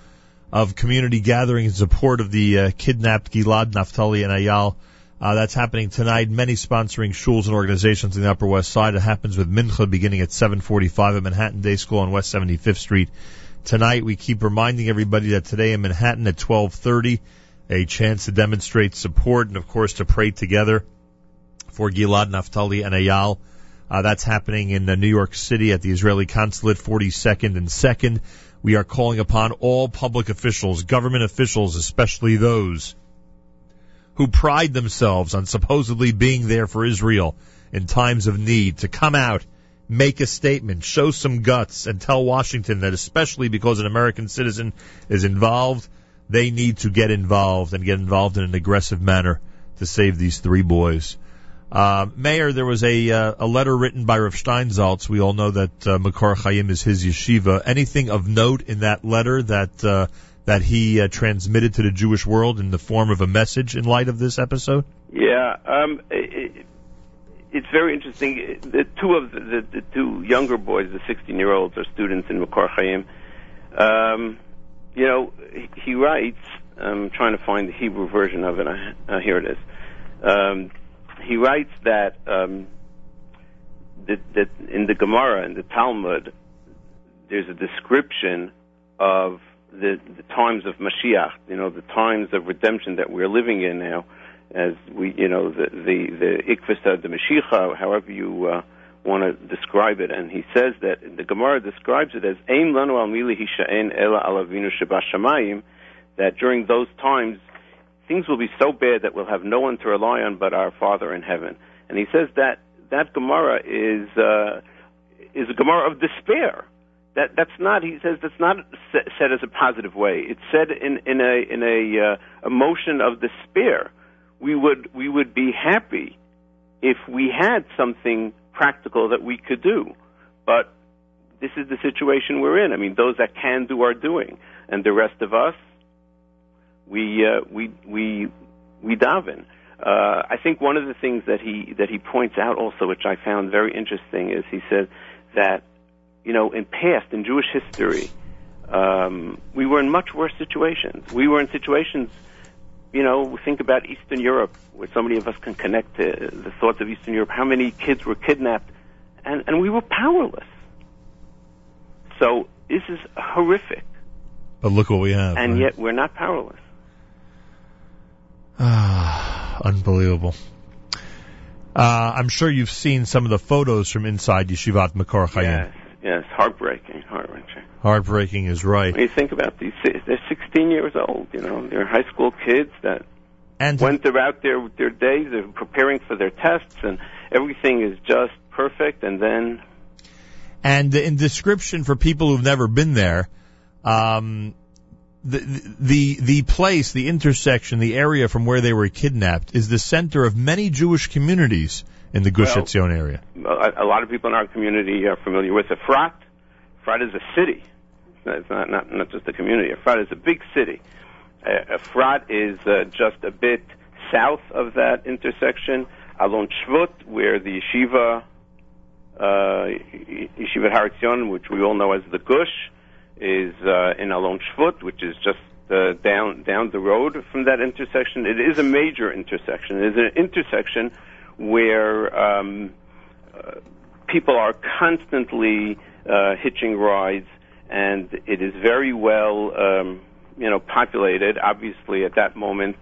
of community gathering in support of the uh, kidnapped Gilad, Naftali, and Eyal. Uh, that's happening tonight. Many sponsoring schools and organizations in the Upper West Side. It happens with Mincha beginning at 7:45 at Manhattan Day School on West 75th Street. Tonight, we keep reminding everybody that today in Manhattan at 12:30, a chance to demonstrate support and, of course, to pray together for Gilad, Naftali, and Eyal. Uh, that's happening in uh, New York City at the Israeli consulate, 42nd and 2nd. We are calling upon all public officials, government officials, especially those who pride themselves on supposedly being there for Israel in times of need, to come out, make a statement, show some guts, and tell Washington that especially because an American citizen is involved, they need to get involved and get involved in an aggressive manner to save these three boys. Uh, Meir, there was a uh, a letter written by Rav Steinsaltz. We all know that uh, Makor Chaim is his yeshiva. Anything of note in that letter that uh, that he uh, transmitted to the Jewish world in the form of a message in light of this episode? Yeah, um, it, it's very interesting. The two of the, the, two younger boys, the 16 year olds, are students in Makor Chaim. Um, you know, he, writes. I'm trying to find the Hebrew version of it. I, here it is. Um, he writes that um, that, that in the Gemara in the Talmud, there's a description of the, the times of Mashiach. You know, the times of redemption that we're living in now, as we, you know, the the the Ikvisa, the Mashiach, however you uh, want to describe it. And he says that the Gemara describes it as Ein lanu al mili hisha'en ela al avinu that during those times things will be so bad that we'll have no one to rely on but our Father in heaven. And he says that that Gemara is uh, is a Gemara of despair. That that's not. He says that's not said as a positive way. It's said in in a in a uh, emotion of despair. We would we would be happy if we had something practical that we could do, but this is the situation we're in. I mean, those that can do are doing, and the rest of us, we uh, we we we daven. Uh, I think one of the things that he that he points out also, which I found very interesting, is he said that you know in past in Jewish history um, we were in much worse situations. We were in situations, you know, think about Eastern Europe, where so many of us can connect to the thoughts of Eastern Europe. How many kids were kidnapped, and and we were powerless. So this is horrific. But look what we have. and right? yet we're not powerless. Ah, unbelievable. Uh, I'm sure you've seen some of the photos from inside Yeshivat Makor Chaim. Yes, yes, heartbreaking, heart wrenching. Heartbreaking is right. When you think about these, they're 16 years old. You know, they're high school kids that and went throughout their their days, they're preparing for their tests, and everything is just perfect. And then, And in description for people who've never been there, um, the, the the place, the intersection, the area from where they were kidnapped is the center of many Jewish communities in the Gush Well- Etzion area. a, a lot of people in our community are familiar with Efrat. Efrat is a city. It's not not not just a community. Efrat is a big city. Uh, Efrat is uh, just a bit south of that intersection. Alon Shvut, where the yeshiva, uh, Yeshiva Har Etzion, which we all know as the Gush, is uh, in Alon Shvut, which is just uh, down down the road from that intersection. It is a major intersection. It is an intersection where um, uh, people are constantly uh, hitching rides, and it is very well, um, you know, populated. Obviously, at that moment,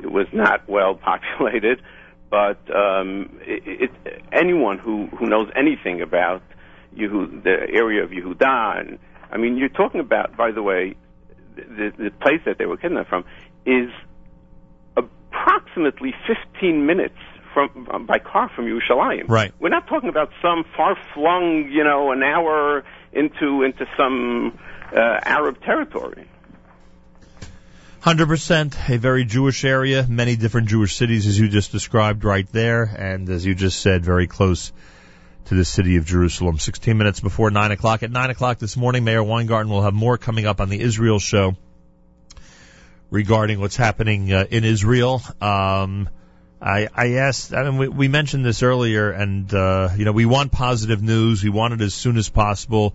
it was not well populated, but um, it, it, anyone who who knows anything about Yehu, the area of Yehuda, and I mean, you're talking about, by the way, the, the place that they were kidnapped from is approximately 15 minutes from um, by car from Yerushalayim. Right. We're not talking about some far-flung, you know, an hour into into some uh, Arab territory. Hundred percent, a very Jewish area, many different Jewish cities, as you just described, right there, and as you just said, very close to the city of Jerusalem. Sixteen minutes before nine o'clock. At nine o'clock this morning, Meir Weingarten will have more coming up on the Israel show regarding what's happening uh, in Israel. Um, I, I asked, I mean, we, we mentioned this earlier, and uh, you know, we want positive news. We want it as soon as possible.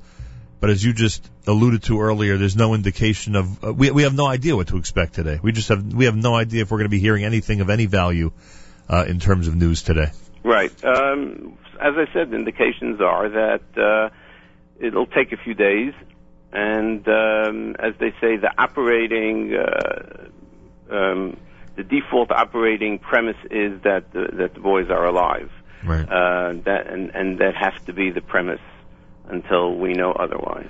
But as you just alluded to earlier, there's no indication of uh, we we have no idea what to expect today. We just have we have no idea if we're going to be hearing anything of any value uh, in terms of news today. Right. Um, as I said, indications are that uh, it'll take a few days, and um, as they say, the operating, uh, um, the default operating premise is that the, that the boys are alive. Right. Uh, that and and that has to be the premise until we know otherwise.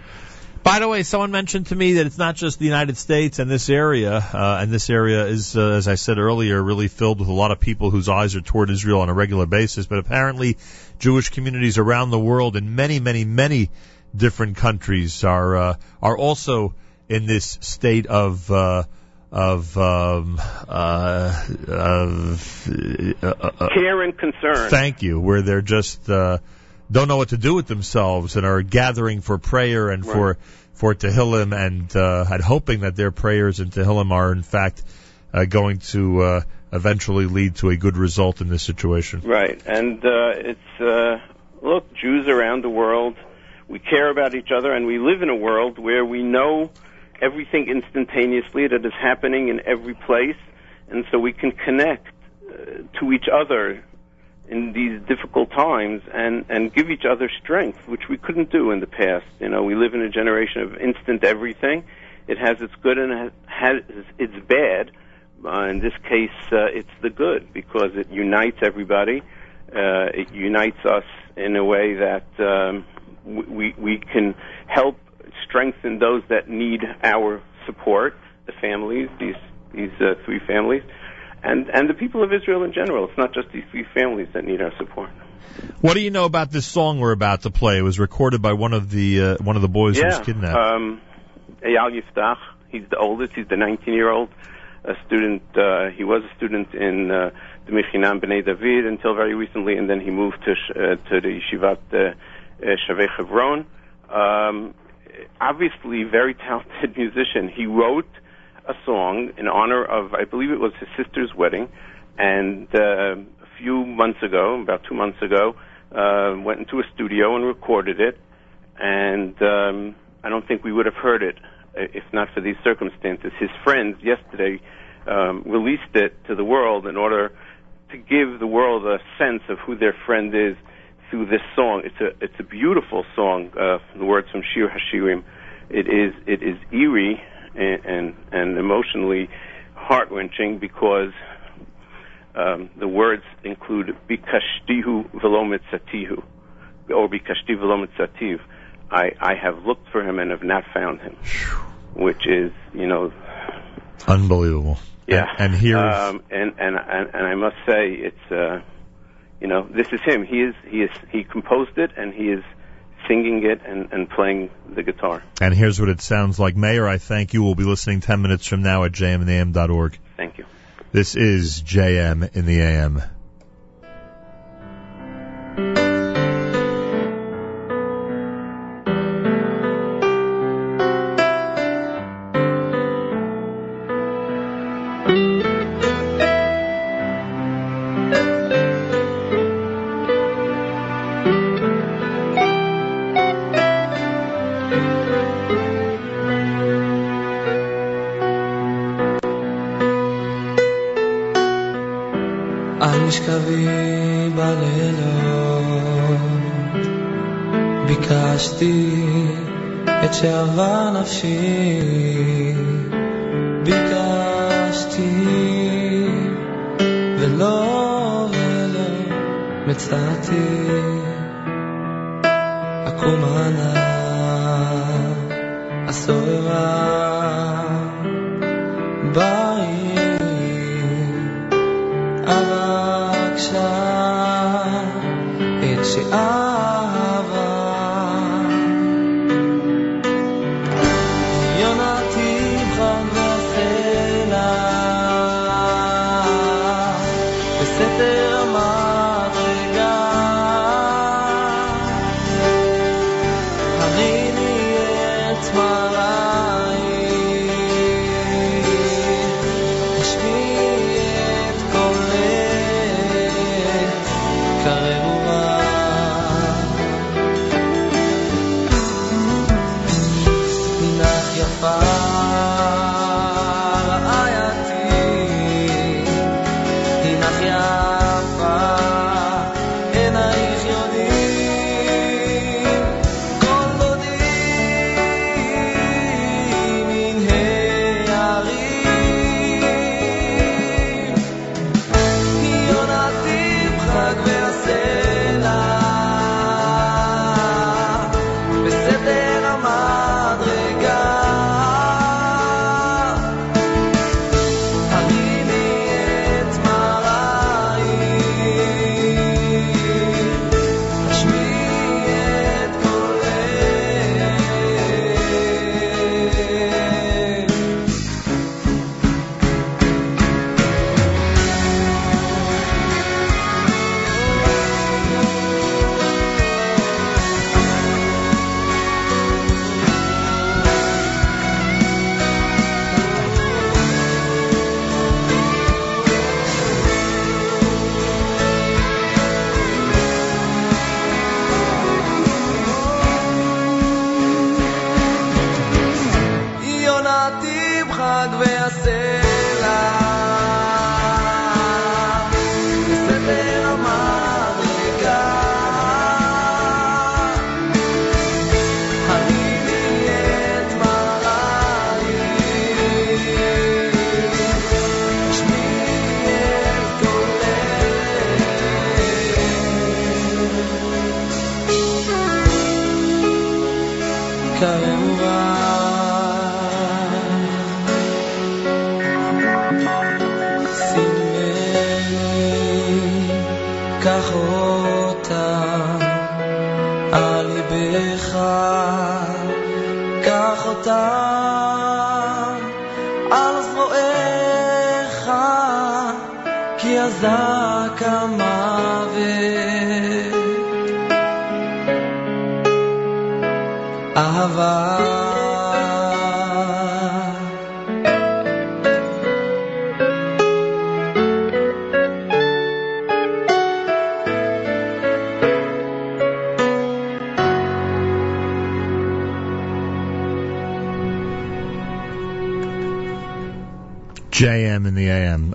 By the way, someone mentioned to me that it's not just the United States and this area, uh, and this area is, uh, as I said earlier, really filled with a lot of people whose eyes are toward Israel on a regular basis. But apparently, Jewish communities around the world in many, many, many different countries are uh, are also in this state of. Uh, of um, uh, of uh, uh, Care and concern. Thank you. Where they're just uh, don't know what to do with themselves and are gathering for prayer and for for Tehillim and uh, and hoping that their prayers and Tehillim are in fact uh, going to uh, eventually lead to a good result in this situation. Right, and uh, it's uh, look, Jews around the world, we care about each other, and we live in a world where we know everything instantaneously that is happening in every place, and so we can connect uh, to each other in these difficult times and and give each other strength, which we couldn't do in the past. You know, we live in a generation of instant everything. It has its good and it has its bad. Uh, in this case, uh, it's the good because it unites everybody. Uh, it unites us in a way that um, we we can help strengthen those that need our support, the families, these these uh, three families, and and the people of Israel in general. It's not just these three families that need our support. What do you know about this song we're about to play? It was recorded by one of the uh, one of the boys who was kidnapped. um, Eyal Yifrach. He's the oldest. He's the 19 year old, a student. Uh, he was a student in uh, the Bnei David until very recently, and then he moved to uh, to the Yeshivat uh, uh, Shavei Chevron. Um, obviously, very talented musician. He wrote a song in honor of, I believe it was his sister's wedding, and uh, a few months ago, about two months ago, uh, went into a studio and recorded it. And um, I don't think we would have heard it if not for these circumstances. His friends yesterday um, released it to the world in order to give the world a sense of who their friend is through this song. It's a it's a beautiful song. Uh, the words from Shir Hashirim. It is it is eerie and and, and emotionally heart wrenching because um, the words include bikashtihu velomitzatihu or bikashti velomitzativ. I I have looked for him and have not found him, which is you know Unbelievable. yeah. And, and here, um, and, and and and I must say, it's uh, you know, this is him. He is he is he composed it, and he is singing it and, and playing the guitar. and here's what it sounds like. Meir, I thank you. We'll be listening 10 minutes from now at jmintheam.org. Thank you. This is JM in the AM. to.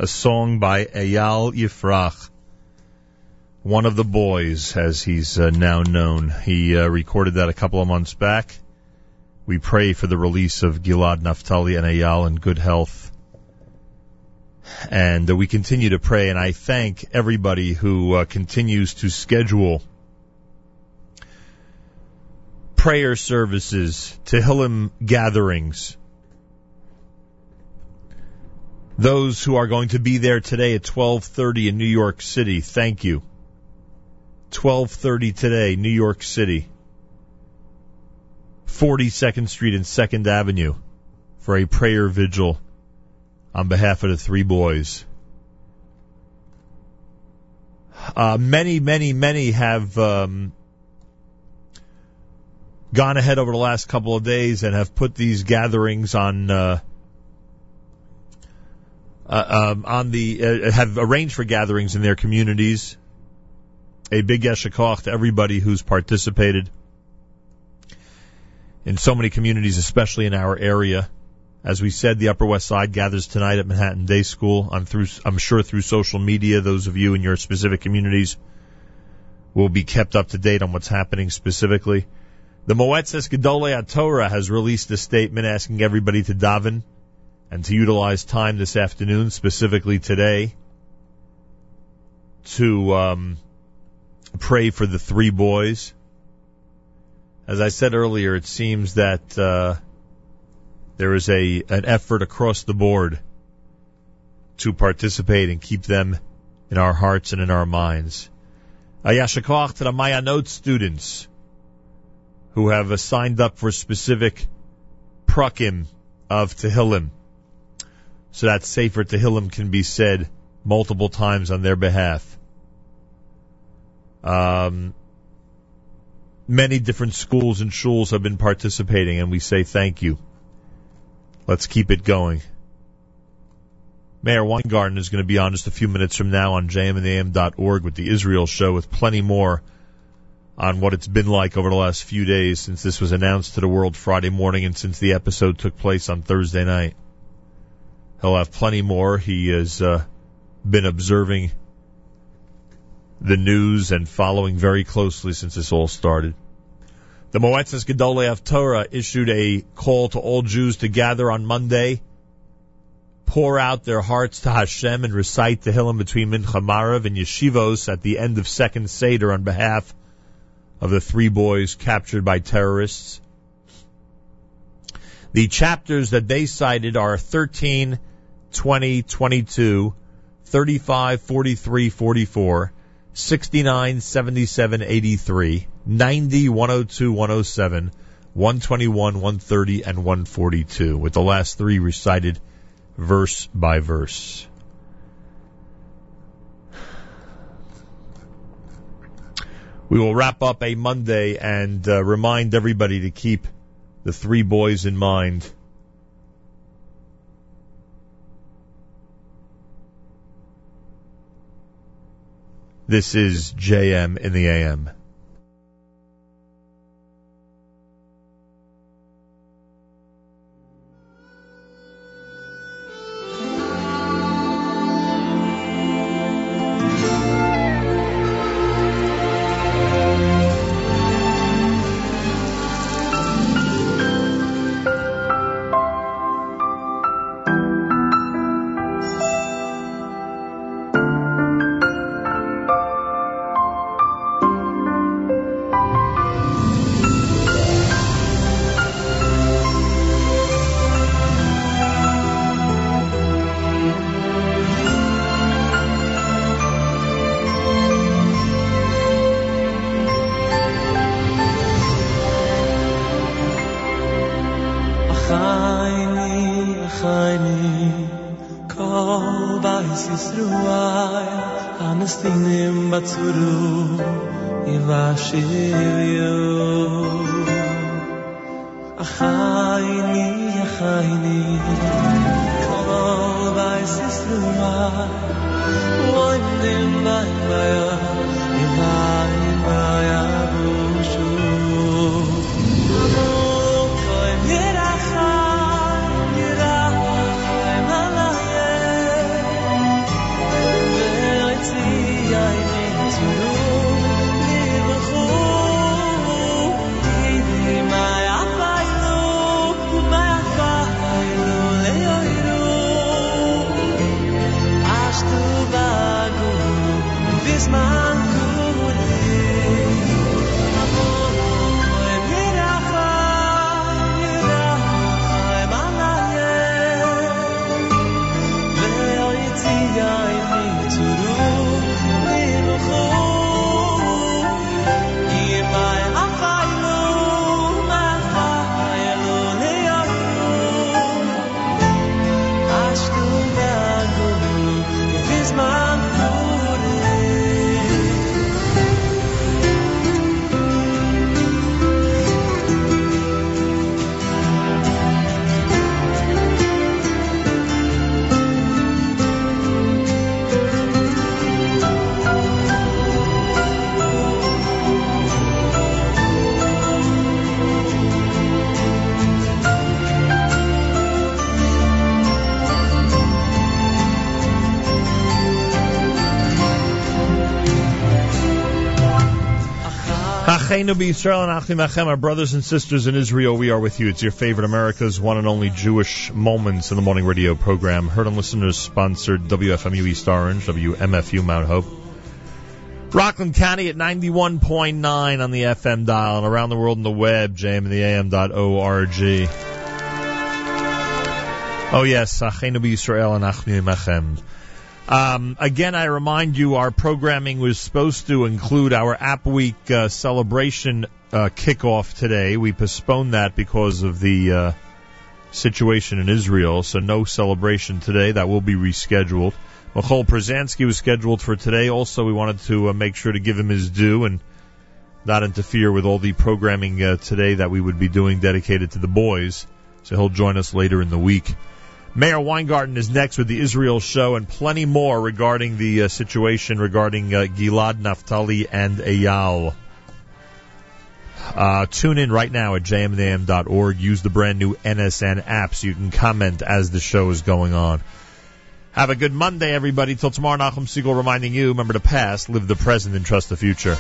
A song by Eyal Yifrach, one of the boys, as he's uh, now known. He uh, recorded that a couple of months back, We pray for the release of Gilad, Naphtali, and Eyal in good health. And uh, we continue to pray, and I thank everybody who uh, continues to schedule prayer services, Tehillim gatherings. Those who are going to be there today at 12:30 in New York City, thank you. 12:30 today, New York City. 42nd Street and 2nd Avenue for a prayer vigil on behalf of the three boys. Uh, many, many, many have um, gone ahead over the last couple of days and have put these gatherings on uh, uh, um, on the uh, have arranged for gatherings in their communities. A big yeshakach to everybody who's participated in so many communities, especially in our area. As we said, the Upper West Side gathers tonight at Manhattan Day School. I'm through, I'm sure through social media, those of you in your specific communities will be kept up to date on what's happening specifically. The Moetzes Gedolei Torah has released a statement asking everybody to daven and to utilize time this afternoon, specifically today, to um, pray for the three boys. As I said earlier, it seems that uh, there is a an effort across the board to participate and keep them in our hearts and in our minds. Ayashakach to the Maayanot students who have signed up for specific prakim of Tehillim, so that Sefer Tehillim can be said multiple times on their behalf. Um, many different schools and shuls have been participating, and we say thank you. Let's keep it going. Meir Weingarten is going to be on just a few minutes from now on jmintheam.org with the Israel show with plenty more on what it's been like over the last few days since this was announced to the world Friday morning and since the episode took place on Thursday night. He'll have plenty more. He has uh, been observing the news and following very closely since this all started. The Moetzes Gedolei of Torah issued a call to all Jews to gather on Monday, pour out their hearts to Hashem, and recite the Tehillim between Mincha Maariv and Yeshivos at the end of Second Seder on behalf of the three boys captured by terrorists. The chapters that they cited are 13, 20, 22, 35, 43, 44, 69, 77, 83, 90, 102, 107, 121, 130, and 142, with the last three recited verse by verse. We will wrap up a Monday and uh, remind everybody to keep the three boys in mind. This is JM in the AM. Achenu B'Yisrael and Achim Achem, our brothers and sisters in Israel, we are with you. It's your favorite America's one and only Jewish Moments in the Morning radio program. Heard on listeners sponsored WFMU East Orange, WMFU Mount Hope. Rockland County at 91.9 on the FM dial and around the world on the web, jmintheam.org. Oh yes, uh, Achenu B'Yisrael and Achim Achem. Um, again, I remind you, our programming was supposed to include our App Week uh, celebration uh, kickoff today. We postponed that because of the uh, situation in Israel, so no celebration today. That will be rescheduled. Michoel Pruzansky was scheduled for today. Also, we wanted to uh, make sure to give him his due and not interfere with all the programming uh, today that we would be doing dedicated to the boys. So he'll join us later in the week. Meir Weingarten is next with the Israel show and plenty more regarding the uh, situation regarding uh, Gilad, Naftali, and Eyal. Uh, tune in right now at jmintheam.org. Use the brand new NSN app so you can comment as the show is going on. Have a good Monday, everybody. Till tomorrow, Nachum Segal reminding you, remember the past, live the present, and trust the future.